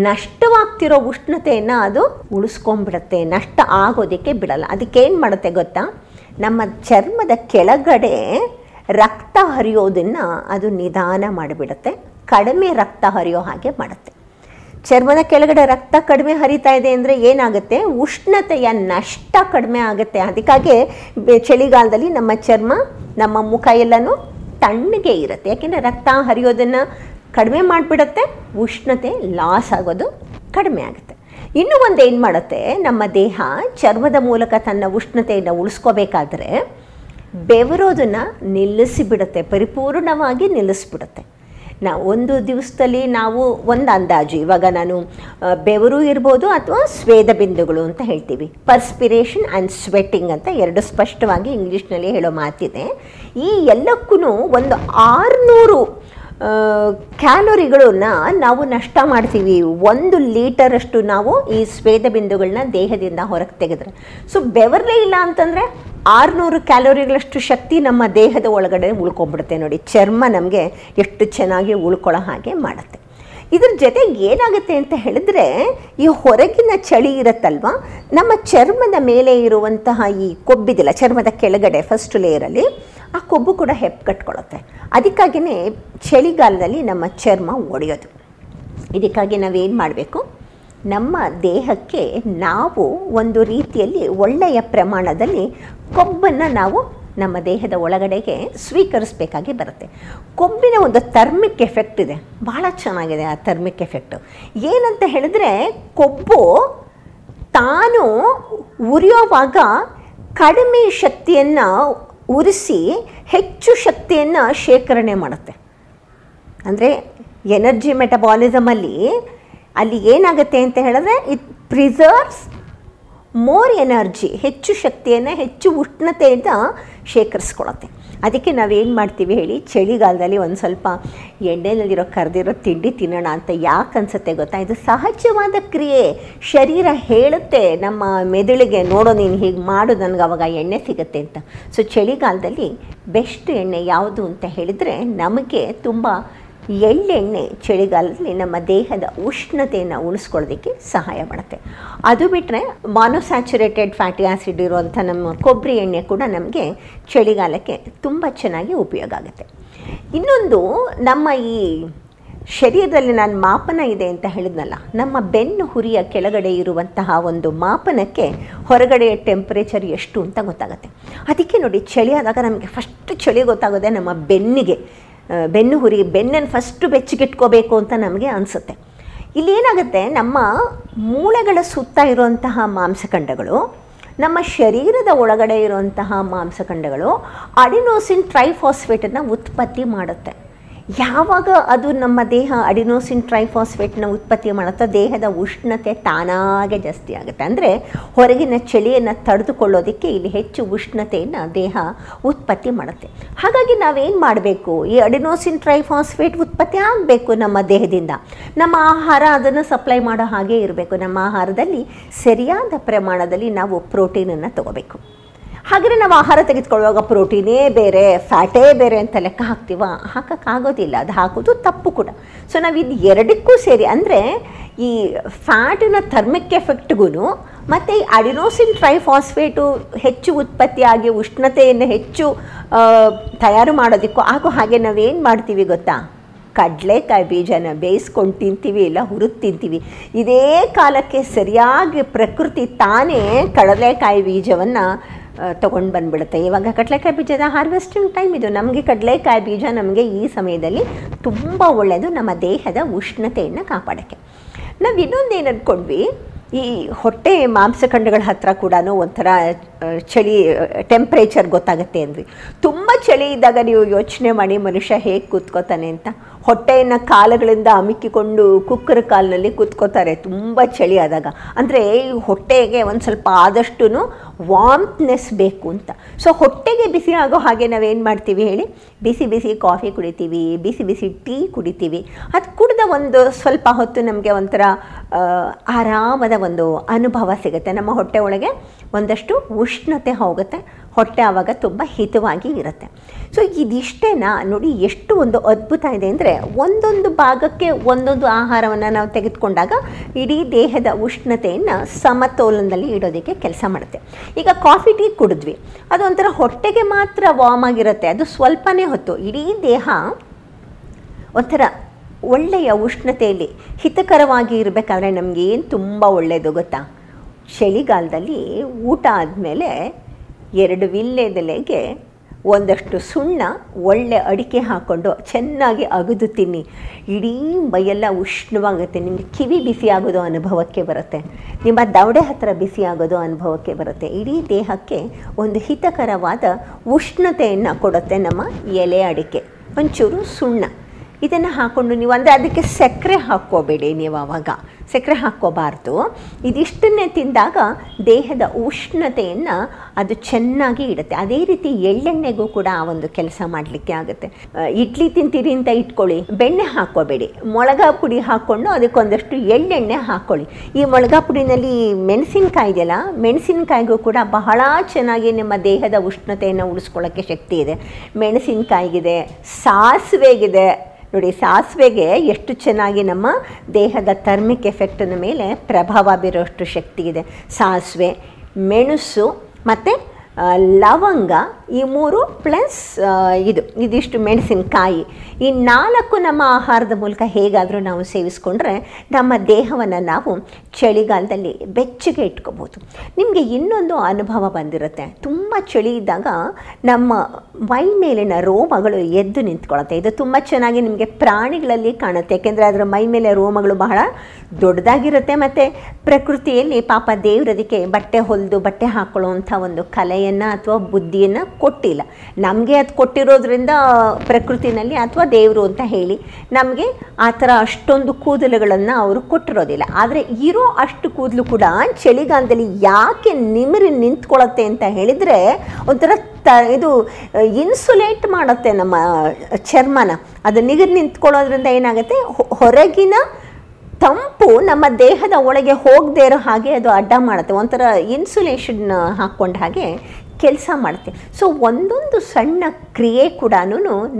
ನಷ್ಟವಾಗ್ತಿರೋ ಉಷ್ಣತೆಯನ್ನು ಅದು ಉಳಿಸ್ಕೊಂಡ್ಬಿಡುತ್ತೆ, ನಷ್ಟ ಆಗೋದಕ್ಕೆ ಬಿಡಲ್ಲ. ಅದಕ್ಕೇನು ಮಾಡುತ್ತೆ ಗೊತ್ತಾ? ನಮ್ಮ ಚರ್ಮದ ಕೆಳಗಡೆ ರಕ್ತ ಹರಿಯೋದನ್ನು ಅದು ನಿಧಾನ ಮಾಡಿಬಿಡುತ್ತೆ, ಕಡಿಮೆ ರಕ್ತ ಹರಿಯೋ ಹಾಗೆ ಮಾಡುತ್ತೆ. ಚರ್ಮದ ಕೆಳಗಡೆ ರಕ್ತ ಕಡಿಮೆ ಹರಿತಾ ಇದೆ ಅಂದರೆ ಏನಾಗುತ್ತೆ? ಉಷ್ಣತೆಯ ನಷ್ಟ ಕಡಿಮೆ ಆಗುತ್ತೆ. ಅದಕ್ಕಾಗಿ ಚಳಿಗಾಲದಲ್ಲಿ ನಮ್ಮ ಚರ್ಮ, ನಮ್ಮ ಮುಖ ಎಲ್ಲನೂ ತಣ್ಣಗೆ ಇರುತ್ತೆ. ಯಾಕೆಂದರೆ ರಕ್ತ ಹರಿಯೋದನ್ನು ಕಡಿಮೆ ಮಾಡಿಬಿಡುತ್ತೆ, ಉಷ್ಣತೆ ಲಾಸ್ ಆಗೋದು ಕಡಿಮೆ ಆಗುತ್ತೆ. ಇನ್ನೂ ಒಂದು ಏನು ಮಾಡುತ್ತೆ? ನಮ್ಮ ದೇಹ ಚರ್ಮದ ಮೂಲಕ ತನ್ನ ಉಷ್ಣತೆಯನ್ನು ಉಳಿಸ್ಕೋಬೇಕಾದ್ರೆ ಬೆವರೋದನ್ನು ನಿಲ್ಲಿಸಿಬಿಡುತ್ತೆ, ಪರಿಪೂರ್ಣವಾಗಿ ನಿಲ್ಲಿಸ್ಬಿಡುತ್ತೆ. ನಾವು ಒಂದು ದಿವಸದಲ್ಲಿ ನಾವು ಒಂದು ಅಂದಾಜು. ಇವಾಗ ನಾನು ಬೆವರು ಇರ್ಬೋದು ಅಥವಾ ಸ್ವೇದ ಬಿಂದುಗಳು ಅಂತ ಹೇಳ್ತೀವಿ. ಪರ್ಸ್ಪಿರೇಷನ್ ಆ್ಯಂಡ್ ಸ್ವೆಟ್ಟಿಂಗ್ ಅಂತ ಎರಡು ಸ್ಪಷ್ಟವಾಗಿ ಇಂಗ್ಲೀಷ್ನಲ್ಲಿ ಹೇಳೋ ಮಾತಿದೆ. ಈ ಎಲ್ಲಕ್ಕೂ ಒಂದು ಆರುನೂರು ಕ್ಯಾಲೋರಿಗಳನ್ನು ನಾವು ನಷ್ಟ ಮಾಡ್ತೀವಿ. ಒಂದು ಲೀಟರಷ್ಟು ನಾವು ಈ ಸ್ವೇದ ಬಿಂದುಗಳನ್ನ ದೇಹದಿಂದ ಹೊರಗೆ ತೆಗೆದ್ರೆ. ಸೊ ಬೆವರಲೇ ಇಲ್ಲ ಅಂತಂದರೆ ಆರುನೂರು ಕ್ಯಾಲೋರಿಗಳಷ್ಟು ಶಕ್ತಿ ನಮ್ಮ ದೇಹದ ಒಳಗಡೆ ಉಳ್ಕೊಂಡ್ಬಿಡುತ್ತೆ ನೋಡಿ. ಚರ್ಮ ನಮಗೆ ಎಷ್ಟು ಚೆನ್ನಾಗಿ ಉಳ್ಕೊಳ್ಳೋ ಹಾಗೆ ಮಾಡುತ್ತೆ. ಇದ್ರ ಜೊತೆಗೆ ಏನಾಗುತ್ತೆ ಅಂತ ಹೇಳಿದ್ರೆ, ಈ ಹೊರಗಿನ ಚಳಿ ಇರುತ್ತಲ್ವ? ನಮ್ಮ ಚರ್ಮದ ಮೇಲೆ ಇರುವಂತಹ ಈ ಕೊಬ್ಬಿದಿಲ್ಲ, ಚರ್ಮದ ಕೆಳಗಡೆ ಫಸ್ಟ್ ಲೇಯರಲ್ಲಿ ಆ ಕೊಬ್ಬು ಕೂಡ ಹೆಪ್ಪು ಕಟ್ಕೊಳ್ಳುತ್ತೆ. ಅದಕ್ಕಾಗಿಯೇ ಚಳಿಗಾಲದಲ್ಲಿ ನಮ್ಮ ಚರ್ಮ ಒಡೆಯೋದು. ಇದಕ್ಕಾಗಿ ನಾವೇನು ಮಾಡಬೇಕು? ನಮ್ಮ ದೇಹಕ್ಕೆ ನಾವು ಒಂದು ರೀತಿಯಲ್ಲಿ ಒಳ್ಳೆಯ ಪ್ರಮಾಣದಲ್ಲಿ ಕೊಬ್ಬನ್ನು ನಾವು ನಮ್ಮ ದೇಹದ ಒಳಗಡೆಗೆ ಸ್ವೀಕರಿಸಬೇಕಾಗಿ ಬರುತ್ತೆ. ಕೊಬ್ಬಿನ ಒಂದು ಥರ್ಮಿಕ್ ಎಫೆಕ್ಟ್ ಇದೆ. ಭಾಳ ಚೆನ್ನಾಗಿದೆ ಆ ಥರ್ಮಿಕ್ ಎಫೆಕ್ಟು. ಏನಂತ ಹೇಳಿದ್ರೆ ಕೊಬ್ಬು ತಾನು ಉರಿಯೋವಾಗ ಕಡಿಮೆ ಶಕ್ತಿಯನ್ನು ಉರಿಸಿ ಹೆಚ್ಚು ಶಕ್ತಿಯನ್ನು ಶೇಖರಣೆ ಮಾಡುತ್ತೆ. ಅಂದರೆ ಎನರ್ಜಿ ಮೆಟಬಾಲಿಸಮಲ್ಲಿ ಅಲ್ಲಿ ಏನಾಗುತ್ತೆ ಅಂತ ಹೇಳಿದ್ರೆ ಇಟ್ ಪ್ರಿಸರ್ವ್ಸ್ ಮೋರ್ ಎನರ್ಜಿ ಹೆಚ್ಚು ಶಕ್ತಿಯನ್ನು, ಹೆಚ್ಚು ಉಷ್ಣತೆಯಿಂದ ಶೇಖರಿಸ್ಕೊಳತ್ತೆ. ಅದಕ್ಕೆ ನಾವೇನು ಮಾಡ್ತೀವಿ ಹೇಳಿ, ಚಳಿಗಾಲದಲ್ಲಿ ಒಂದು ಸ್ವಲ್ಪ ಎಣ್ಣೆನಲ್ಲಿರೋ ಕರೆದಿರೋ ತಿಂಡಿ ತಿನ್ನೋಣ ಅಂತ ಯಾಕೆ ಅನ್ಸುತ್ತೆ ಗೊತ್ತಾ? ಇದು ಸಹಜವಾದ ಕ್ರಿಯೆ. ಶರೀರ ಹೇಳುತ್ತೆ, ನಮ್ಮ ಮೆದುಳಿಗೆ ನೋಡೋ ನೀನು ಹೀಗೆ ಮಾಡು, ನನಗೆ ಅವಾಗ ಎಣ್ಣೆ ಸಿಗುತ್ತೆ ಅಂತ. ಸೊ ಚಳಿಗಾಲದಲ್ಲಿ ಬೆಸ್ಟ್ ಎಣ್ಣೆ ಯಾವುದು ಅಂತ ಹೇಳಿದರೆ ನಮಗೆ ತುಂಬ ಎಳ್ಳೆಣ್ಣೆ ಚಳಿಗಾಲದಲ್ಲಿ ನಮ್ಮ ದೇಹದ ಉಷ್ಣತೆಯನ್ನು ಉಳಿಸ್ಕೊಳ್ಳೋದಕ್ಕೆ ಸಹಾಯ ಮಾಡುತ್ತೆ. ಅದು ಬಿಟ್ಟರೆ ಮಾನೋಸ್ಯಾಚುರೇಟೆಡ್ ಫ್ಯಾಟಿ ಆ್ಯಸಿಡ್ ಇರುವಂಥ ನಮ್ಮ ಕೊಬ್ಬರಿ ಎಣ್ಣೆ ಕೂಡ ನಮಗೆ ಚಳಿಗಾಲಕ್ಕೆ ತುಂಬ ಚೆನ್ನಾಗಿ ಉಪಯೋಗ ಆಗುತ್ತೆ. ಇನ್ನೊಂದು ನಮ್ಮ ಈ ಶರೀರದಲ್ಲಿ ನಾನು ಮಾಪನ ಇದೆ ಅಂತ ಹೇಳಿದ್ನಲ್ಲ, ನಮ್ಮ ಬೆನ್ನು ಹುರಿಯ ಕೆಳಗಡೆ ಇರುವಂತಹ ಒಂದು ಮಾಪನಕ್ಕೆ ಹೊರಗಡೆ ಟೆಂಪರೇಚರ್ ಎಷ್ಟು ಅಂತ ಗೊತ್ತಾಗುತ್ತೆ. ಅದಕ್ಕೆ ನೋಡಿ, ಚಳಿ ಆದಾಗ ನಮಗೆ ಫಸ್ಟ್ ಚಳಿ ಗೊತ್ತಾಗೋದೆ ನಮ್ಮ ಬೆನ್ನಿಗೆ. ಬೆನ್ನು ಹುರಿ, ಬೆನ್ನನ್ನು ಫಸ್ಟು ಬೆಚ್ಚಗಿಟ್ಕೋಬೇಕು ಅಂತ ನಮಗೆ ಅನಿಸುತ್ತೆ. ಇಲ್ಲಿ ಏನಾಗುತ್ತೆ? ನಮ್ಮ ಮೂಳೆಗಳ ಸುತ್ತ ಇರುವಂತಹ ಮಾಂಸಖಂಡಗಳು, ನಮ್ಮ ಶರೀರದ ಒಳಗಡೆ ಇರುವಂತಹ ಮಾಂಸಖಂಡಗಳು, ಅಡಿನೋಸಿನ್ ಟ್ರೈಫಾಸ್ಫೇಟನ್ನು ಉತ್ಪತ್ತಿ ಮಾಡುತ್ತೆ. ಯಾವಾಗ ಅದು ನಮ್ಮ ದೇಹ ಅಡಿನೋಸಿನ್ ಟ್ರೈಫಾಸ್ಫೇಟ್ನ ಉತ್ಪತ್ತಿ ಮಾಡುತ್ತೋ, ದೇಹದ ಉಷ್ಣತೆ ತಾನಾಗೆ ಜಾಸ್ತಿ ಆಗುತ್ತೆ. ಅಂದರೆ ಹೊರಗಿನ ಚಳಿಯನ್ನು ತಡೆದುಕೊಳ್ಳೋದಕ್ಕೆ ಇಲ್ಲಿ ಹೆಚ್ಚು ಉಷ್ಣತೆಯನ್ನು ದೇಹ ಉತ್ಪತ್ತಿ ಮಾಡುತ್ತೆ. ಹಾಗಾಗಿ ನಾವೇನು ಮಾಡಬೇಕು? ಈ ಅಡಿನೋಸಿನ್ ಟ್ರೈಫಾಸ್ಫೇಟ್ ಉತ್ಪತ್ತಿ ಆಗಬೇಕು ನಮ್ಮ ದೇಹದಿಂದ. ನಮ್ಮ ಆಹಾರ ಅದನ್ನು ಸಪ್ಲೈ ಮಾಡೋ ಹಾಗೆ ಇರಬೇಕು. ನಮ್ಮ ಆಹಾರದಲ್ಲಿ ಸರಿಯಾದ ಪ್ರಮಾಣದಲ್ಲಿ ನಾವು ಪ್ರೋಟೀನನ್ನು ತಗೋಬೇಕು. ಹಾಗೆಯೇ ನಾವು ಆಹಾರ ತೆಗೆದುಕೊಳ್ಳುವಾಗ ಪ್ರೋಟೀನೇ ಬೇರೆ, ಫ್ಯಾಟೇ ಬೇರೆ ಅಂತ ಲೆಕ್ಕ ಹಾಕ್ತೀವ? ಹಾಕೋಕ್ಕಾಗೋದಿಲ್ಲ ಅದು ಹಾಕೋದು ತಪ್ಪು ಕೂಡ. ಸೊ ನಾವು ಇದು ಎರಡಕ್ಕೂ ಸೇರಿ ಅಂದರೆ ಈ ಫ್ಯಾಟಿನ ಥರ್ಮಿಕ್ ಎಫೆಕ್ಟ್ಗೂ ಮತ್ತು ಈ ಅಡಿನೋಸಿನ್ ಟ್ರೈಫಾಸ್ಫೇಟು ಹೆಚ್ಚು ಉತ್ಪತ್ತಿಯಾಗಿ, ಉಷ್ಣತೆಯನ್ನು ಹೆಚ್ಚು ತಯಾರು ಮಾಡೋದಕ್ಕೂ ಹಾಗೂ ಹಾಗೆ ನಾವೇನು ಮಾಡ್ತೀವಿ ಗೊತ್ತಾ? ಕಡಲೆಕಾಯಿ ಬೀಜನ ಬೇಯಿಸ್ಕೊಂಡು ತಿಂತೀವಿ, ಇಲ್ಲ ಹುರಿದು ತಿಂತೀವಿ. ಇದೇ ಕಾಲಕ್ಕೆ ಸರಿಯಾಗಿ ಪ್ರಕೃತಿ ತಾನೇ ಕಡಲೆಕಾಯಿ ಬೀಜವನ್ನು ತೊಗೊಂಡು ಬಂದ್ಬಿಡುತ್ತೆ. ಇವಾಗ ಕಡಲೆಕಾಯಿ ಬೀಜದ ಹಾರ್ವೆಸ್ಟಿಂಗ್ ಟೈಮ್ ಇದು. ನಮಗೆ ಕಡಲೆಕಾಯಿ ಬೀಜ ನಮಗೆ ಈ ಸಮಯದಲ್ಲಿ ತುಂಬ ಒಳ್ಳೆಯದು ನಮ್ಮ ದೇಹದ ಉಷ್ಣತೆಯನ್ನು ಕಾಪಾಡೋಕ್ಕೆ. ನಾವು ಇನ್ನೊಂದು ಏನು ಅಂದ್ಕೊಂಡ್ವಿ ಈ ಹೊಟ್ಟೆ ಮಾಂಸಖಂಡಗಳ ಹತ್ರ ಕೂಡ ಒಂಥರ ಚಳಿ ಟೆಂಪ್ರೇಚರ್ ಗೊತ್ತಾಗುತ್ತೆ ಅಂದ್ವಿ. ತುಂಬ ಚಳಿ ಇದ್ದಾಗ ನೀವು ಯೋಚನೆ ಮಾಡಿ ಮನುಷ್ಯ ಹೇಗೆ ಕೂತ್ಕೋತಾನೆ ಅಂತ. ಹೊಟ್ಟೆಯನ್ನು ಕಾಲುಗಳಿಂದ ಅಮಿಕ್ಕಿಕೊಂಡು ಕುಕ್ಕರ್ ಕಾಲಿನಲ್ಲಿ ಕೂತ್ಕೋತಾರೆ, ತುಂಬ ಚಳಿ ಆದಾಗ. ಅಂದರೆ ಈ ಹೊಟ್ಟೆಗೆ ಒಂದು ಸ್ವಲ್ಪ ಆದಷ್ಟು ವಾಮ್ತ್ನೆಸ್ ಬೇಕು ಅಂತ. ಸೊ, ಹೊಟ್ಟೆಗೆ ಬಿಸಿ ಆಗೋ ಹಾಗೆ ನಾವೇನು ಮಾಡ್ತೀವಿ ಹೇಳಿ? ಬಿಸಿ ಬಿಸಿ ಕಾಫಿ ಕುಡಿತೀವಿ, ಬಿಸಿ ಬಿಸಿ ಟೀ ಕುಡಿತೀವಿ. ಅದು ಕುಡಿದ ಒಂದು ಸ್ವಲ್ಪ ಹೊತ್ತು ನಮಗೆ ಒಂಥರ ಆರಾಮದ ಒಂದು ಅನುಭವ ಸಿಗುತ್ತೆ. ನಮ್ಮ ಹೊಟ್ಟೆ ಒಳಗೆ ಒಂದಷ್ಟು ಉಷ್ಣತೆ ಹೋಗುತ್ತೆ. ಹೊಟ್ಟೆ ಆವಾಗ ತುಂಬ ಹಿತವಾಗಿ ಇರುತ್ತೆ. ಸೊ ಇದಿಷ್ಟೇನಾ ನೋಡಿ ಎಷ್ಟು ಒಂದು ಅದ್ಭುತ ಇದೆ ಅಂದರೆ ಒಂದೊಂದು ಭಾಗಕ್ಕೆ ಒಂದೊಂದು ಆಹಾರವನ್ನು ನಾವು ತೆಗೆದುಕೊಂಡಾಗ ಇಡೀ ದೇಹದ ಉಷ್ಣತೆಯನ್ನು ಸಮತೋಲನದಲ್ಲಿ ಇಡೋದಕ್ಕೆ ಕೆಲಸ ಮಾಡುತ್ತೆ. ಈಗ ಕಾಫಿ, ಟೀ ಕುಡಿದ್ವಿ. ಅದು ಒಂಥರ ಹೊಟ್ಟೆಗೆ ಮಾತ್ರ ವಾರ್ಮ್ ಆಗಿರುತ್ತೆ. ಅದು ಸ್ವಲ್ಪನೇ ಹೊತ್ತು. ಇಡೀ ದೇಹ ಒಂಥರ ಒಳ್ಳೆಯ ಉಷ್ಣತೆಯಲ್ಲಿ ಹಿತಕರವಾಗಿ ಇರಬೇಕಾದ್ರೆ ಏನು ತುಂಬ ಒಳ್ಳೆಯದು ಗೊತ್ತಾ? ಚಳಿಗಾಲದಲ್ಲಿ ಊಟ ಆದಮೇಲೆ ಎರಡು ವಿಲ್ಲೆದೆಲೆಗೆ ಒಂದಷ್ಟು ಸುಣ್ಣ ಒಳ್ಳೆ ಅಡಿಕೆ ಹಾಕ್ಕೊಂಡು ಚೆನ್ನಾಗಿ ಅಗದು ತಿನ್ನಿ. ಇಡೀ ಮೈಯೆಲ್ಲ ಉಷ್ಣವಾಗುತ್ತೆ. ನಿಮಗೆ ಕಿವಿ ಬಿಸಿ ಆಗೋದು ಅನುಭವಕ್ಕೆ ಬರುತ್ತೆ. ನಿಮ್ಮ ದವಡೆ ಹತ್ತಿರ ಬಿಸಿ ಆಗೋದು ಅನುಭವಕ್ಕೆ ಬರುತ್ತೆ. ಇಡೀ ದೇಹಕ್ಕೆ ಒಂದು ಹಿತಕರವಾದ ಉಷ್ಣತೆಯನ್ನು ಕೊಡುತ್ತೆ ನಮ್ಮ ಎಲೆ ಅಡಿಕೆ. ಒಂಚೂರು ಸುಣ್ಣ. ಇದನ್ನು ಹಾಕ್ಕೊಂಡು ನೀವು ಅಂದರೆ ಅದಕ್ಕೆ ಸಕ್ಕರೆ ಹಾಕ್ಕೋಬೇಡಿ ನೀವು ಆವಾಗ ಸಕ್ಕರೆ ಹಾಕ್ಕೋಬಾರ್ದು. ಇದಿಷ್ಟನ್ನೇ ತಿಂದಾಗ ದೇಹದ ಉಷ್ಣತೆಯನ್ನು ಅದು ಚೆನ್ನಾಗಿ ಇಡುತ್ತೆ. ಅದೇ ರೀತಿ ಎಳ್ಳೆಣ್ಣೆಗೂ ಕೂಡ ಆ ಒಂದು ಕೆಲಸ ಮಾಡಲಿಕ್ಕೆ ಆಗುತ್ತೆ. ಇಡ್ಲಿ ತಿಂತೀರಿ ಅಂತ ಇಟ್ಕೊಳ್ಳಿ. ಬೆಣ್ಣೆ ಹಾಕ್ಕೋಬೇಡಿ. ಮೊಳಗ ಪುಡಿ ಹಾಕ್ಕೊಂಡು ಅದಕ್ಕೊಂದಷ್ಟು ಎಳ್ಳೆಣ್ಣೆ ಹಾಕ್ಕೊಳ್ಳಿ. ಈ ಮೊಳಗ ಪುಡಿನಲ್ಲಿ ಮೆಣಸಿನ್ಕಾಯಿ ಇದೆಯಲ್ಲ, ಮೆಣಸಿನಕಾಯಿಗೂ ಕೂಡ ಬಹಳ ಚೆನ್ನಾಗಿ ನಿಮ್ಮ ದೇಹದ ಉಷ್ಣತೆಯನ್ನು ಉಳಿಸ್ಕೊಳ್ಳೋಕ್ಕೆ ಶಕ್ತಿ ಇದೆ. ಮೆಣಸಿನಕಾಯಿಗಿದೆ, ಸಾಸಿವೆಗಿದೆ ನೋಡಿ, ಸಾಸಿವೆಗೆ ಎಷ್ಟು ಚೆನ್ನಾಗಿ ನಮ್ಮ ದೇಹದ ಥರ್ಮಿಕ್ ಎಫೆಕ್ಟಿನ ಮೇಲೆ ಪ್ರಭಾವ ಬೀರೋಷ್ಟು ಶಕ್ತಿ ಇದೆ. ಸಾಸಿವೆ, ಮೆಣಸು ಮತ್ತು ಲವಂಗ ಈ ಮೂರು ಪ್ಲಸ್ ಇದು, ಇದಿಷ್ಟು ಮೆಣಸಿನಕಾಯಿ. ಈ ನಾಲ್ಕು ನಮ್ಮ ಆಹಾರದ ಮೂಲಕ ಹೇಗಾದರೂ ನಾವು ಸೇವಿಸ್ಕೊಂಡ್ರೆ ನಮ್ಮ ದೇಹವನ್ನು ನಾವು ಚಳಿಗಾಲದಲ್ಲಿ ಬೆಚ್ಚಗೆ ಇಟ್ಕೋಬೋದು. ನಿಮಗೆ ಇನ್ನೊಂದು ಅನುಭವ ಬಂದಿರುತ್ತೆ. ತುಂಬ ಚಳಿ ಇದ್ದಾಗ ನಮ್ಮ ಮೈ ಮೇಲಿನ ರೋಮಗಳು ಎದ್ದು ನಿಂತ್ಕೊಳ್ಳುತ್ತೆ. ಇದು ತುಂಬ ಚೆನ್ನಾಗಿ ನಿಮಗೆ ಪ್ರಾಣಿಗಳಲ್ಲಿ ಕಾಣುತ್ತೆ. ಯಾಕೆಂದರೆ ಅದರ ಮೈ ಮೇಲೆ ರೋಮಗಳು ಬಹಳ ದೊಡ್ಡದಾಗಿರುತ್ತೆ ಮತ್ತು ಪ್ರಕೃತಿಯಲ್ಲಿ ಪಾಪ ದೇವರದಕ್ಕೆ ಬಟ್ಟೆ ಹೊಲಿದು ಬಟ್ಟೆ ಹಾಕೊಳ್ಳುವಂಥ ಒಂದು ಕಲೆಯನ್ನು ಅಥವಾ ಬುದ್ಧಿಯನ್ನು ಕೊಟ್ಟಿಲ್ಲ. ನಮಗೆ ಅದು ಕೊಟ್ಟಿರೋದ್ರಿಂದ ಪ್ರಕೃತಿನಲ್ಲಿ ಅಥವಾ ದೇವರು ಅಂತ ಹೇಳಿ ನಮಗೆ ಆ ಥರ ಅಷ್ಟೊಂದು ಕೂದಲುಗಳನ್ನು ಅವರು ಕೊಟ್ಟಿರೋದಿಲ್ಲ. ಆದರೆ ಇರೋ ಅಷ್ಟು ಕೂದಲು ಕೂಡ ಚಳಿಗಾಲದಲ್ಲಿ ಯಾಕೆ ನಿಮಿರಿ ನಿಂತ್ಕೊಳತ್ತೆ ಅಂತ ಹೇಳಿದರೆ ಒಂಥರ ತ, ಇದು ಇನ್ಸುಲೇಟ್ ಮಾಡುತ್ತೆ ನಮ್ಮ ಚರ್ಮನ. ಅದು ನಿಗರ್ ನಿಂತ್ಕೊಳ್ಳೋದ್ರಿಂದ ಏನಾಗುತ್ತೆ? ಹೊರಗಿನ ತಂಪು ನಮ್ಮ ದೇಹದ ಒಳಗೆ ಹೋಗದೇ ಇರೋ ಹಾಗೆ ಅದು ಅಡ್ಡ ಮಾಡುತ್ತೆ. ಒಂಥರ ಇನ್ಸುಲೇಷನ್ ಹಾಕ್ಕೊಂಡ ಹಾಗೆ ಕೆಲಸ ಮಾಡುತ್ತೆ ಸೊ ಒಂದೊಂದು ಸಣ್ಣ ಕ್ರಿಯೆ ಕೂಡ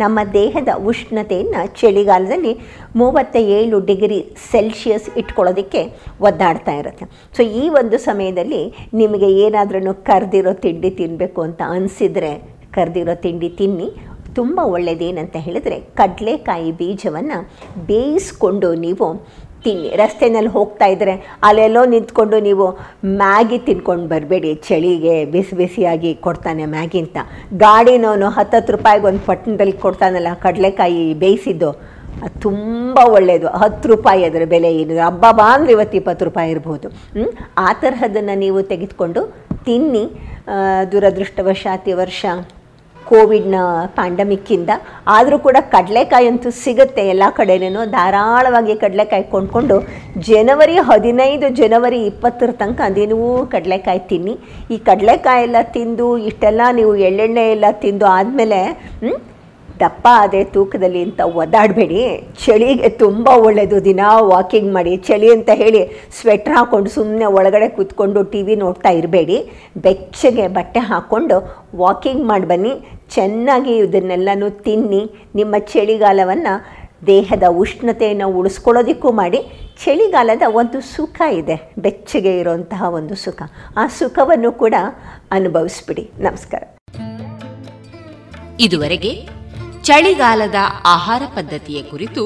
ನಮ್ಮ ದೇಹದ ಉಷ್ಣತೆಯನ್ನು ಚಳಿಗಾಲದಲ್ಲಿ ಮೂವತ್ತ ಏಳು ಡಿಗ್ರಿ ಸೆಲ್ಸಿಯಸ್ ಇಟ್ಕೊಳ್ಳೋದಕ್ಕೆ ಒದ್ದಾಡ್ತಾ ಇರುತ್ತೆ. ಸೊ ಈ ಒಂದು ಸಮಯದಲ್ಲಿ ನಿಮಗೆ ಏನಾದ್ರೂ ಕರೆದಿರೋ ತಿಂಡಿ ತಿನ್ನಬೇಕು ಅಂತ ಅನಿಸಿದರೆ ಕರೆದಿರೋ ತಿಂಡಿ ತಿನ್ನಿ. ತುಂಬ ಒಳ್ಳೆಯದೇನಂತ ಹೇಳಿದರೆ ಕಡಲೆಕಾಯಿ ಬೀಜವನ್ನು ಬೇಯಿಸ್ಕೊಂಡು ನೀವು ತಿನ್ನಿ. ರಸ್ತೆಯಲ್ಲಿ ಹೋಗ್ತಾ ಇದ್ದರೆ ಅಲ್ಲೆಲ್ಲೋ ನಿಂತ್ಕೊಂಡು ನೀವು ಮ್ಯಾಗಿ ತಿನ್ಕೊಂಡು ಬರಬೇಡಿ. ಚಳಿಗೆ ಬಿಸಿ ಬಿಸಿಯಾಗಿ ಕೊಡ್ತಾನೆ ಮ್ಯಾಗಿ ಅಂತ. ಗಾಡಿನವನು ಹತ್ತತ್ತು ರೂಪಾಯಿಗೆ ಒಂದು ಪಟ್ಟಣದಲ್ಲಿ ಕೊಡ್ತಾನಲ್ಲ, ಕಡಲೆಕಾಯಿ ಬೇಯಿಸಿದ್ದು, ಅದು ತುಂಬ ಒಳ್ಳೆಯದು ಹತ್ತು ರೂಪಾಯಿ ಅದರ ಬೆಲೆ ಏನು? ಹಬ್ಬ ಬಾ ಅಂದರೆ ಇವತ್ತು ಇಪ್ಪತ್ತು ರೂಪಾಯಿ ಇರ್ಬೋದು? ಆ ತರಹದನ್ನು ನೀವು ತೆಗೆದುಕೊಂಡು ತಿನ್ನಿ. ದುರದೃಷ್ಟವಶಾತಿ ವರ್ಷ ಕೋವಿಡ್ನ ಪ್ಯಾಂಡಮಿಕ್ಕಿಂದ ಆದರೂ ಕೂಡ ಕಡಲೆಕಾಯಿ ಅಂತೂ ಸಿಗುತ್ತೆ ಎಲ್ಲ ಕಡೆನೂ. ಧಾರಾಳವಾಗಿ ಕಡಲೆಕಾಯಿ ಕೊಂಡ್ಕೊಂಡು ಜನವರಿ ಹದಿನೈದು, ಜನವರಿ ಇಪ್ಪತ್ತರ ತನಕ ಅದೇನೂ ಕಡಲೆಕಾಯಿ ತಿನ್ನಿ. ಈ ಕಡಲೆಕಾಯಿ ಎಲ್ಲ ತಿಂದು, ಇಷ್ಟೆಲ್ಲ ನೀವು ಎಳ್ಳೆಣ್ಣೆ ಎಲ್ಲ ತಿಂದು ಆದಮೇಲೆ ದಪ್ಪ ಅದೇ ತೂಕದಲ್ಲಿ ಅಂತ ಒದ್ದಾಡಬೇಡಿ. ಚಳಿಗೆ ತುಂಬ ಒಳ್ಳೆಯದು ದಿನ ವಾಕಿಂಗ್ ಮಾಡಿ, ಚಳಿ ಅಂತ ಹೇಳಿ ಸ್ವೆಟ್ರ್ ಹಾಕ್ಕೊಂಡು ಸುಮ್ಮನೆ ಒಳಗಡೆ ಕೂತ್ಕೊಂಡು ಟಿ ವಿ ನೋಡ್ತಾ ಇರಬೇಡಿ. ಬೆಚ್ಚಗೆ ಬಟ್ಟೆ ಹಾಕ್ಕೊಂಡು ವಾಕಿಂಗ್ ಮಾಡಿ ಬನ್ನಿ. ಚೆನ್ನಾಗಿ ಇದನ್ನೆಲ್ಲನೂ ತಿನ್ನಿ. ನಿಮ್ಮ ಚಳಿಗಾಲವನ್ನು ದೇಹದ ಉಷ್ಣತೆಯನ್ನು ಉಳಿಸ್ಕೊಳ್ಳೋದಕ್ಕೂ ಮಾಡಿ, ಚಳಿಗಾಲದ ಒಂದು ಸುಖ ಇದೆ. ಬೆಚ್ಚಗೆ ಇರುವಂತಹ ಒಂದು ಸುಖ. ಆ ಸುಖವನ್ನು ಕೂಡ ಅನುಭವಿಸ್ಬಿಡಿ. ನಮಸ್ಕಾರ. ಇದುವರೆಗೆ ಚಳಿಗಾಲದ ಆಹಾರ ಪದ್ಧತಿಯ ಕುರಿತು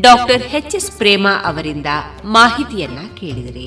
ಡಾಕ್ಟರ್ ಎಚ್ ಎಸ್ ಪ್ರೇಮ ಅವರಿಂದ ಮಾಹಿತಿಯನ್ನ ಕೇಳಿದರೆ.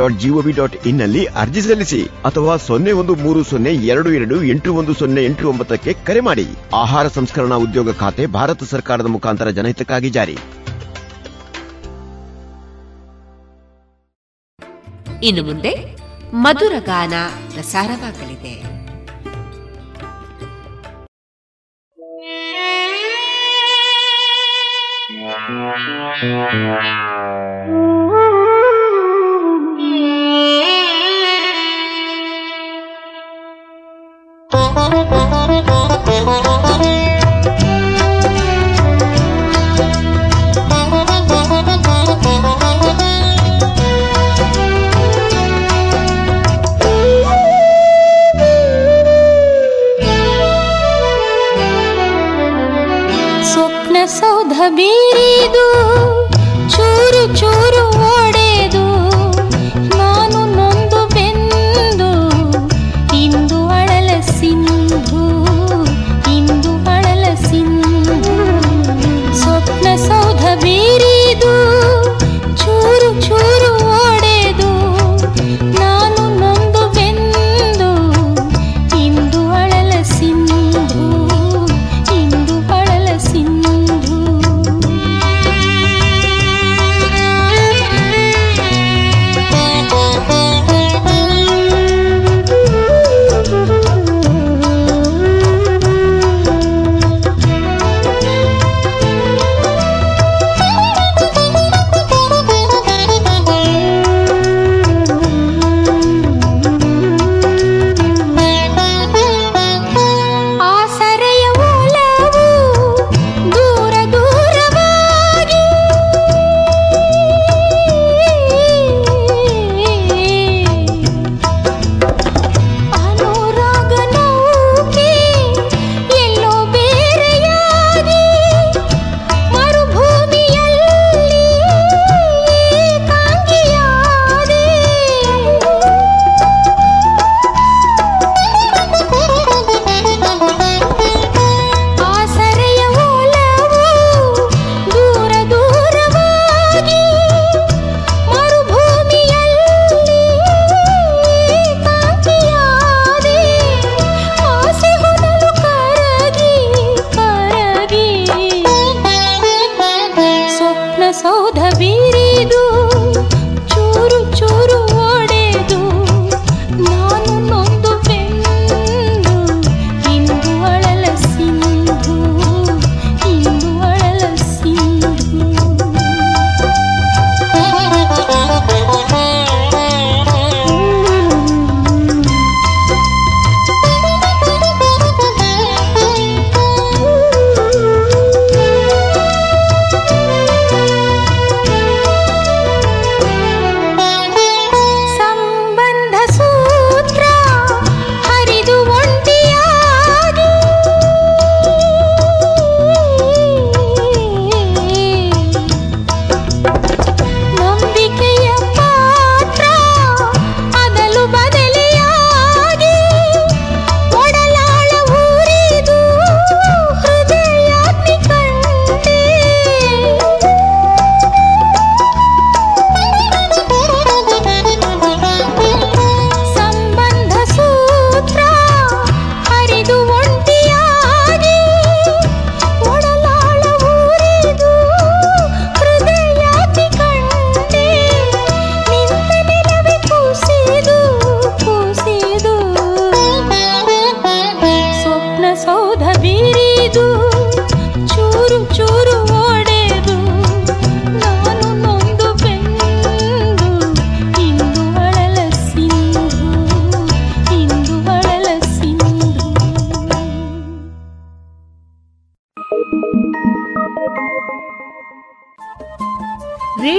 dot GOV dot ಇನ್ನಲ್ಲಿ ಅರ್ಜಿ ಸಲ್ಲಿಸಿ ಅಥವಾ ಸೊನ್ನೆ ಒಂದು ಮೂರು ಸೊನ್ನೆ ಎರಡು ಎರಡು ಎಂಟು ಒಂದು ಸೊನ್ನೆ ಎಂಟು ಒಂಬತ್ತಕ್ಕೆ ಕರೆ ಮಾಡಿ. ಆಹಾರ ಸಂಸ್ಕರಣಾ ಉದ್ಯೋಗ ಖಾತೆ ಭಾರತ ಸರ್ಕಾರದ ಮುಖಾಂತರ ಜನಹಿತಕ್ಕಾಗಿ ಜಾರಿ. ಇನ್ನು ಮುಂದೆ ಮಧುರ ಗಾನ ಪ್ರಸಾರವಾಗಲಿದೆ. ಸ್ವಪ್ನ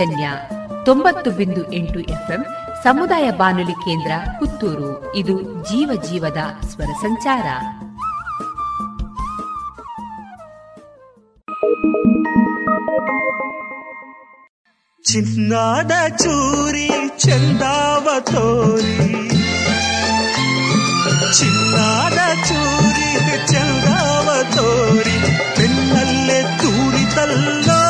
ಪಾಂಚಜನ್ಯ ತೊಂಬತ್ತು ಬಿಂದು ಎಂಟು ಎಫ್ಎಂ ಸಮುದಾಯ ಬಾನುಲಿ ಕೇಂದ್ರ ಪುತ್ತೂರು. ಇದು ಜೀವ ಜೀವದ ಸ್ವರ ಸಂಚಾರ. ಚಿನ್ನಾದ ಚೂರಿ, ಚಂದಾವ ತೋರಿ. ಚಿನ್ನಾದ ಚೂರಿ, ಚಂದಾವ ತೋರಿ. ಬೆನ್ನಲ್ಲೇ ತೂರಿತಲ್ಲೋ.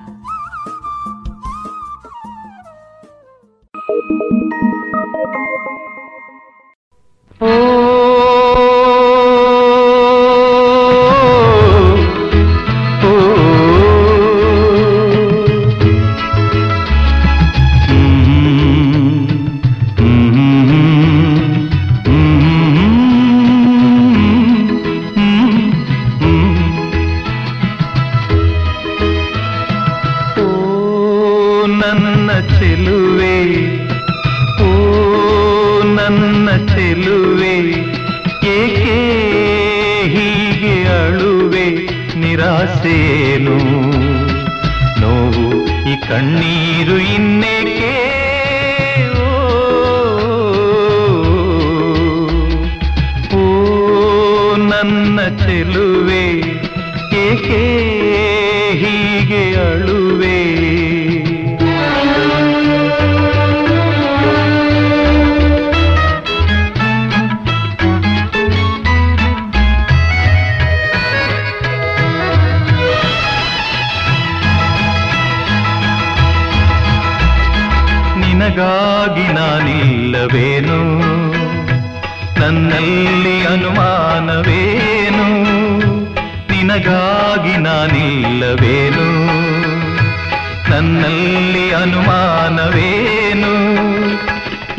ನನ್ನಲ್ಲಿ ಅನುಮಾನವೇನು?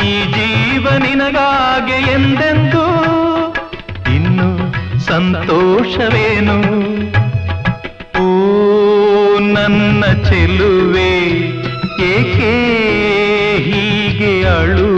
ಈ ಜೀವ ನಿನಗಾಗೆ ಎಂದೆಂದು? ಇನ್ನು ಸಂತೋಷವೇನು? ಓ ನನ್ನ ಚೆಲುವೆ ಏಕೆ ಹೀಗೆ ಅಳುವೆ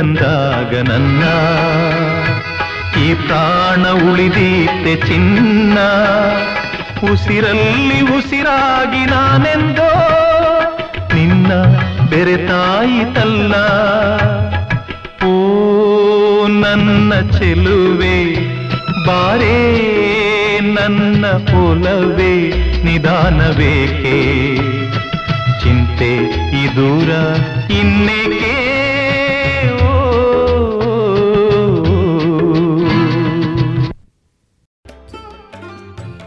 ನೀನಿಲ್ಲವೆಂದಾಗ ನನ್ನ ಈ ಪ್ರಾಣ ಉಳಿದೀತೆ ಚಿನ್ನ. ಉಸಿರಲ್ಲಿ ಉಸಿರಾಗಿ ನಾನೆಂದೋ ನಿನ್ನ ಬೆರೆತಾಯಿತಲ್ಲ ಓ, ನನ್ನ ಚೆಲುವೆ, ಬಾರೇ ನನ್ನ ಪೊಲವೇ ನಿಧಾನಬೇಕೆ ಚಿಂತೆ, ಈ ದೂರ ಇನ್ನೇಕೆ?